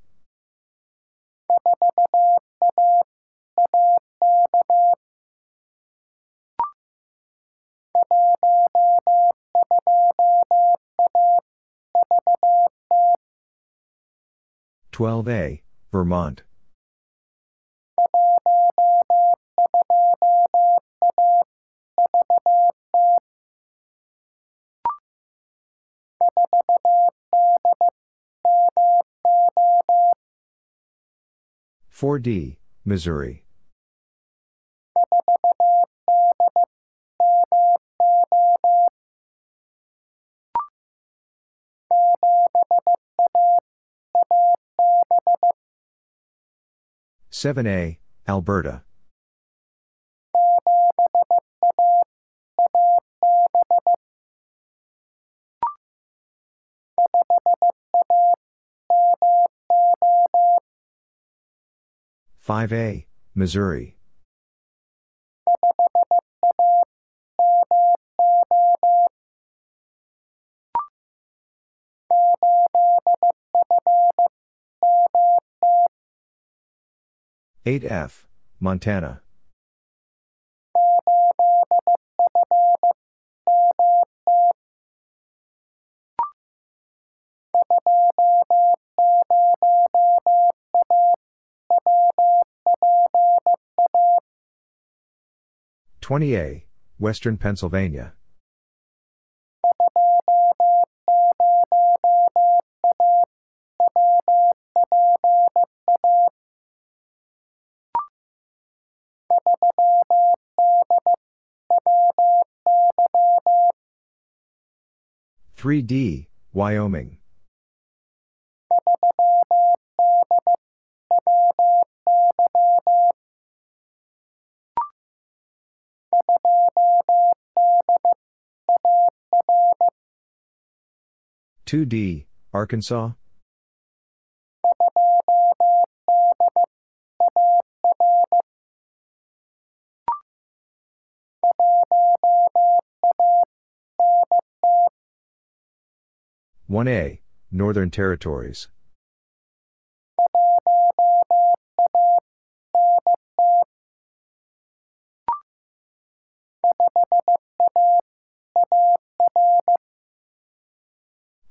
Twelve A, Vermont. Four D, Missouri. Seven A, Alberta. Five A, Missouri. Eight F, Montana. Twenty A, Western Pennsylvania. Three D, Wyoming. Two D, Arkansas. One A, Northern Territories.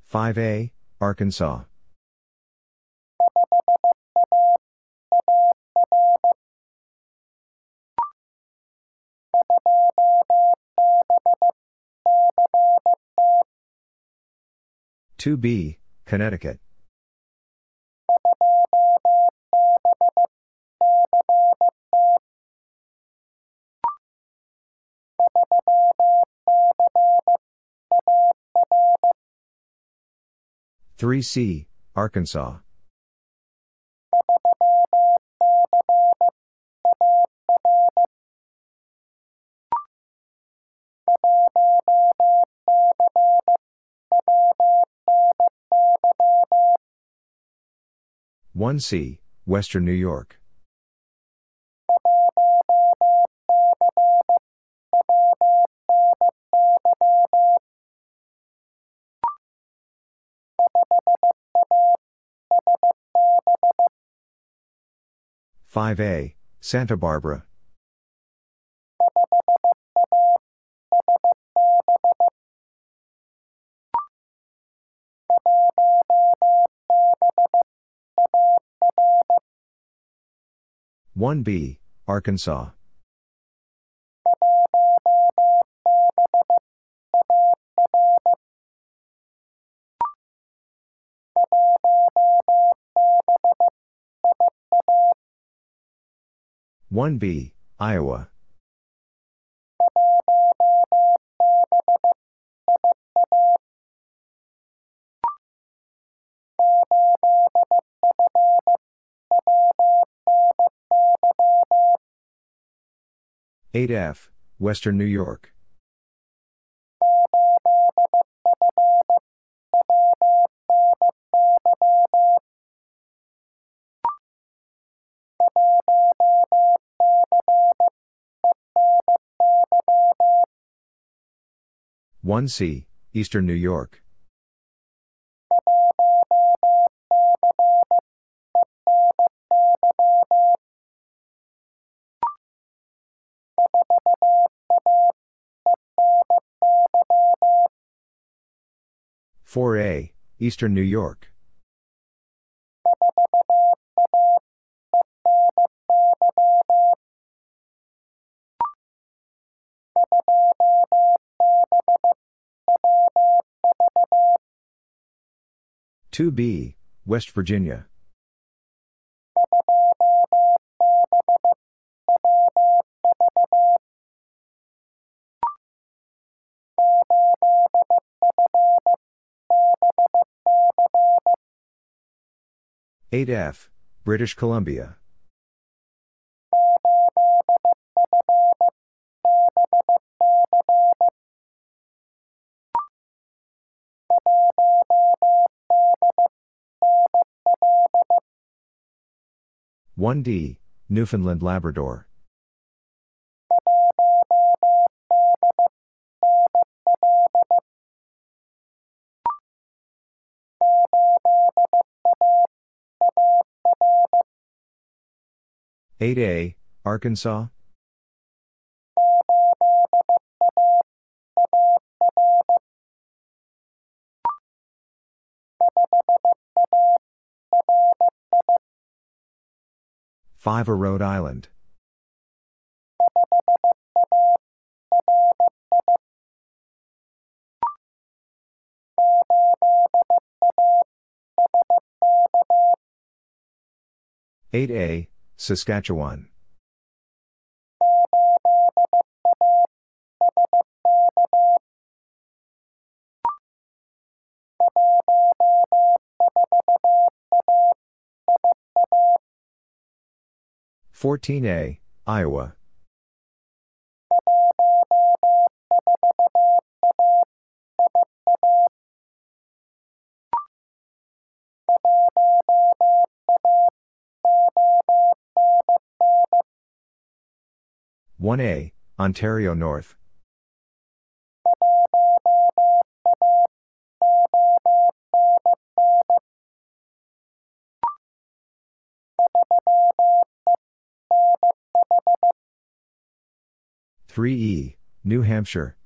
Five A, Arkansas. Two B, Connecticut. Three C, Arkansas. One C, Western New York. Five A, Santa Barbara. 1B, Arkansas. One B, Iowa. Eight F, Western New York. One C, Eastern New York. Four A, Eastern New York. Two B, West Virginia. Eight F, British Columbia. One D, Newfoundland Labrador. Eight A, Arkansas. Five A Rhode Island. Eight A, Saskatchewan. Fourteen A, Iowa. One A, Ontario North. Three E, New Hampshire.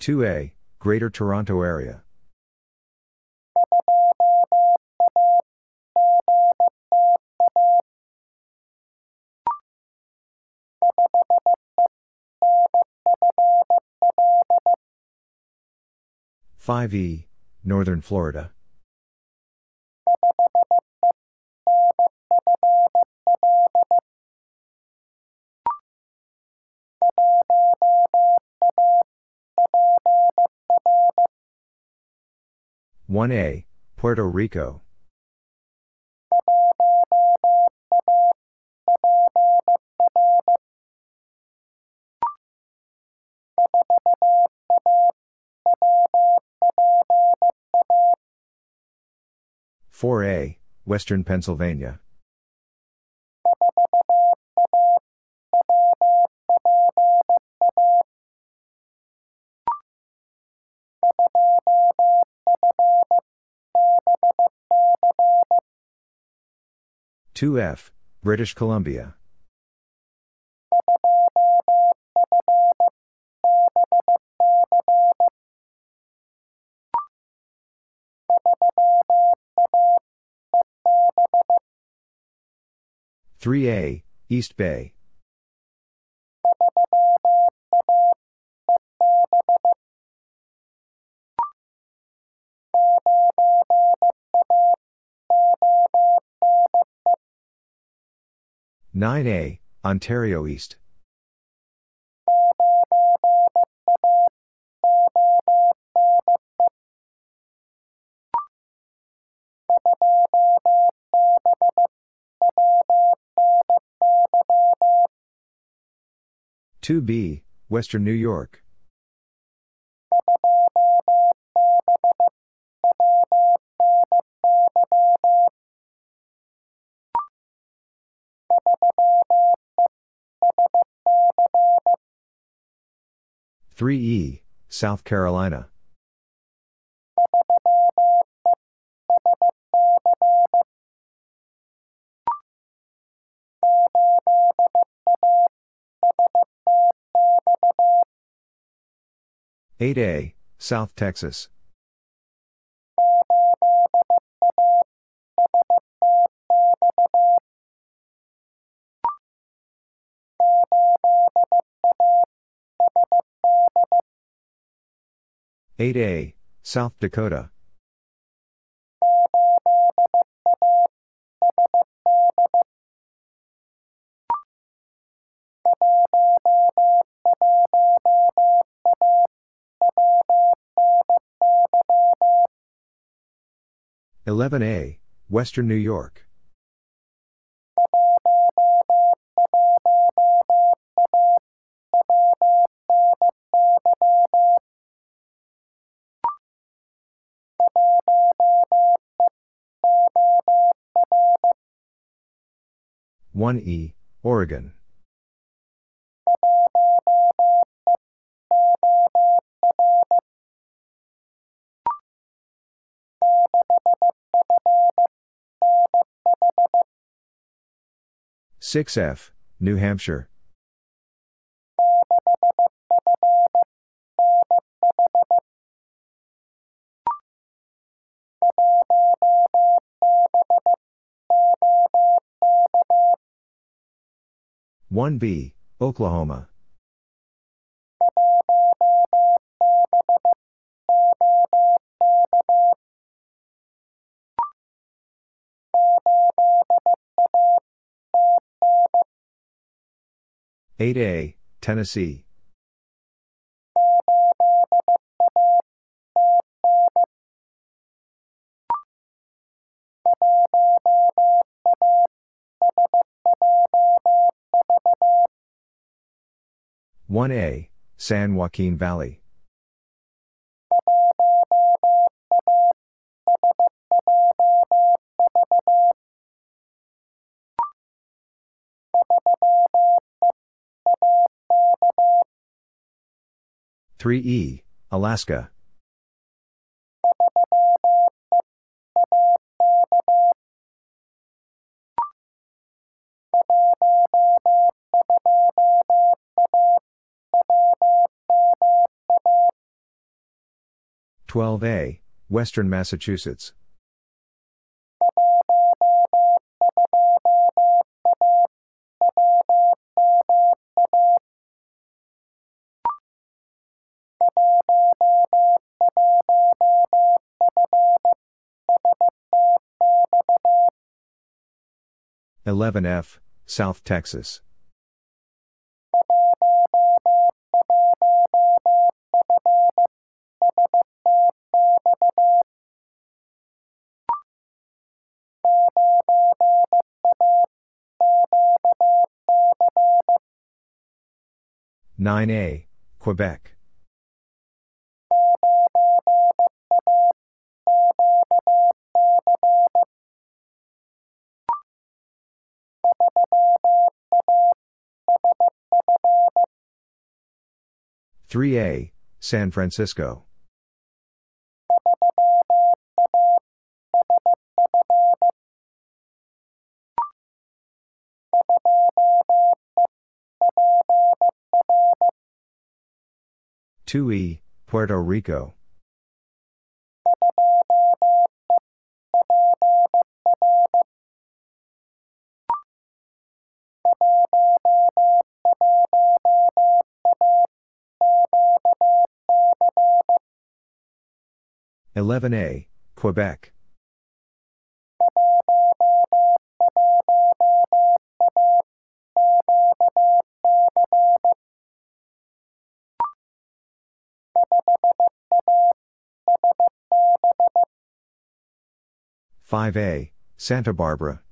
Two A, Greater Toronto Area. Five E, Northern Florida. One A, Puerto Rico. Four A, Western Pennsylvania. Two F, British Columbia. Three A, East Bay. 9A, Ontario East. Two B, Western New York. Three E, South Carolina. Eight A, South Texas. Eight A, South Dakota. Eleven A, Western New York. One E, Oregon. Six F, New Hampshire. One B, Oklahoma. Eight A, Tennessee. One A, San Joaquin Valley. Three E, Alaska. Twelve A, Western Massachusetts. Eleven F, South Texas. Nine A, Quebec. Three A, San Francisco. Two E, Puerto Rico. Eleven A, Quebec. 5A, Santa Barbara.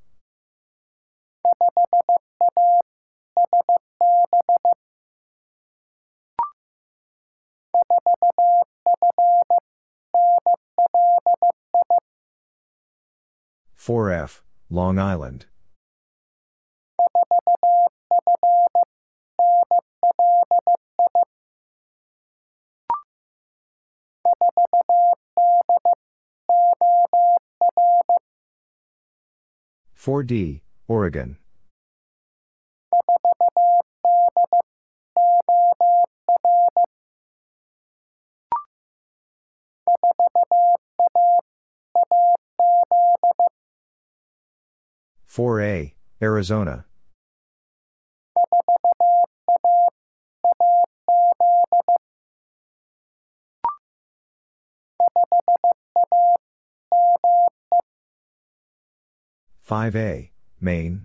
Four F, Long Island. Four D, Oregon. Four A, Arizona. Five A, Maine.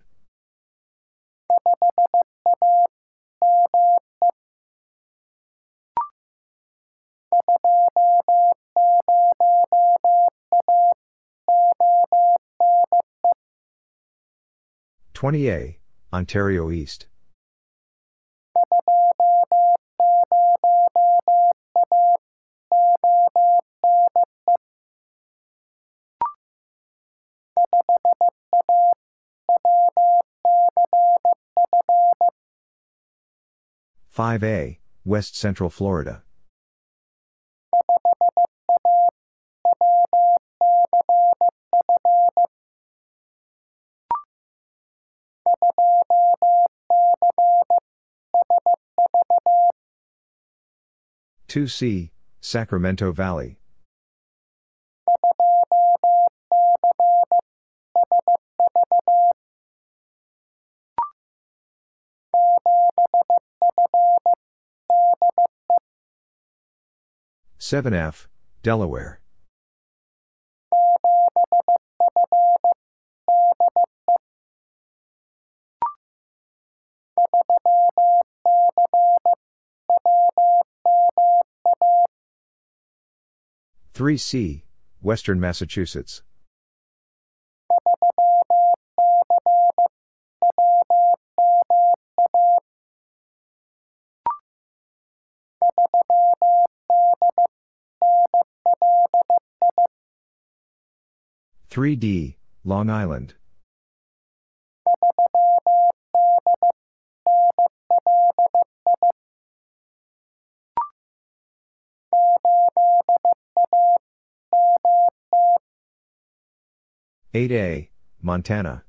Twenty A, Ontario East. Five A, West Central Florida. Two C, Sacramento Valley. Seven F, Delaware. Three C, Western Massachusetts. Three D, Long Island. Eight A, Montana.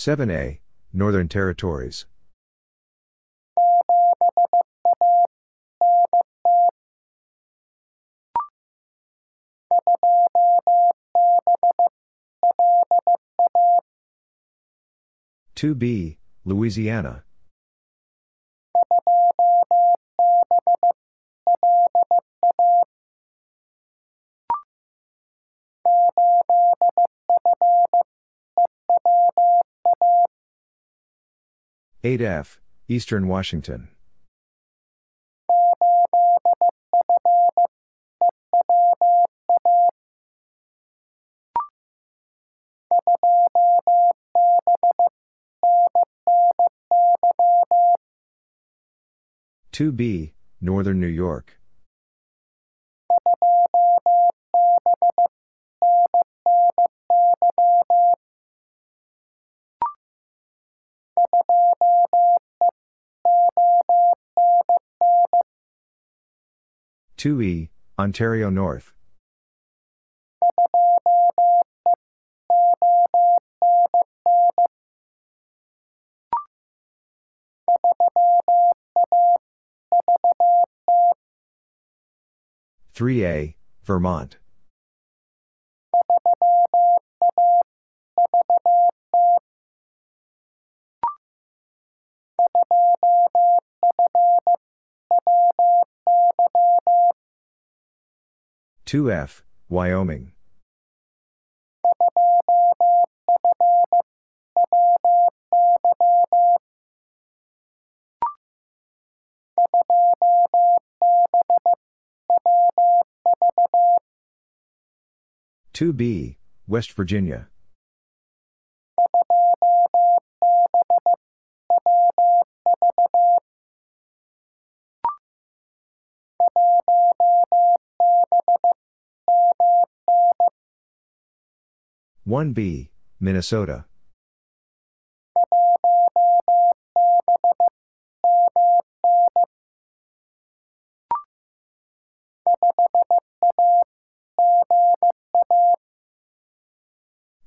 Seven A, Northern Territories. Two B, Louisiana. Eight F, Eastern Washington. Two B, Northern New York. Two E, Ontario North. Three A, Vermont. 2F, Wyoming. Two B, West Virginia. One B, Minnesota.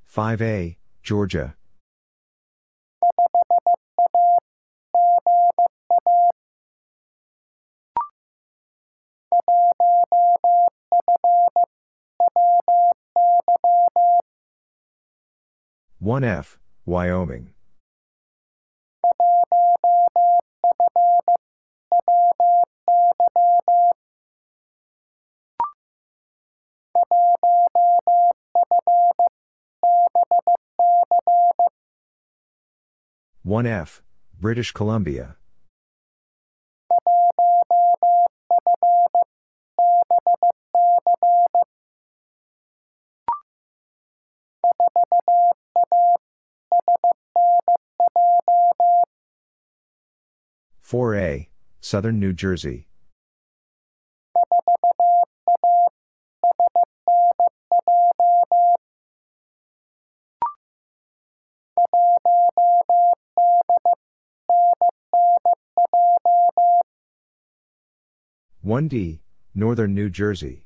Five A, Georgia. One F, Wyoming. One F, British Columbia. Four A, Southern New Jersey. One D, Northern New Jersey.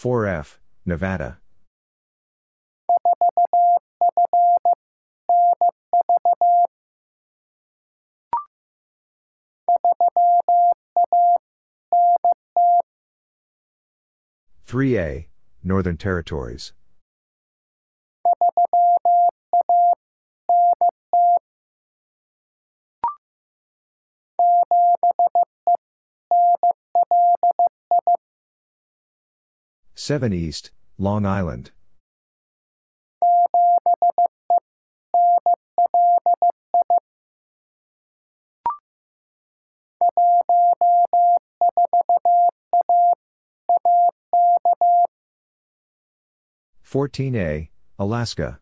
Four F, Nevada. Three A, Northern Territories. Seven East, Long Island. Fourteen A, Alaska.